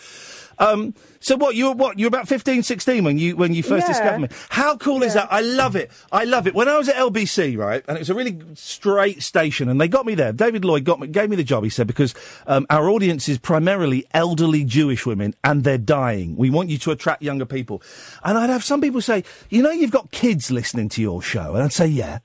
Um, so what? You were what? You were about 15, 16 when you when you first Yeah. discovered me. How cool is that? I love it. I love it. When I was at LBC, right, and it was a really straight station, and they got me there. David Lloyd got me, gave me the job. He said because um, our audience is primarily elderly Jewish women, and they're dying. We want you to attract younger people. And I'd have some people say, you know, you've got kids listening to your show, and I'd say, yeah,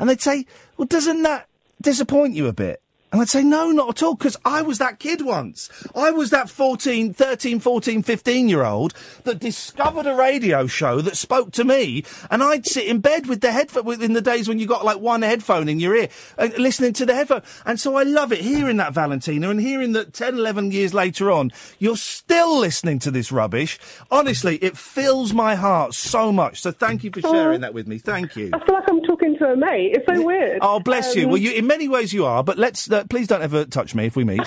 and they'd say, well, doesn't that disappoint you a bit? And I'd say, no, not at all, because I was that kid once. I was that 14, 13, 14, 15 year old that discovered a radio show that spoke to me, and I'd sit in bed with the headphone, in the days when you got like one headphone in your ear, and listening to the headphone. And so I love it, hearing that, Valentina, and hearing that 10, 11 years later on, you're still listening to this rubbish. Honestly, it fills my heart so much. So thank you for sharing that with me. Thank you. I feel like I'm talking to a mate. It's so weird. Oh, bless you. Um, Well, you, in many ways you are, but let's uh, please don't ever touch me if we meet. you're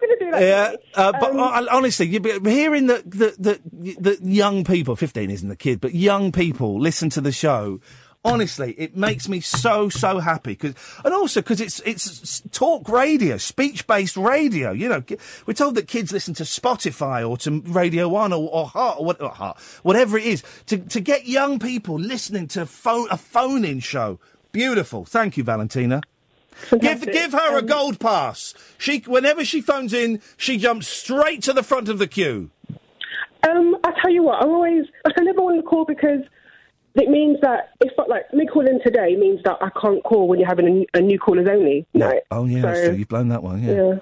going to do that. Yeah, uh, but uh, honestly, you hearing that the, the the young people, fifteen isn't a kid, but young people listen to the show. Honestly, it makes me so so happy 'cause- and also because it's it's talk radio, speech based radio. You know, we're told that kids listen to Spotify or to Radio One or, or Heart or, what, or Heart, whatever it is. To to get young people listening to phone a phone in show, beautiful. Thank you, Valentina. Give give her a gold pass. She whenever she phones in, she jumps straight to the front of the queue. Um, I tell you what, I'm always I never want to call because it means that if like me calling today means that I can't call when you're having a, new- a new callers only night. Oh yeah, that's So, true. You've blown that one. Yeah. yeah.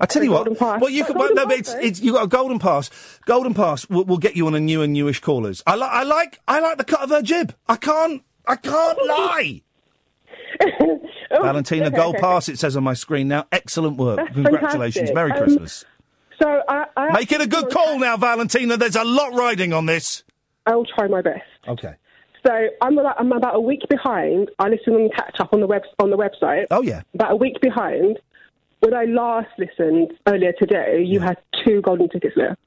I tell you what. Well, you can. Well, no, but pass, it's, it's you got a golden pass. Golden pass will, will get you on a new and newish callers. I like. I like. I like the cut of her jib. I can't. I can't lie. <laughs> Valentina, okay, gold okay. pass. It says on my screen now. Excellent work. That's Congratulations. fantastic. Merry Um, Christmas. So I, I Make it a good call now, Valentina. There's a lot riding on this. I'll try my best. Okay. So I'm about, I'm about a week behind. I listen and catch up on the web on the website. Oh yeah. About a week behind. When I last listened earlier today, you had two golden tickets left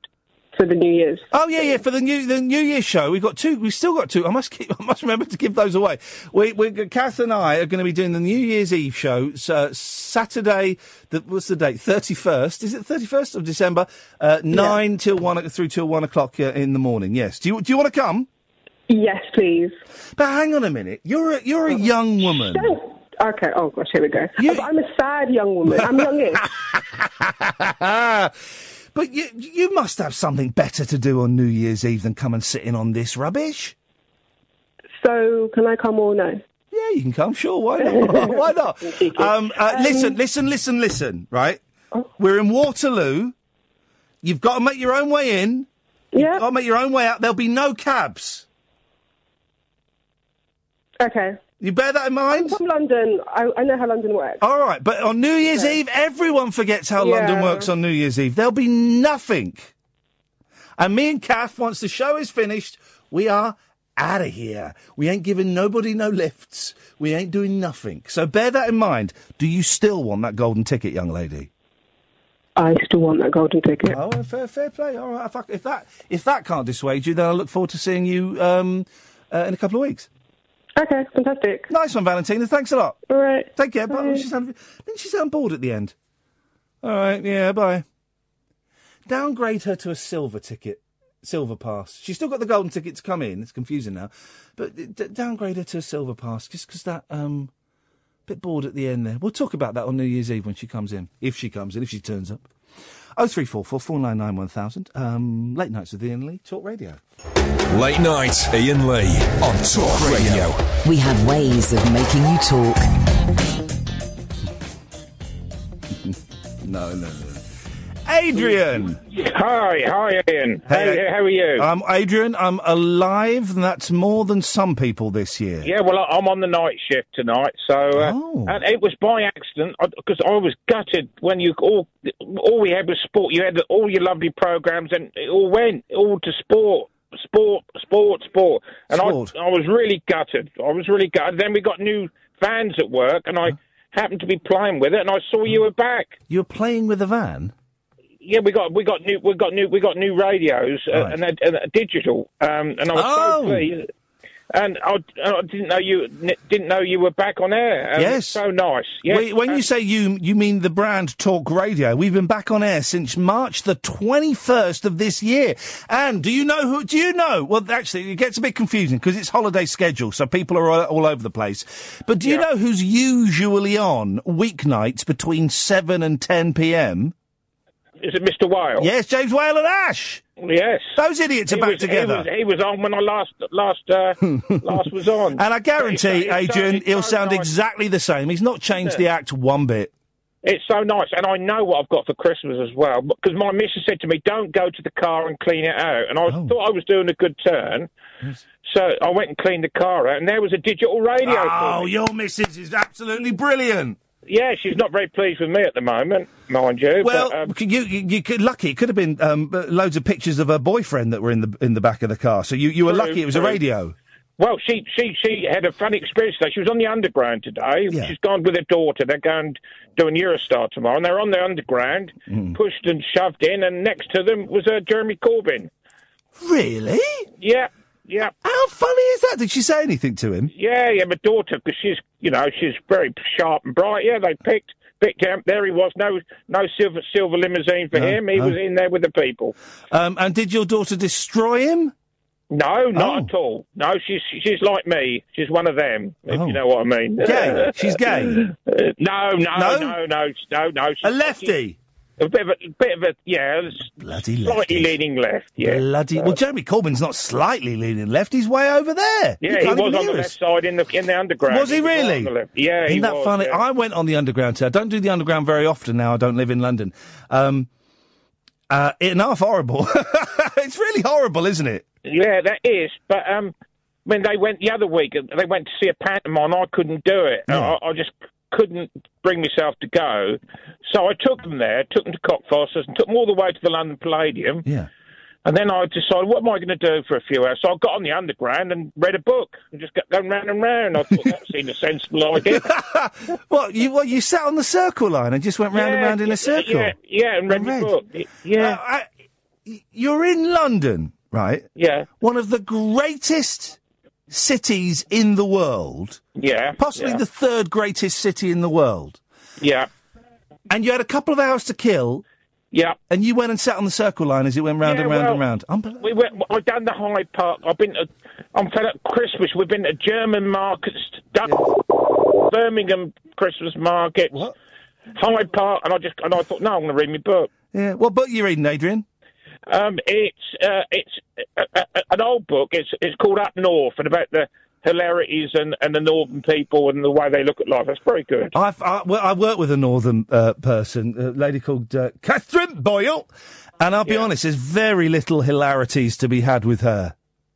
for the New Year's. Oh yeah, yeah. For the new the New Year's show, we've got two. We've still got two. I must keep. <laughs> I must remember to give those away. We, we Kath and I are going to be doing the New Year's Eve show. So Saturday. The, what's the date? Thirty first. Is it thirty first of December? Uh, nine till one through till one o'clock uh, in the morning. Yes. Do you do you want to come? Yes, please. But hang on a minute. You're a you're a young woman. Don't. Okay. Oh gosh, here we go. Oh, but I'm a sad young woman. I'm youngish. <laughs> but you you must have something better to do on New Year's Eve than come and sit in on this rubbish. so can I come or no? Yeah, you can come. Sure, why not? <laughs> <laughs> why not? Um, uh, listen, listen, listen, listen. Right, we're in Waterloo. You've got to make your own way in. Yeah. Got to make your own way out. There'll be no cabs. Okay. You bear that in mind. I'm from London. I, I know how London works. All right, but on New Year's Eve, everyone forgets how London Yeah. works on New Year's Eve. There'll be nothing. And me and Kath, once the show is finished, we are out of here. We ain't giving nobody no lifts. We ain't doing nothing. So bear that in mind. Do you still want that golden ticket, young lady? I still want that golden ticket. Oh, well, fair, fair play. All right. If, I- if that if that can't dissuade you, then I look forward to seeing you um, uh, in a couple of weeks. Okay, fantastic. Nice one, Valentina. Thanks a lot. All right. Take care. Bye. Bye. She sounded, didn't she sound bored at the end? All right. Yeah. Bye. Downgrade her to a silver ticket, silver pass. She's still got the golden ticket to come in. It's confusing now, but d- downgrade her to a silver pass just because that um, bit bored at the end there. We'll talk about that on New Year's Eve when she comes in, if she comes in, if she turns up. Oh three four four four nine nine one thousand. Um, late nights with Iain Lee, Talk Radio. Late night, Iain Lee on Talk Radio. We have ways of making you talk. <laughs> No, no, no. Adrian. Hi, hi, Iain. Hey, how are you? I'm Adrian. I'm alive, and that's more than some people this year. Yeah, well, I- I'm on the night shift tonight, so uh, Oh. and it was by accident uh, because I was gutted when you all all we had was sport. You had all your lovely programs, and it all went all to sport, sport, sport, sport, and Sport. I I was really gutted. I was really gutted. Then we got new fans at work, and I happened to be playing with it, and I saw you hmm. were back. You're playing with a van. Yeah, we got we got new we got new we got new radios uh, Right. and, they're, and they're digital, um, and I was Oh. so pleased. and I, I didn't know you didn't know you were back on air. And Yes. so nice. Yes. Wait, when you say you, you mean the brand Talk Radio. We've been back on air since March the 21st of this year. And do you know who, do you know? Well, actually, it gets a bit confusing because it's holiday schedule, so people are all, all over the place. But do you know who's usually on weeknights between 7 and 10 p.m.? Is it Mr. Whale? Yes, James Whale and Ash. Yes. Those idiots are He back was- together. He was, he was on when I last last uh, <laughs> last was on. And I guarantee, so- it's so- Adrian, he'll so sound nice. exactly the same. He's not changed the act one bit. It's so nice, and I know what I've got for Christmas as well. Because my missus said to me, "Don't go to the car and clean it out," and I was, thought I was doing a good turn. So I went and cleaned the car out, and there was a digital radio. Oh, your missus is absolutely brilliant. Yeah, she's not very pleased with me at the moment, mind you. Well, but, um, you, you you could lucky. It could have been um, uh, loads of pictures of her boyfriend that were in the in the back of the car. So you, you were True, lucky. It was a radio. Well, she she she had a funny experience today. She was on the underground today. Yeah. She's gone with her daughter. They're going doing Eurostar tomorrow, and they're on the underground, Hmm. pushed and shoved in, and next to them was uh, Jeremy Corbyn. Really? Yeah, yeah. How funny is that? Did she say anything to him? Yeah, yeah, my daughter, because she's, you know, she's very sharp and bright. Yeah, they picked picked him. There he was. No, no silver silver limousine for No, him. He no. was in there with the people. Um, and did your daughter destroy him? No, not Oh. at all. No, she's she's like me. She's one of them. If Oh. you know what I mean. Gay? She's gay? <laughs> Uh, no, no, No? no, no, no, no. She's A lefty? A bit of a bit of a yeah, bloody slightly leaning left. Yeah, Bloody. Well, Jeremy Corbyn's not slightly leaning left. He's way over there. yeah. He can't was on the left side in the in the underground. Was he right really? left. Yeah, Isn't he that was, funny? yeah. I went on the underground today. I don't do the underground very often now. I don't live in London. Um, uh, enough horrible. <laughs> it's really horrible, isn't it? Yeah, that is. But um, when they went the other week, they went to see a pantomime. I couldn't do it. I, I just couldn't bring myself to go. So I took them there, took them to Cockfosters, and took them all the way to the London Palladium. Yeah. And then I decided, what am I going to do for a few hours? So I got on the underground and read a book and just got going round and round. I thought that seemed a sensible idea. <laughs> What you what you sat on the circle line and just went round and round in a circle? Yeah, yeah, and read the book. Yeah. Uh, I- you're in London, right? Yeah. One of the greatest cities in the world. Yeah. Possibly yeah. the third greatest city in the world. Yeah. And you had a couple of hours to kill. Yeah. And you went and sat on the circle line as it went round Yeah, and round well, and round. We went, I've done the Hyde Park. I've been to, I'm fed up Christmas. We've been to German markets, Duck, Birmingham Christmas markets, Hyde Park, and I just and I thought, no, I'm going to read my book. Yeah. What book are you reading, Adrian? Um, it's uh, it's uh, uh, an old book. It's it's called Up North and about the hilarities and, and the northern people and the way they look at life. It's very good. I've, I, well, I work with a northern uh, person, a lady called uh, Catherine Boyle, and I'll be honest, there's very little hilarities to be had with her.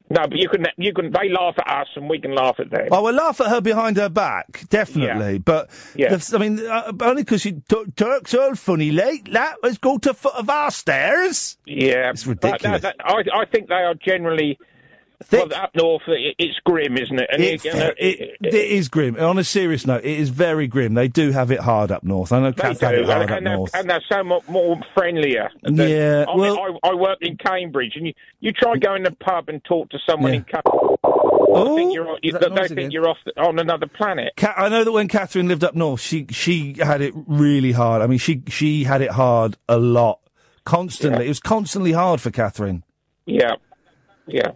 No, but you can you can they laugh at us and we can laugh at them. I will laugh at her behind her back, definitely. Yeah. But Yeah. the- I mean, uh, only because she t- talks all funny late. That let's go to foot of our stairs. Yeah, It's ridiculous. that- that- I I think they are generally. Well, up north, it's grim, isn't it? And uh, It, you- you know, it, it is grim. On a serious note, it is very grim. They do have it hard up north. I know do, had it hard and, up north. and they're so much more friendlier. And Yeah, I, mean, well- I, I work in Cambridge, and you, you try going to the pub and talk to someone Yeah. in Cambridge. I think oh, you're, you, they think again? you're off the, on another planet. I know that when Catherine lived up north, she she had it really hard. I mean, she she had it hard a lot, constantly. It was constantly hard for Catherine. Yeah, yeah.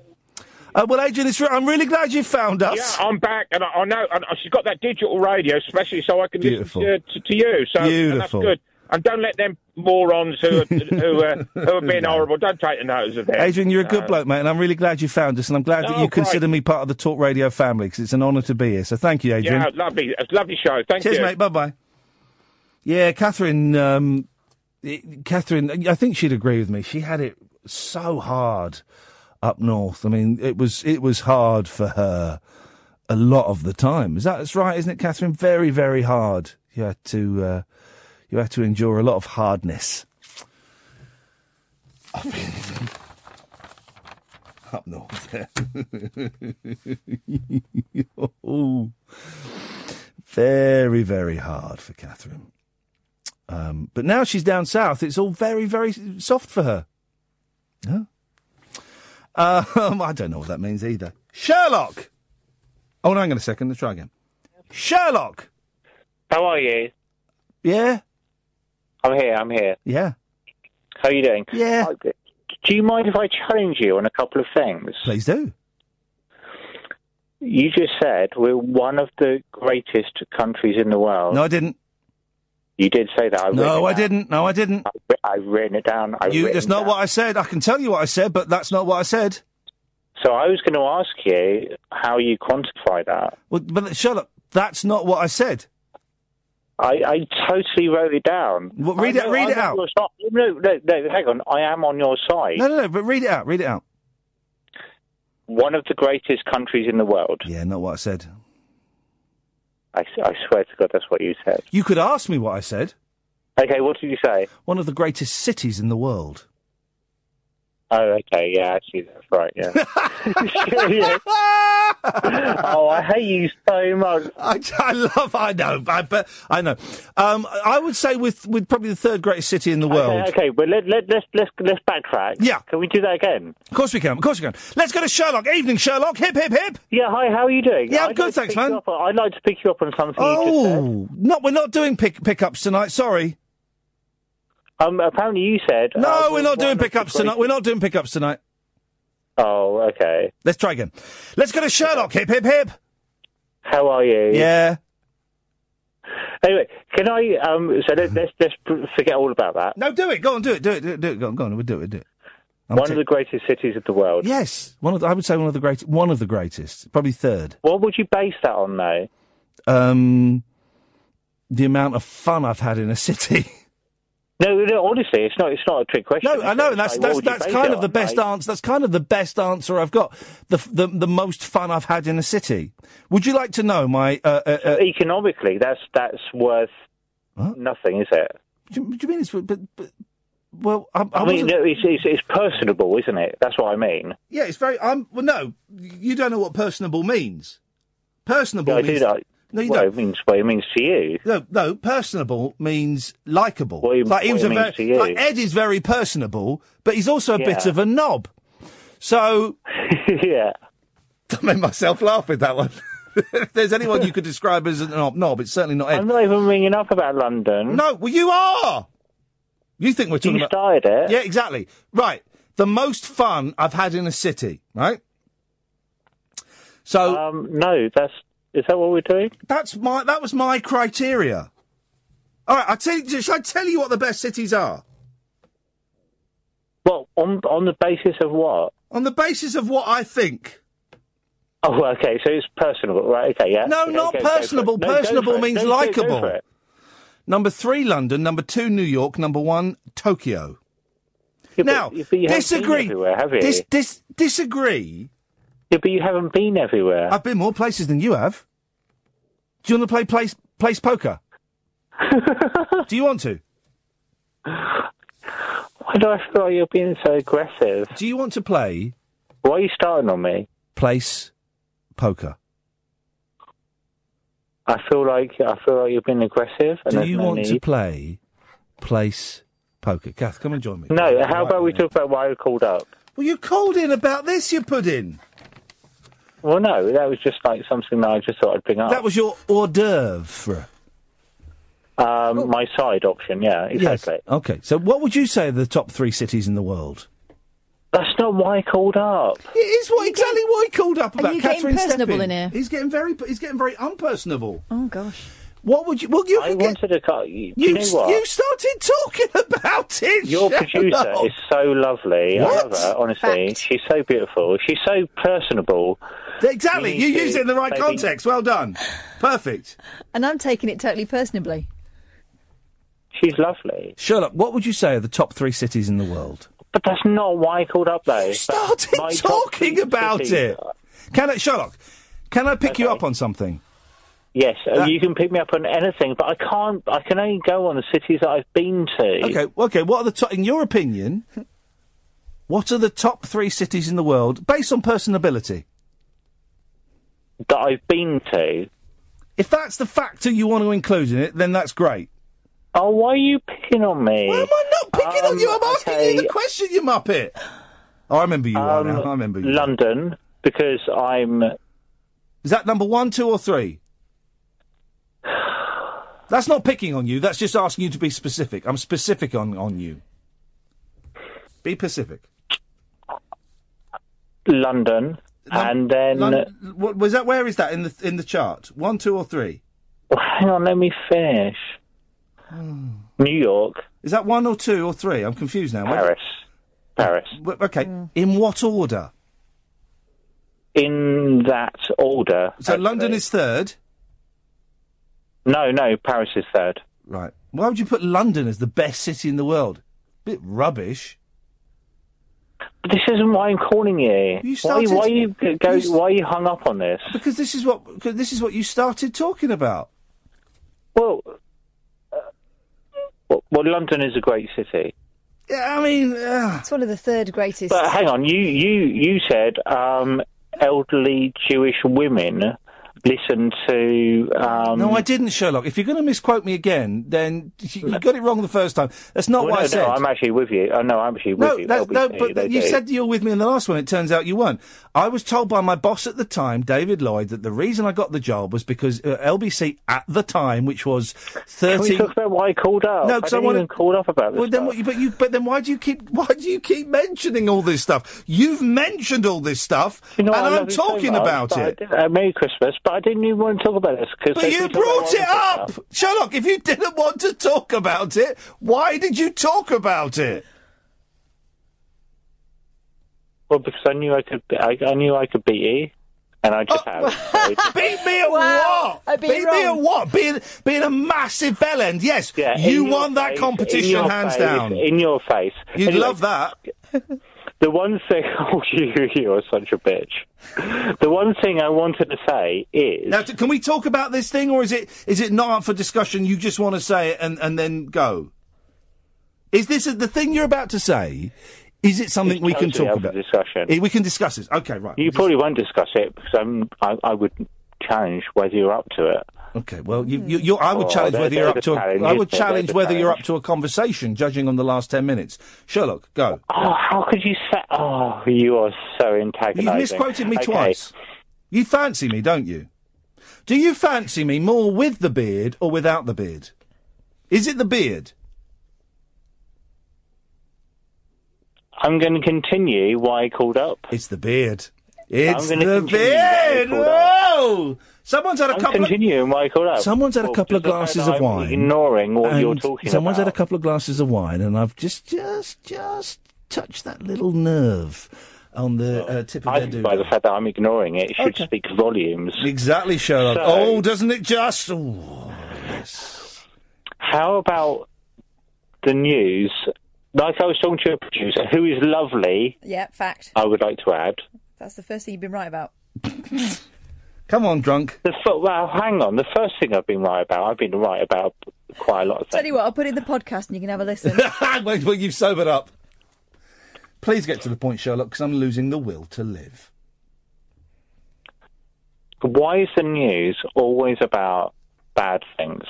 Uh, well, Adrian, it's I'm really glad you found us. Yeah, I'm back, and I, I know and she's got that digital radio, especially so I can Beautiful. listen to, to, you. So Beautiful. that's good. And don't let them morons who are, <laughs> who, uh, who are being horrible. Don't take the notice of them. Adrian, you're a good bloke, mate, and I'm really glad you found us, and I'm glad that Oh, you great. consider me part of the Talk Radio family because it's an honour to be here. So thank you, Adrian. Yeah, lovely. It's a lovely show. Thank Cheers, you. mate. Bye bye. Yeah, Catherine. Um, it- Catherine, I think she'd agree with me. She had it so hard up north. I mean, it was it was hard for her a lot of the time. Is that that's right, isn't it, Catherine? Very, very hard. You had to uh, you had to endure a lot of hardness. up <laughs> north. oh, <laughs> very, very hard for Catherine. Um, but now she's down south. It's all very, very soft for her. Huh? Um, <laughs> I don't know what that means either. Sherlock. Oh, no, hang on a second. Let's try again. Sherlock. How are you? Yeah. I'm here. I'm here. Yeah. How are you doing? Yeah. Uh, Do you mind if I challenge you on a couple of things? Please do. You just said we're one of the greatest countries in the world. No, I didn't. You did say that. I've No, I didn't. No, I didn't. I've written it down. I've You, that's not down. what I said. I can tell you what I said, but that's not what I said. So I was going to ask you how you quantify that. Well, but Sherlock, that's not what I said. I, I totally wrote it down. Well, read I it- know- read I'm it out. No, no, no, hang on. I am on your side. No, no, no. But read it out. Read it out. One of the greatest countries in the world. Yeah, not what I said. I, I swear to God, that's what you said. You could ask me what I said. Okay, what did you say? One of the greatest cities in the world. Oh, okay, yeah, actually, that's right, yeah. <laughs> Oh, I hate you so much. I, I love. I know. I bet. I know. Um, I would say with with probably the third greatest city in the world. Okay, okay, but let, let, let's, let's, let's backtrack. Yeah. Can we do that again? Of course we can. Of course we can. Let's go to Sherlock. Evening, Sherlock. Hip, hip, hip. Yeah, hi, how are you doing? Yeah, I'm I'd good, like thanks, man. I'd like to pick you up on something you just said. Oh, no, we're not doing pick pickups tonight. Sorry. Um, apparently you said... No, uh, we're not doing pickups tonight. We're not doing pickups tonight. Oh, okay. Let's try again. Let's go to Sherlock. Hip, hip, hip. How are you? Yeah. Anyway, can I... Um, so let, let's, let's forget all about that. No, do it. Go on, do it. Do it. Do it. Do it. Go on, go on. We'll do it. Do it. I'm One t- of the greatest cities of the world. Yes, one of the, I would say one of the greatest. One of the greatest, probably third. What would you base that on, though? Um, the amount of fun I've had in a city. <laughs> No, no, honestly, it's not. It's not a trick question. No, I know, and that's Like, what that's that's kind of the best like? answer. That's kind of the best answer I've got. The the the most fun I've had in a city. Would you like to know my? Uh, uh, uh, Economically, that's that's worth nothing, is it? do, you- do you mean it's? But, but well, I, I, I, mean, no, it's, it's it's personable, isn't it? That's what I mean. yeah, it's very. Um, well, no, you don't know what personable means. Personable Yeah, I do that. No, you well, don't. it means what it means to you. No, no, personable means likable. What it- like he was a very, to you. like Ed is very personable, but he's also a bit of a knob. So <laughs> yeah, <laughs> I made myself laugh with that one. <laughs> if there's anyone you could describe as a knob, knob, it's certainly not Ed. I'm not even ringing up about London. No, well, you are. You think we're talking You about? started it. Yeah, exactly. Right. The most fun I've had in a city. Right. So um, no, that's is that what we're doing? That's my that was my criteria. All right, I tell you, should I tell you what the best cities are? Well, on on the basis of what? On the basis of what I think. Oh, okay. So it's personable, right? Okay, yeah. No, Okay, not go- go personable. No, personable means Go- go- go likable. Number three, London. Number two, New York. Number one, Tokyo. Yeah, now, but you disagree. have you? Dis, dis, disagree. Yeah, but you haven't been everywhere. I've been more places than you have. Do you want to play place place poker? <laughs> Do you want to? Why do I feel like you're being so aggressive? Do you want to play? Why are you starting on me? Place poker. I feel like I feel like you're being aggressive. And Do there's you no want to play place poker? Kath, come and join me. No, how about we talk about why I called up? Well, you called in about this, you pudding. Well, no, that was just like something that I just thought I'd bring up. That was your hors d'oeuvre. um, my side option. Yeah, exactly. Yes. Okay. So, what would you say are the top three cities in the world? That's not why I called up. It is what exactly why he called up Are about. you getting Catherine personable Steppin. in here? He's getting very. He's getting very unpersonable. Oh gosh. What would you? Well, you I can get. wanted to call. You, You, you know what? you started talking <laughs> about it. Your Sherlock. producer is so lovely. I What? love her, honestly. She's so beautiful. She's so personable. Exactly. You You, used it in the right maybe- context. Well done. Perfect. And I'm taking it totally personably. She's lovely. Sherlock, what would you say are the top three cities in the world? But that's not why I called up, though. You started <laughs> talking about cities- it. Can I, Sherlock? Can I pick you up on something? Yes, uh, That- you can pick me up on anything, but I can't. I can only go on the cities that I've been to. Okay. Okay. What are the top? In your opinion, what are the top three cities in the world based on personability? That I've been to. If that's the factor you want to include in it, then that's great. Oh, why are you picking on me? Why am I not picking on Um, you? I'm asking okay. you the question, you muppet. Oh, I remember you. Um, now. I remember you. London, because I'm. Is that number one, two, or three? That's not picking on you. That's just asking you to be specific. I'm specific on, on you. Be specific. London, and then Lon- what, was that? Where is that in the in the chart? One, two, or three? Well, hang on, let me finish. Hmm. New York, Is that one or two or three? I'm confused now. Where- Paris, Paris. W- Okay. Hmm. In what order? In that order. So London is third. No, no, Paris is third. Right. Why would you put London as the best city in the world? Bit rubbish. But this isn't why I'm calling you. You why, started- why you go? you s- why you hung up on this? Because this is what because this is what you started talking about. Well, uh, well, well, London is a great city. Yeah, I mean, uh, It's one of the third greatest. But hang on, you you you said um, elderly Jewish women listen to. Um, no, I didn't, Sherlock. If you're going to misquote me again, then you, you got it wrong the first time. That's not well, what no, I said. No, I'm actually with you. Oh, no, I'm actually with No, you. no, LBC, but they you do. said you were with me in the last one. It turns out you weren't. I was told by my boss at the time, David Lloyd, that the reason I got the job was because uh, LBC at the time, which was Can thirty. we talk about why I called up? No, I because I didn't wanted even call up about this. Well, then, what, but you, but then, why do you keep, <laughs> why do you keep mentioning all this stuff? You've mentioned all this stuff, You know, and I I'm so talking much, about I it. uh, Merry Christmas, but I didn't even want to talk about this because But you brought it up, Sherlock. If you didn't want to talk about it, why did you talk about it? Well, because I knew I could. I, I knew I could beat you, and I Oh, just have. So Beat me at Wow, what? I've been Beat me at what? Being being a massive bellend. Yes, Yeah, you won that face, competition hands face, down. In your face. You'd Anyway, love that. <laughs> The one thing, <laughs> oh, you, you're such a bitch. The one thing I wanted to say is, Now, can we talk about this thing, or is it is it not up for discussion? You just want to say it and, and then go. Is this the thing you're about to say? Is it something It's we can talk about? discussion. Eh, We can discuss this. Okay, right. you probably won't discuss it because I'm, I, I would challenge whether you're up to it. Okay, well, you, you, hmm. you're, I would Oh, challenge whether you're up to. a A, I would challenge whether you're up to a conversation, judging on the last ten minutes. Sherlock, go. Oh, how could you say? Oh, you are so You've misquoted me Okay. twice. You fancy me, don't you? Do you fancy me more with the beard or without the beard? Is it the beard? I'm going to continue why I called up. It's the beard. It's I'm the continue why I beard. called up. Whoa! Someone's had a I'm couple. Of, continuing why up. someone's had a couple of because glasses I'm of wine. Ignoring what you're and talking Someone's about. had a couple of glasses of wine, and I've just, just, just touched that little nerve on the uh, tip of I their think by the fact that I'm ignoring it, it should Okay. speak volumes. Exactly, Sherlock. So- oh, doesn't it just? Oh, yes. How about the news? Like I was talking to a producer who is lovely, Yeah, fact. I would like to add. That's the first thing you've been right about. <laughs> Come on, drunk. The fir- well, hang on. The first thing I've been right about, I've been right about quite a lot of things. Tell you what, I'll put it in the podcast and you can have a listen. <laughs> Wait, well, you've sobered up. Please get to the point, Sherlock, because I'm losing the will to live. Why is the news always about bad things?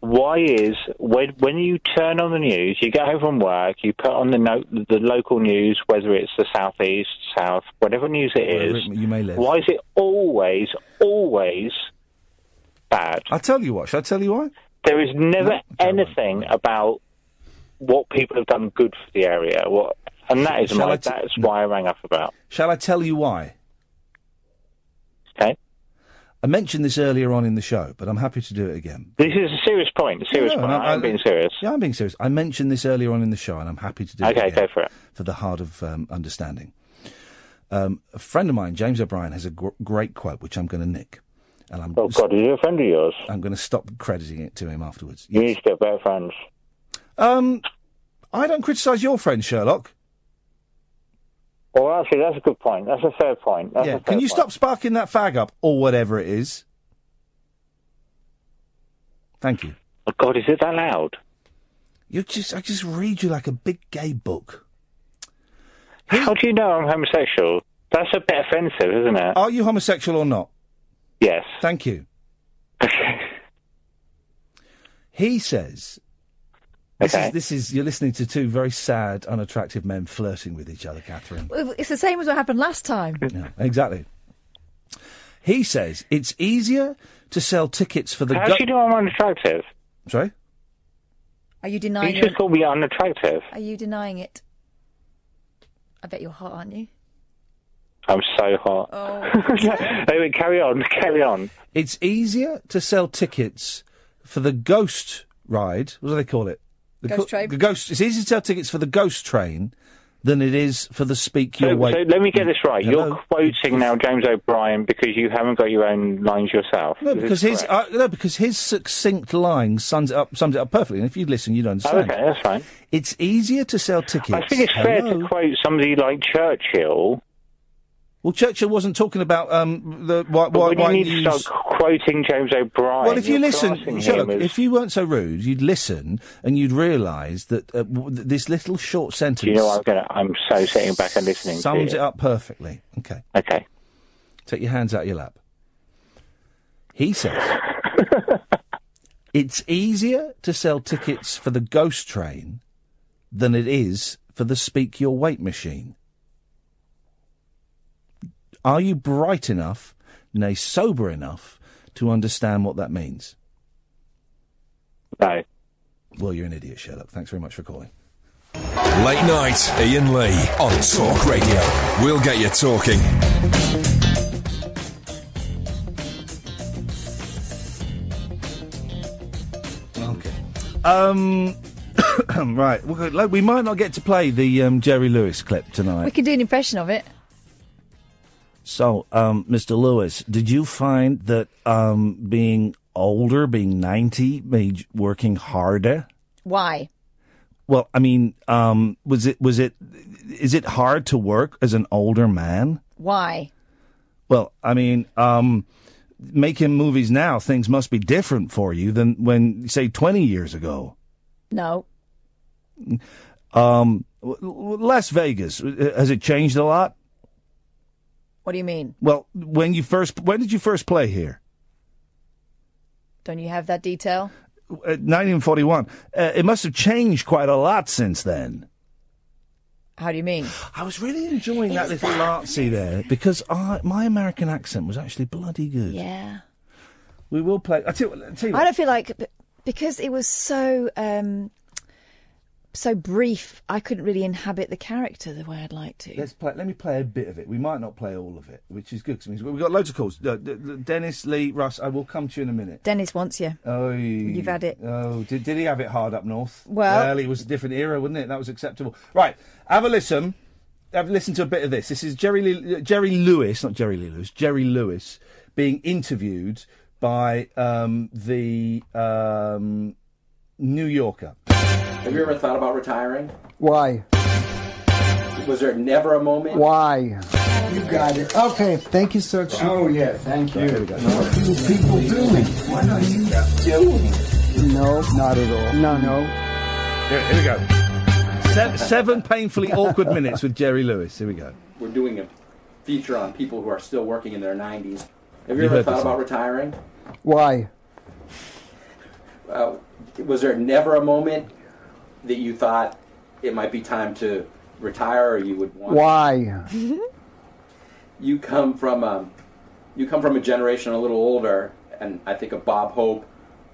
Why is when when you turn on the news, you get home from work, you put on the no, the local news, whether it's the southeast, south, whatever news it Wherever is. you may live. Why is it always, always bad? I'll tell you what. Shall I tell you why? There is never anything about what people have done good for the area. What, and that is Shall my, I t- that's why I rang up about. Shall I tell you why? Okay. I mentioned this earlier on in the show, but I'm happy to do it again. This is a serious point. A serious No, point. no, I'm being serious. Yeah, I'm being serious. I mentioned this earlier on in the show, and I'm happy to do Okay, it again. go for it. For the heart of um, understanding. Um, a friend of mine, James O'Brien, has a gr- great quote, which I'm going to nick. And I'm Oh God, is he a friend of yours? I'm going to stop crediting it to him afterwards. You need to get better friends. Um, I don't criticise your friend Sherlock. Well, actually, that's a good point. That's a fair point. That's yeah, fair can you point. stop sparking that fag up or whatever it is? Thank you. Oh God, is it that loud? You just, I just read you like a big gay book. How do you know I'm homosexual? That's a bit offensive, isn't it? Are you homosexual or not? Yes. Thank you. <laughs> he says. This Okay. is this is you're listening to two very sad, unattractive men flirting with each other, Catherine. It's the same as what happened last time. Yeah, exactly. He says it's easier to sell tickets for the. How do you know I'm unattractive? Sorry. Are you denying You just it? called me unattractive. Are you denying it? I bet you're hot, aren't you? I'm so hot. Oh. <laughs> anyway, carry on, <laughs> carry on. It's easier to sell tickets for the ghost ride. What do they call it? The Ghost train? The ghost. It's easier to sell tickets for the ghost train than it is for the speak So, your way. so let me get this right. Hello? You're quoting now James O'Brien because you haven't got your own lines yourself. No, Is because his uh, no, because his succinct line sums it up sums it up perfectly. And if you listen, you'd Oh, understand. okay, that's fine. It's easier to sell tickets. I think it's fair to quote somebody like Churchill. Well, Churchill wasn't talking about um, the why, But why, why you need to start quoting James O'Brien. Well, if you listen, Sherlock, as- if you weren't so rude, you'd listen and you'd realise that uh, w- this little short sentence Do you know what I'm gonna? I'm so sitting back and listening. sums it up perfectly. Okay. Okay. Take your hands out of your lap. He says <laughs> it's easier to sell tickets for the ghost train than it is for the speak your weight machine. Are you bright enough, nay, sober enough, to understand what that means? No. Well, you're an idiot, Sherlock. Thanks very much for calling. Late night, Iain Lee on Talk Radio. We'll get you talking. Okay. Um. <coughs> right. Well, good. Look, we might not get to play the um, Jerry Lewis clip tonight. We can do an impression of it. So, um, Mr. Lewis, did you find that um, being older, being 90, made working harder? Why? Well, I mean, um, was it, was it, is it hard to work as an older man? Why? Well, I mean, um, making movies now, things must be different for you than when, say, 20 years ago. No. Um, Las Vegas, uh, has it changed a lot? What do you mean? Well, when you first, when did you first play here? Don't you have that detail? Uh, 1941. Uh, it must have changed quite a lot since then. How do you mean? I was really enjoying that little artsy there because I, my American accent was actually bloody good. Yeah. We will play. I tell you, I tell I don't feel like because it was so um, so brief. I couldn't really inhabit the character the way I'd like to. Let's play. Let me play a bit of it. We might not play all of it, which is good because we've got loads of calls. Uh, D- D- Dennis, Lee, Russ. I will come to you in a minute. Dennis wants you. Oh, You've had it. Oh, did, did he have it hard up north? Well- it was a different era, wasn't it? That was acceptable. Right, have a listen. Have a listen to a bit of this. This is Jerry Lee, Jerry Lewis, not Jerry Lee Lewis. Jerry Lewis being interviewed by um, the um, New Yorker. Have you ever thought about retiring? Why? Was there never a moment? Why? You got it. Okay, thank you, sir. Oh, yeah, thank you. Here we go. People, people doing. What are you doing? No, not at all. No, no. Here, here we go. Se- seven painfully awkward <laughs> minutes with Jerry Lewis. Here we go. We're doing a feature on people who are still working in their 90s. Have you You ever thought about one. retiring? Why? Uh, was there never a moment that you thought it might be time to retire or you would want Why? <laughs> you come from um, you come from a generation a little older, and I think of Bob Hope,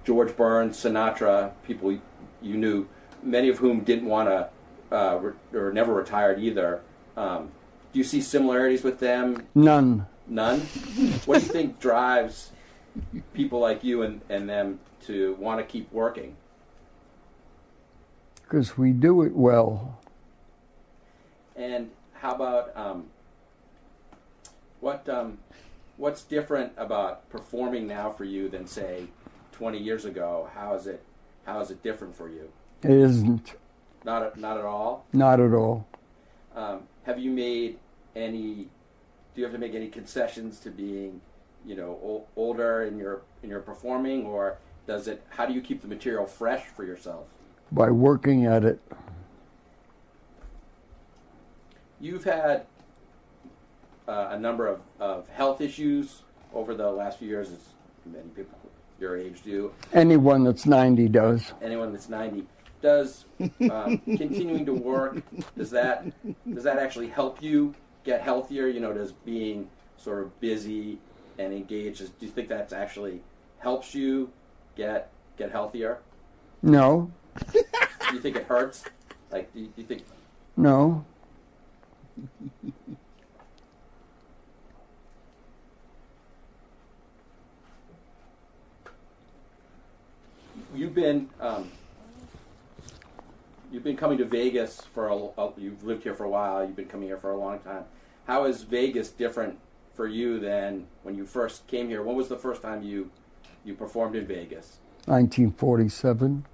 George Burns, Sinatra, people you knew, many of whom didn't want to uh, re- or never retired either. Um, do you see similarities with them? None. None. what do you think drives people like you and, and them to want to keep working? Because we do it well. And how about um, what um, what's different about performing now for you than say 20 years ago? How is it how is it different for you? It isn't. Not at, not at all. Not at all. Um, have you made any? Do you have to make any concessions to being, you know, ol- older in your in your performing, or does it? How do you keep the material fresh for yourself? By working at it. You've had uh, a number of, of health issues over the last few years, as many people your age do. Anyone that's 90 does. Anyone that's 90 does um, continuing to work. Does that does that actually help you get healthier? You know, does being sort of busy and engaged Do you think that actually helps you get get healthier? No, you think it hurts? Like, do you, do you think? no. You've been um, you've been coming to Vegas for a, a- you've lived here for a while. You've been coming here for a long time. How is Vegas different for you than when you first came here? When was the first time you you performed in Vegas? 1947.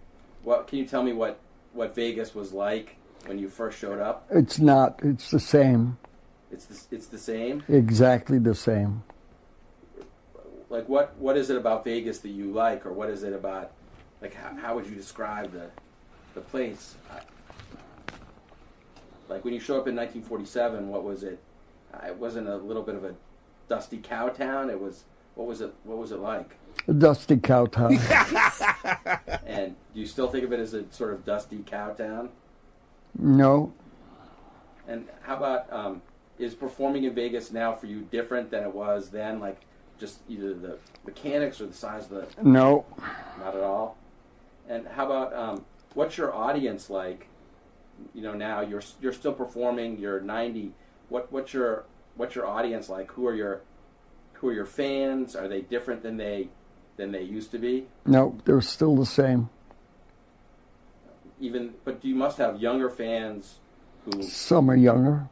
What can you tell me what what Vegas was like when you first showed up? It's not. It's the same. It's the, it's the same. Exactly the same. Like what what is it about Vegas that you like, or what is it about like how, how would you describe the the place? Like when you show up in 1947, what was it? It wasn't a little bit of a dusty cow town. It was what was it? What was it like? A dusty cow town. <laughs> And do you still think of it as a sort of dusty cow town? no, And how about um, is performing in Vegas now for you different than it was then? Like just either the mechanics or the size of the no. not at all. And how about um, what's your audience like? You know, now you're you're still performing. You're 90. What what's your what's your audience like? Who are your who are your fans? Are they different than they than they used to be? No, they're still the same. Even but you must have younger fans who. Some are younger.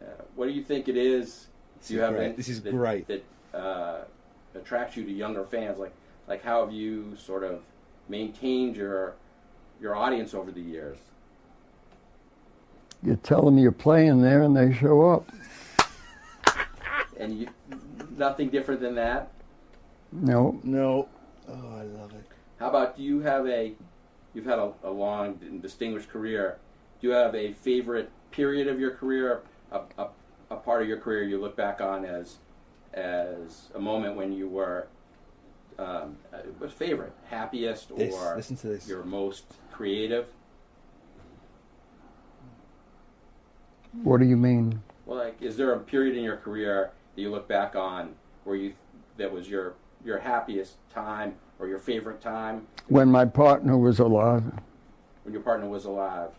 Uh, what do you think it is? This do you is have great. any- This is that, great. that uh, attracts you to younger fans? Like like how have you sort of maintained your your audience over the years? You tell them you're playing there, and they show up. and you, nothing different than that. No, no. Oh, I love it. How about do you have a? You've had a, a long and distinguished career. Do you have a favorite period of your career? A, a, a part of your career you look back on as as a moment when you were um, was favorite, happiest, This, or listen to this. your most creative? What do you mean? Well, like, is there a period in your career that you look back on where you that was your your happiest time or your favorite time When my partner was alive. when your partner was alive?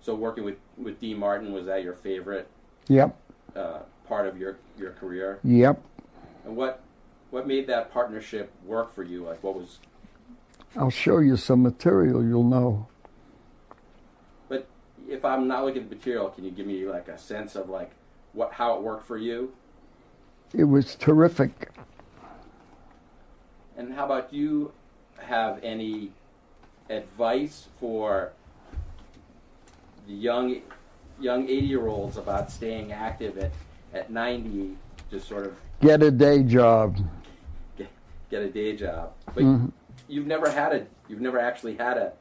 So working with with Dean Martin was that your favorite Yep, uh, part of your your career? yep. And what what made that partnership work for you? Like what was? I'll show you some material. You'll know. But if I'm not looking at the material, can you give me like a sense of like what how it worked for you? It was terrific. And how about you have any advice for the young young 80 year olds about staying active at, at 90 just sort of Get a day job. get, get a day job but Mhm. you've never had a you've never actually had a,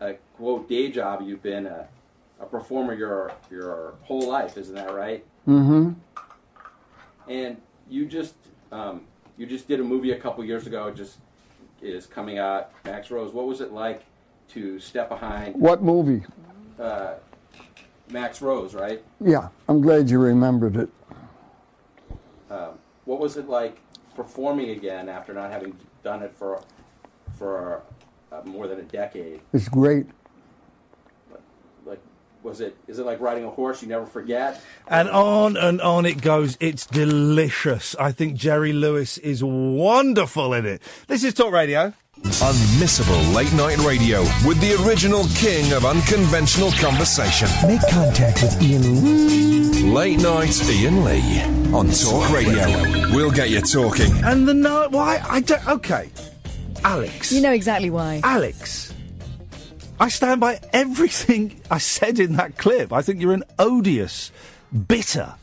a quote day job you've been a, a performer your your whole life isn't that right Mm-hmm. and you just um, you just did a movie a couple years ago. Just is coming out. Max Rose. What was it like to step behind What movie? uh, Max Rose? Right. Yeah, I'm glad you remembered it. Um, what was it like performing again after not having done it for for uh, more than a decade? It's great. Like, was it? Is it like riding a horse you never forget? And on and on it goes. It's delicious. I think Jerry Lewis is wonderful in it. This is Talk Radio. Unmissable late night radio with the original king of unconventional conversation. Make contact with Iain Lee. Late night Iain Lee on Talk Radio. We'll get you talking. And the no, why I don't. Okay, Alex. You know exactly why. Alex, I stand by everything I said in that clip. I think you're an odious, bitter,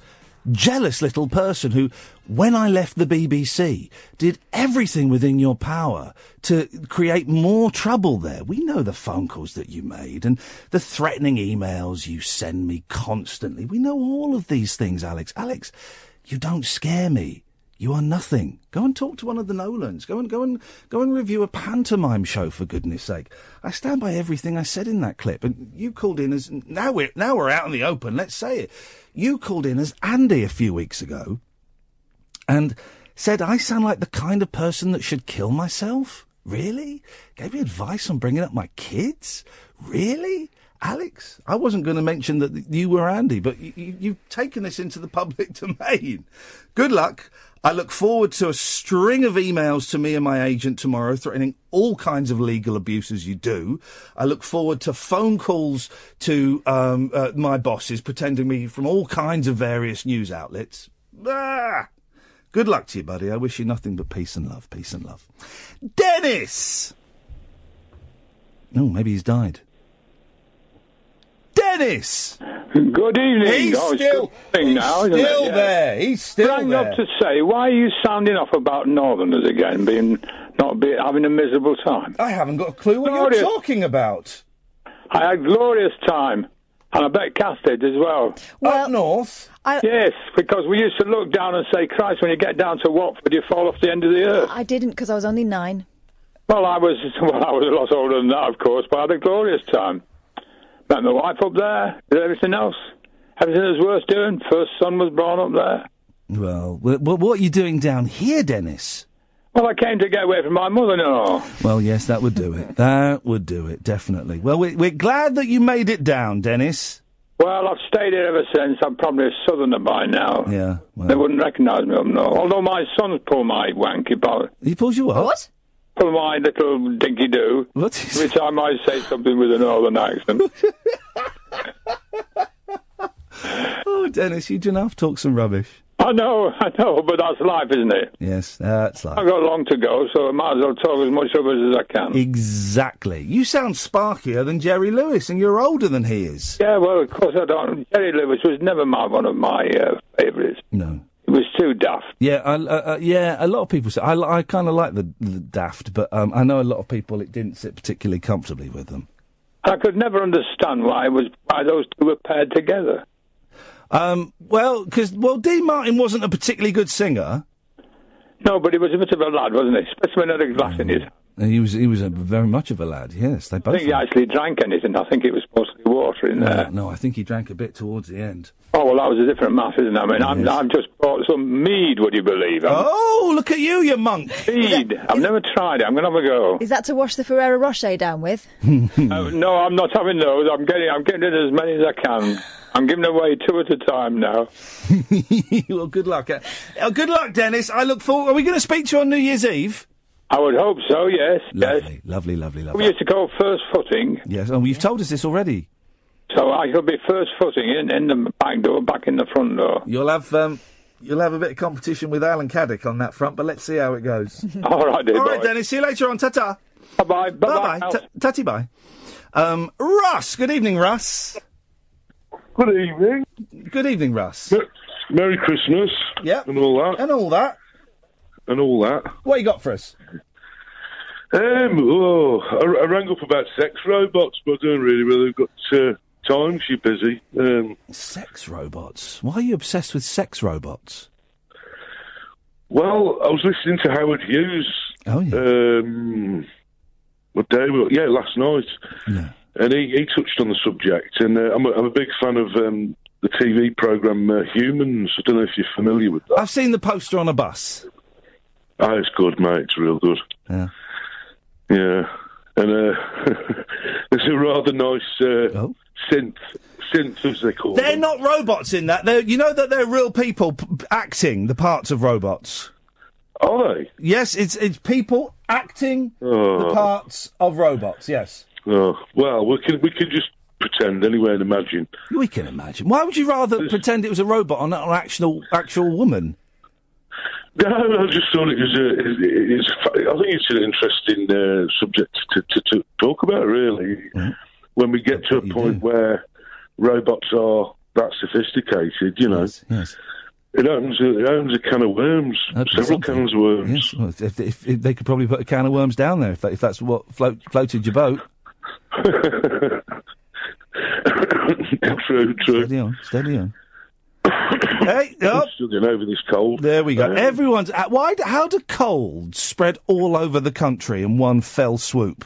jealous little person who, when I left the BBC, did everything within your power to create more trouble there. We know the phone calls that you made and the threatening emails you send me constantly. We know all of these things, Alex. Alex, you don't scare me. You are nothing. Go and talk to one of the Nolans. Go and go and go and review a pantomime show for goodness sake. I stand by everything I said in that clip. And you called in as now we're now we're out in the open. Let's say it. You called in as Andy a few weeks ago, and said I sound like the kind of person that should kill myself. Really? Gave me advice on bringing up my kids. Really? Alex, I wasn't going to mention that you were Andy, but you, you've taken this into the <laughs> public domain. Good luck. I look forward to a string of emails to me and my agent tomorrow threatening all kinds of legal abuses you do. I look forward to phone calls to um, uh, my bosses pretending me from all kinds of various news outlets. Ah! Good luck to you, buddy. I wish you nothing but peace and love. Peace and love. Dennis! Oh, maybe he's died. Dennis! Good evening. He's Oh, still- good he's now, isn't still it? Yeah. there. He's still Rang there. up to say, why are you sounding off about Northerners again, being not be, having a miserable time? I haven't got a clue what Glorious. you're talking about. I had glorious time, and I bet Cass did as well. Up north? yes, because we used to look down and say, Christ, when you get down to Watford, you fall off the end of the earth. I didn't because I was only nine. Well, I was <laughs> well, I was a lot older than that, of course, but I had a glorious time. Met my wife up there, did everything else. Everything that was worth doing. First son was born up there. Well, wh- wh- what are you doing down here, Dennis? Well, I came to get away from my mother-in-law. Well, yes, that would do it. That would do it, definitely. Well, we're, we're glad that you made it down, Dennis. Well, I've stayed here ever since. I'm probably a southerner by now. Yeah. They wouldn't recognise me up north. Although my sons pull my wanky ball. He pulls you what? What? Pull my little dinky do. Time I might say something with a northern accent. <laughs> Oh, Dennis, you do enough talk some rubbish. I know, I know, but that's life, isn't it? Yes, that's like I've got long to go, so I might as well talk as much of it as I can. exactly. You sound sparkier than Jerry Lewis, and you're older than he is. Yeah, well, of course I don't. Jerry Lewis was never my one of my uh, favourites. No. It was too daft. Yeah, I, uh, uh, yeah. A lot of people say I, I kind of like the, the Daft, but um, I know a lot of people it didn't sit particularly comfortably with them. I could never understand why it was why those two were paired together. Um, well, because well, Dean Martin wasn't a particularly good singer. No, but he was a bit of a lad, wasn't he? Specimen had a glass in his. Uh, He was he was a, very much of a lad. Yes, they both. I both. think he actually drank anything. I think it was mostly water in there. no, I think he drank a bit towards the end. Oh well, that was a different mass, isn't it? I mean, I'm, I've just bought some mead. Would you believe? I'm- Oh, look at you, you monk! Mead. I've never tried it. I'm going to have a go. Is that to wash the Ferrero Rocher down with? <laughs> Uh, no, I'm not having those. I'm getting. I'm getting as many as I can. I'm giving away two at a time now. <laughs> well, good luck. Uh, uh, good luck, Dennis. I look forward. Are we going to speak to you on New Year's Eve? I would hope so. Yes. Lovely, lovely, lovely, lovely. We used to call first footing, Yes. Oh, you've told us this already. so I shall be first footing in, in the back door, back in the front door. You'll have um, you'll have a bit of competition with Alan Caddick on that front, but let's see how it goes. <laughs> All right, dear All right, boy. Dennis. See you later on. Ta ta. Bye bye. Bye bye. Tatty bye. Um, Russ. Good evening, Russ. Good evening. Good evening, Russ. Merry Christmas. Yeah. And all that. And all that. And all that. What you got for us? Um, oh, I, I rang up about sex robots, but I don't really really we've got uh, time. She's busy. Um, Sex robots. Why are you obsessed with sex robots? well, I was listening to Howard Hughes. Oh yeah. Um, what day? Yeah, last night. Yeah. And he, he touched on the subject, and uh, I'm, a, I'm a big fan of um, the TV program uh, Humans. I don't know if you're familiar with that. I've seen the poster on a bus. Oh, it's good, mate. It's real good. Yeah. Yeah. And uh, <laughs> there's a rather nice uh, Oh. synth, synth as they call They're them. not robots in that. They're, you know that they're real people p- acting the parts of robots. Are they? Yes, it's it's people acting Oh. the parts of robots. Yes. Oh, well, we can we can just pretend anyway and imagine. We can imagine. Why would you rather pretend it was a robot or not an actual actual woman? No, I just thought it was a. It, it's, I think it's an interesting uh, subject to, to, to talk about. Really, when we get to a point where robots are that sophisticated, you know, yes. it opens a, it opens a can of worms, several cans of worms. Yes. Well, if, if, if they could probably put a can of worms down there if, that, if that's what float, floated your boat. <laughs> true, true. Steady on. Steady on. Hey, <coughs> oh. Still getting over this cold. There we go. Um, Everyone's. Uh, why? How do colds spread all over the country in one fell swoop?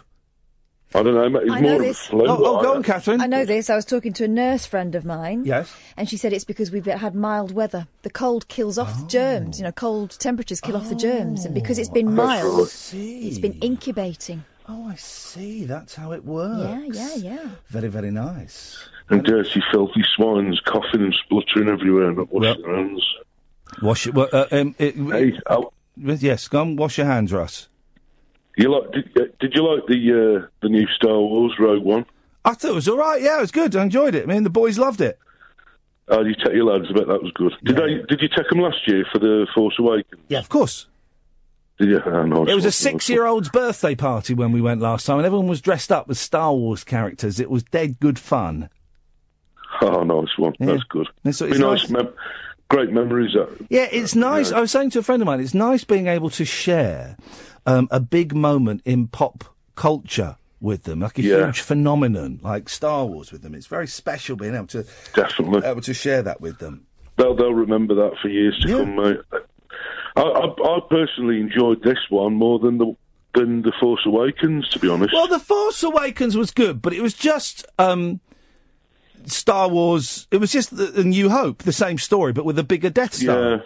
I don't know. It's I know more of a this. flu. Oh, I- Catherine. I know this. I was talking to a nurse friend of mine. Yes. And she said it's because we've had mild weather. The cold kills off the germs. You know, cold temperatures kill off the germs. And because it's been Oh, I mild, see. it's been incubating. Oh, I see. That's how it works. Yeah, yeah, yeah. Very, very nice. And dirty, filthy swines coughing and spluttering everywhere and not washing their hands. Wash it. Well, uh, um, it hey, yes, go on. Wash your hands, Russ. You like? Did, uh, did you like the uh, the new Star Wars Rogue One? I thought it was all right. Yeah, it was good. I enjoyed it. I mean, the boys loved it. Oh, you take your lads. I bet that was good. Did they? Did you take them last year for the Force Awakens? Yeah, of course. Did you? Oh, nice It was a six-year-old's birthday party when we went last time, and everyone was dressed up as Star Wars characters. It was dead good fun. <laughs> Oh, nice one. That's good. It's- it's nice. nice. Mem- great memories. That. Yeah, it's nice. I was saying to a friend of mine, it's nice being able to share um, a big moment in pop culture with them, like a Yeah. huge phenomenon like Star Wars with them. It's very special being able to Definitely able to share that with them. They'll they'll remember that for years to come, mate. I, I I personally enjoyed this one more than the than the Force Awakens, to be honest. Well, The Force Awakens was good, but it was just um, Star Wars. It was just the, the New Hope, the same story, but with a bigger Death Star. Yeah.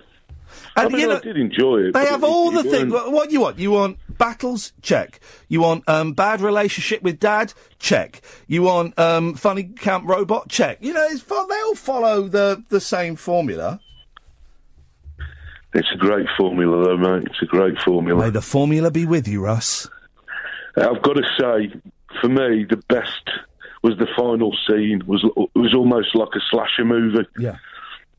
I mean, you know, I did enjoy it. They have it- all it the things. What, what you want? You want battles? Check. You want um, bad relationship with dad? Check. You want um, funny camp robot? Check. You know, it's, they all follow the the same formula. It's a great formula, though, mate. It's a great formula. May the formula be with you, Russ. I've got to say, for me, the best was the final scene. was It was almost like a slasher movie. Yeah.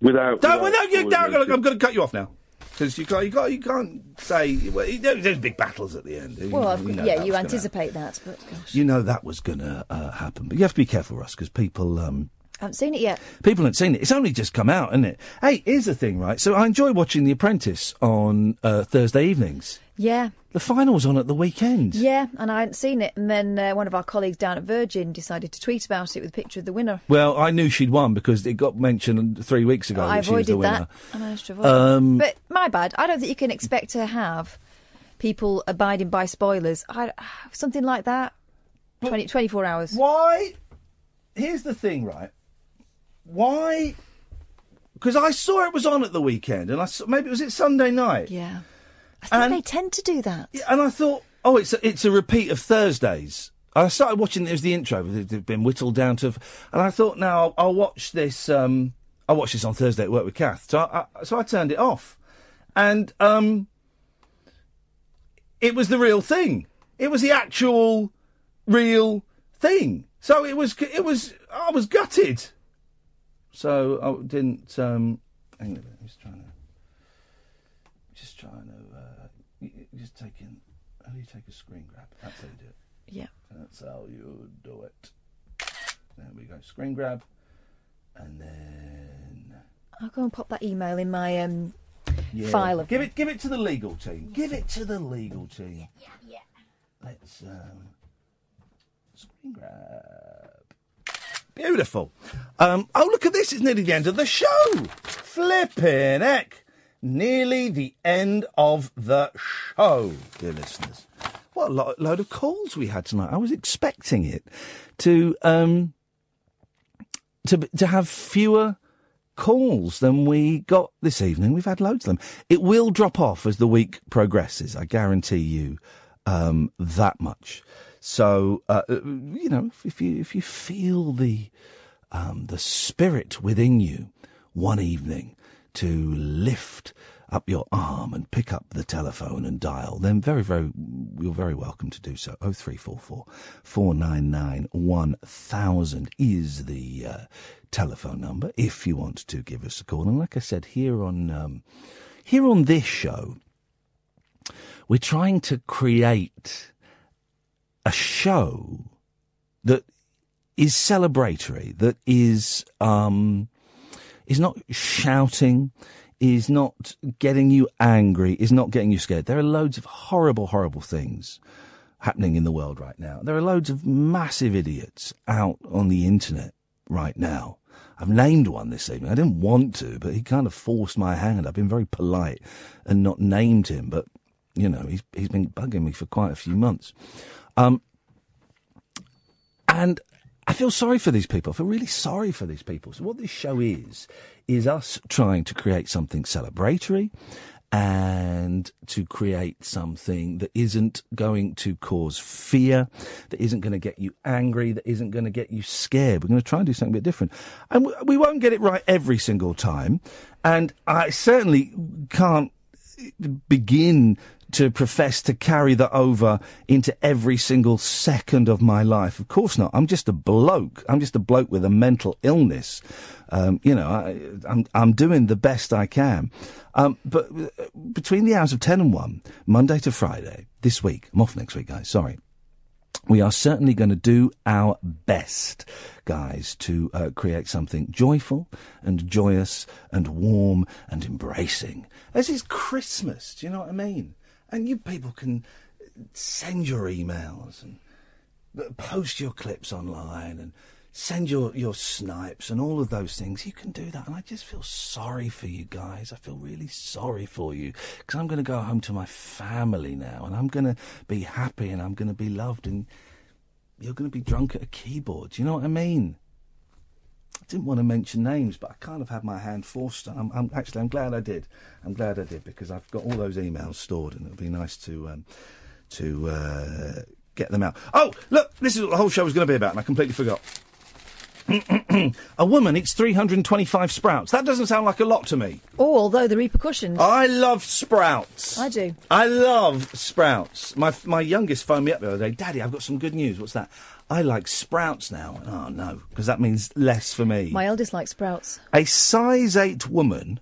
Without. Don't, without no, you, spoiling Darren. I'm going to cut you off now because you can't, you can't, you can't say well, you know, there's big battles at the end. You- Well, I've, you know yeah, you was gonna anticipate that, but gosh, You know that was going to uh, happen, but you have to be careful, Russ, because people. Um, I haven't seen it yet. People haven't seen it. It's only just come out, isn't it? Hey, here's the thing, right? So I enjoy watching The Apprentice on uh, Thursday evenings. Yeah, The final's on at the weekend. yeah, and I hadn't seen it. And then uh, one of our colleagues down at Virgin decided to tweet about it with a picture of the winner. Well, I knew she'd won because it got mentioned three weeks ago I that she was the avoided winner. that. I managed to avoid Um, it. But my bad. I don't think you can expect to have people abiding by spoilers. I, something like that. 20, 24 hours. Why? Here's the thing, right? Why? Because I saw it was on at the weekend, and I saw, maybe was it Sunday night. Yeah, I think they tend to do that. And I thought, oh, it's a, it's a repeat of Thursdays. I started watching. It was the intro. It had been whittled down to, and I thought, now I'll, I'll watch this. Um, I'll watch this on Thursday at work with Kath. So I, I, so I turned it off, and um, it was the real thing. It was the actual real thing. So it was. It was. I was gutted. So I didn't. Um, hang on a minute. I'm just trying to. Just trying to. Uh, just taking. How do you take a screen grab? That's how you do it. Yeah. That's how you do it. There we go. Screen grab, and then I'll go and pop that email in my um, yeah. file. Of Give it. Give it to the legal team. Give it to the legal team. Yeah, yeah. Let's um, screen grab. Beautiful. Um, oh, look at this. It's nearly the end of the show. Flipping heck. Nearly the end of the show, dear listeners. What a lo- load of calls we had tonight. I was expecting it to um, to to have fewer calls than we got this evening. We've had loads of them. It will drop off as the week progresses. I guarantee you um, that much. So uh, uh, you know, if, you if you feel the um, the spirit within you one evening to lift up your arm and pick up the telephone and dial, then very, very, you're very welcome to do so. 0344 499 1000 is the uh, telephone number if you want to give us a call. And like I said, here on, um, here on this show, we're trying to create a show that is celebratory, that is um, is not shouting, is not getting you angry, is not getting you scared. There are loads of horrible, horrible things happening in the world right now. There are loads of massive idiots out on the internet right now. I've named one this evening. I didn't want to, but he kind of forced my hand. I've been very polite and not named him, but you know, he's he's been bugging me for quite a few months. Um, and I feel sorry for these people. I feel really sorry for these people. So what this show is, is us trying to create something celebratory and to create something that isn't going to cause fear, that isn't going to get you angry, that isn't going to get you scared. We're going to try and do something a bit different. And we- won't get it right every single time. And I certainly can't begin to profess to carry that over into every single second of my life. Of course not. I'm just a bloke. I'm just a bloke with a mental illness. Um, you know, I, I'm, I'm doing the best I can. Um, but uh, between the hours of 10 and 1, Monday to Friday, this week, I'm off next week, guys, sorry. We are certainly going to do our best, guys, to uh, create something joyful and joyous and warm and embracing. This is Christmas, do you know what I mean? And you people can send your emails and uh, post your clips online and send your, your snipes and all of those things. You can do that. And I just feel sorry for you guys. I feel really sorry for you because I'm going to go home to my family now and I'm going to be happy and I'm going to be loved and you're going to be drunk at a keyboard. Do you know what I mean? I didn't want to mention names, but I kind of had my hand forced. I'm, I'm actually I'm glad I did. I'm glad I did because I've got all those emails stored, and it'll be nice to um, to uh, get them out. Oh, look, this is what the whole show was going to be about, and I completely forgot. <clears throat> a woman eats 325 sprouts. That doesn't sound like a lot to me. Oh, although the repercussions. I love sprouts. I do. I love sprouts. My my youngest phoned me up the other day. Daddy, I've got some good news. What's that? I like sprouts now. Oh no, because that means less for me. My eldest likes sprouts. A size 8 woman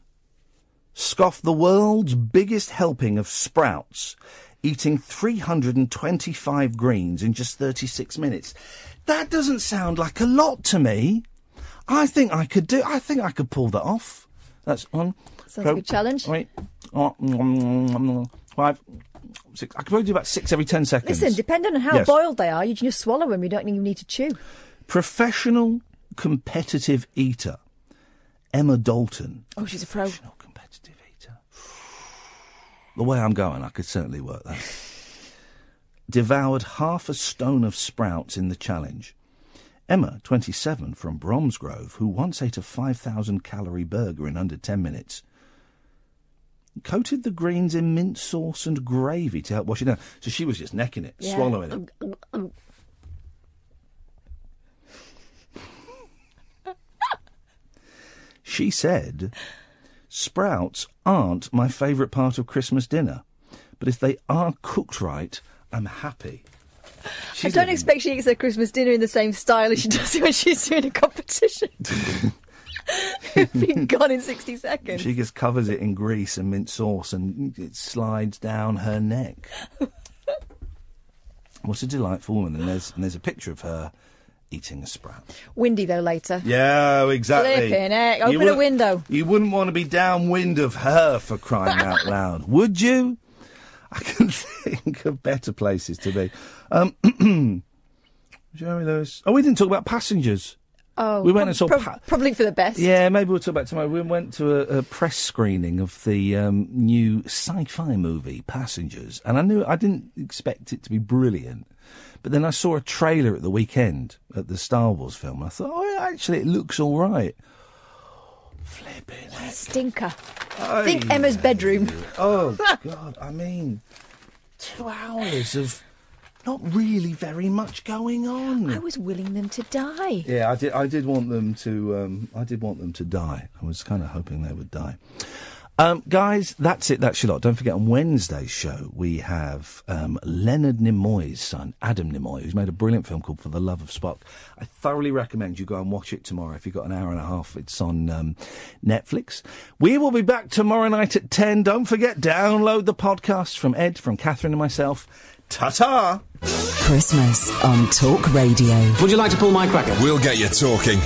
scoffed the world's biggest helping of sprouts, eating 325 greens in just 36 minutes. That doesn't sound like a lot to me. I think I could do. I think I could pull that off. That's one. Sounds a good challenge. Wait. Oh, mm, mm, mm, five, six. I could probably do about six every ten seconds. Listen, depending on how Yes. boiled they are, you can just swallow them. You don't even need to chew. Professional competitive eater Emma Dalton. Oh, she's a pro. Professional competitive eater. The way I'm going, I could certainly work that. Devoured half a stone of sprouts in the challenge. Emma, 27, from Bromsgrove, who once ate a 5,000 calorie burger in under 10 minutes, coated the greens in mint sauce and gravy to help wash it down. So she was just necking it, Yeah. swallowing it. Um, um, um. She said, Sprouts aren't my favourite part of Christmas dinner, but if they are cooked right, I'm happy. I don't expect she eats her Christmas dinner in the same style as she does <laughs> when she's doing a competition. <laughs> It'd be gone in 60 seconds. She just covers it in grease and mint sauce and it slides down her neck. What a delightful woman. And there's, and there's a picture of her eating a sprout. Windy, though, later. Yeah, exactly. Flipping heck. Open a window. You wouldn't want to be downwind of her for crying out <laughs> loud, would you? I can <laughs> think of better places to be. Um, <clears throat> Jeremy Lewis. Oh, we didn't talk about passengers. Oh, We went and saw prob- pa- probably for the best. Yeah, maybe we'll talk about tomorrow. We went to a, a press screening of the um, new sci-fi movie Passengers, and I knew I didn't expect it to be brilliant, but then I saw a trailer at the weekend at the Star Wars film, and I thought, oh, actually, it looks all right. A stinker. Aye. Think Emma's bedroom. Oh <laughs> God! I mean, two hours of not really very much going on. I was willing them to die. Yeah, I did. I did want them to. Um, I did want them to die. I was kind of hoping they would die. Um, guys, that's it. That's your lot. Don't forget on Wednesday's show we have um, Leonard Nimoy's son, Adam Nimoy, who's made a brilliant film called For the Love of Spock. I thoroughly recommend you go and watch it tomorrow. If you've got an hour and a half, it's on um, Netflix. We will be back tomorrow night at ten. Don't forget, download the podcast from Ed, from Catherine, and myself. Ta ta. Christmas on Talk Radio. Would you like to pull my cracker? We'll get you talking.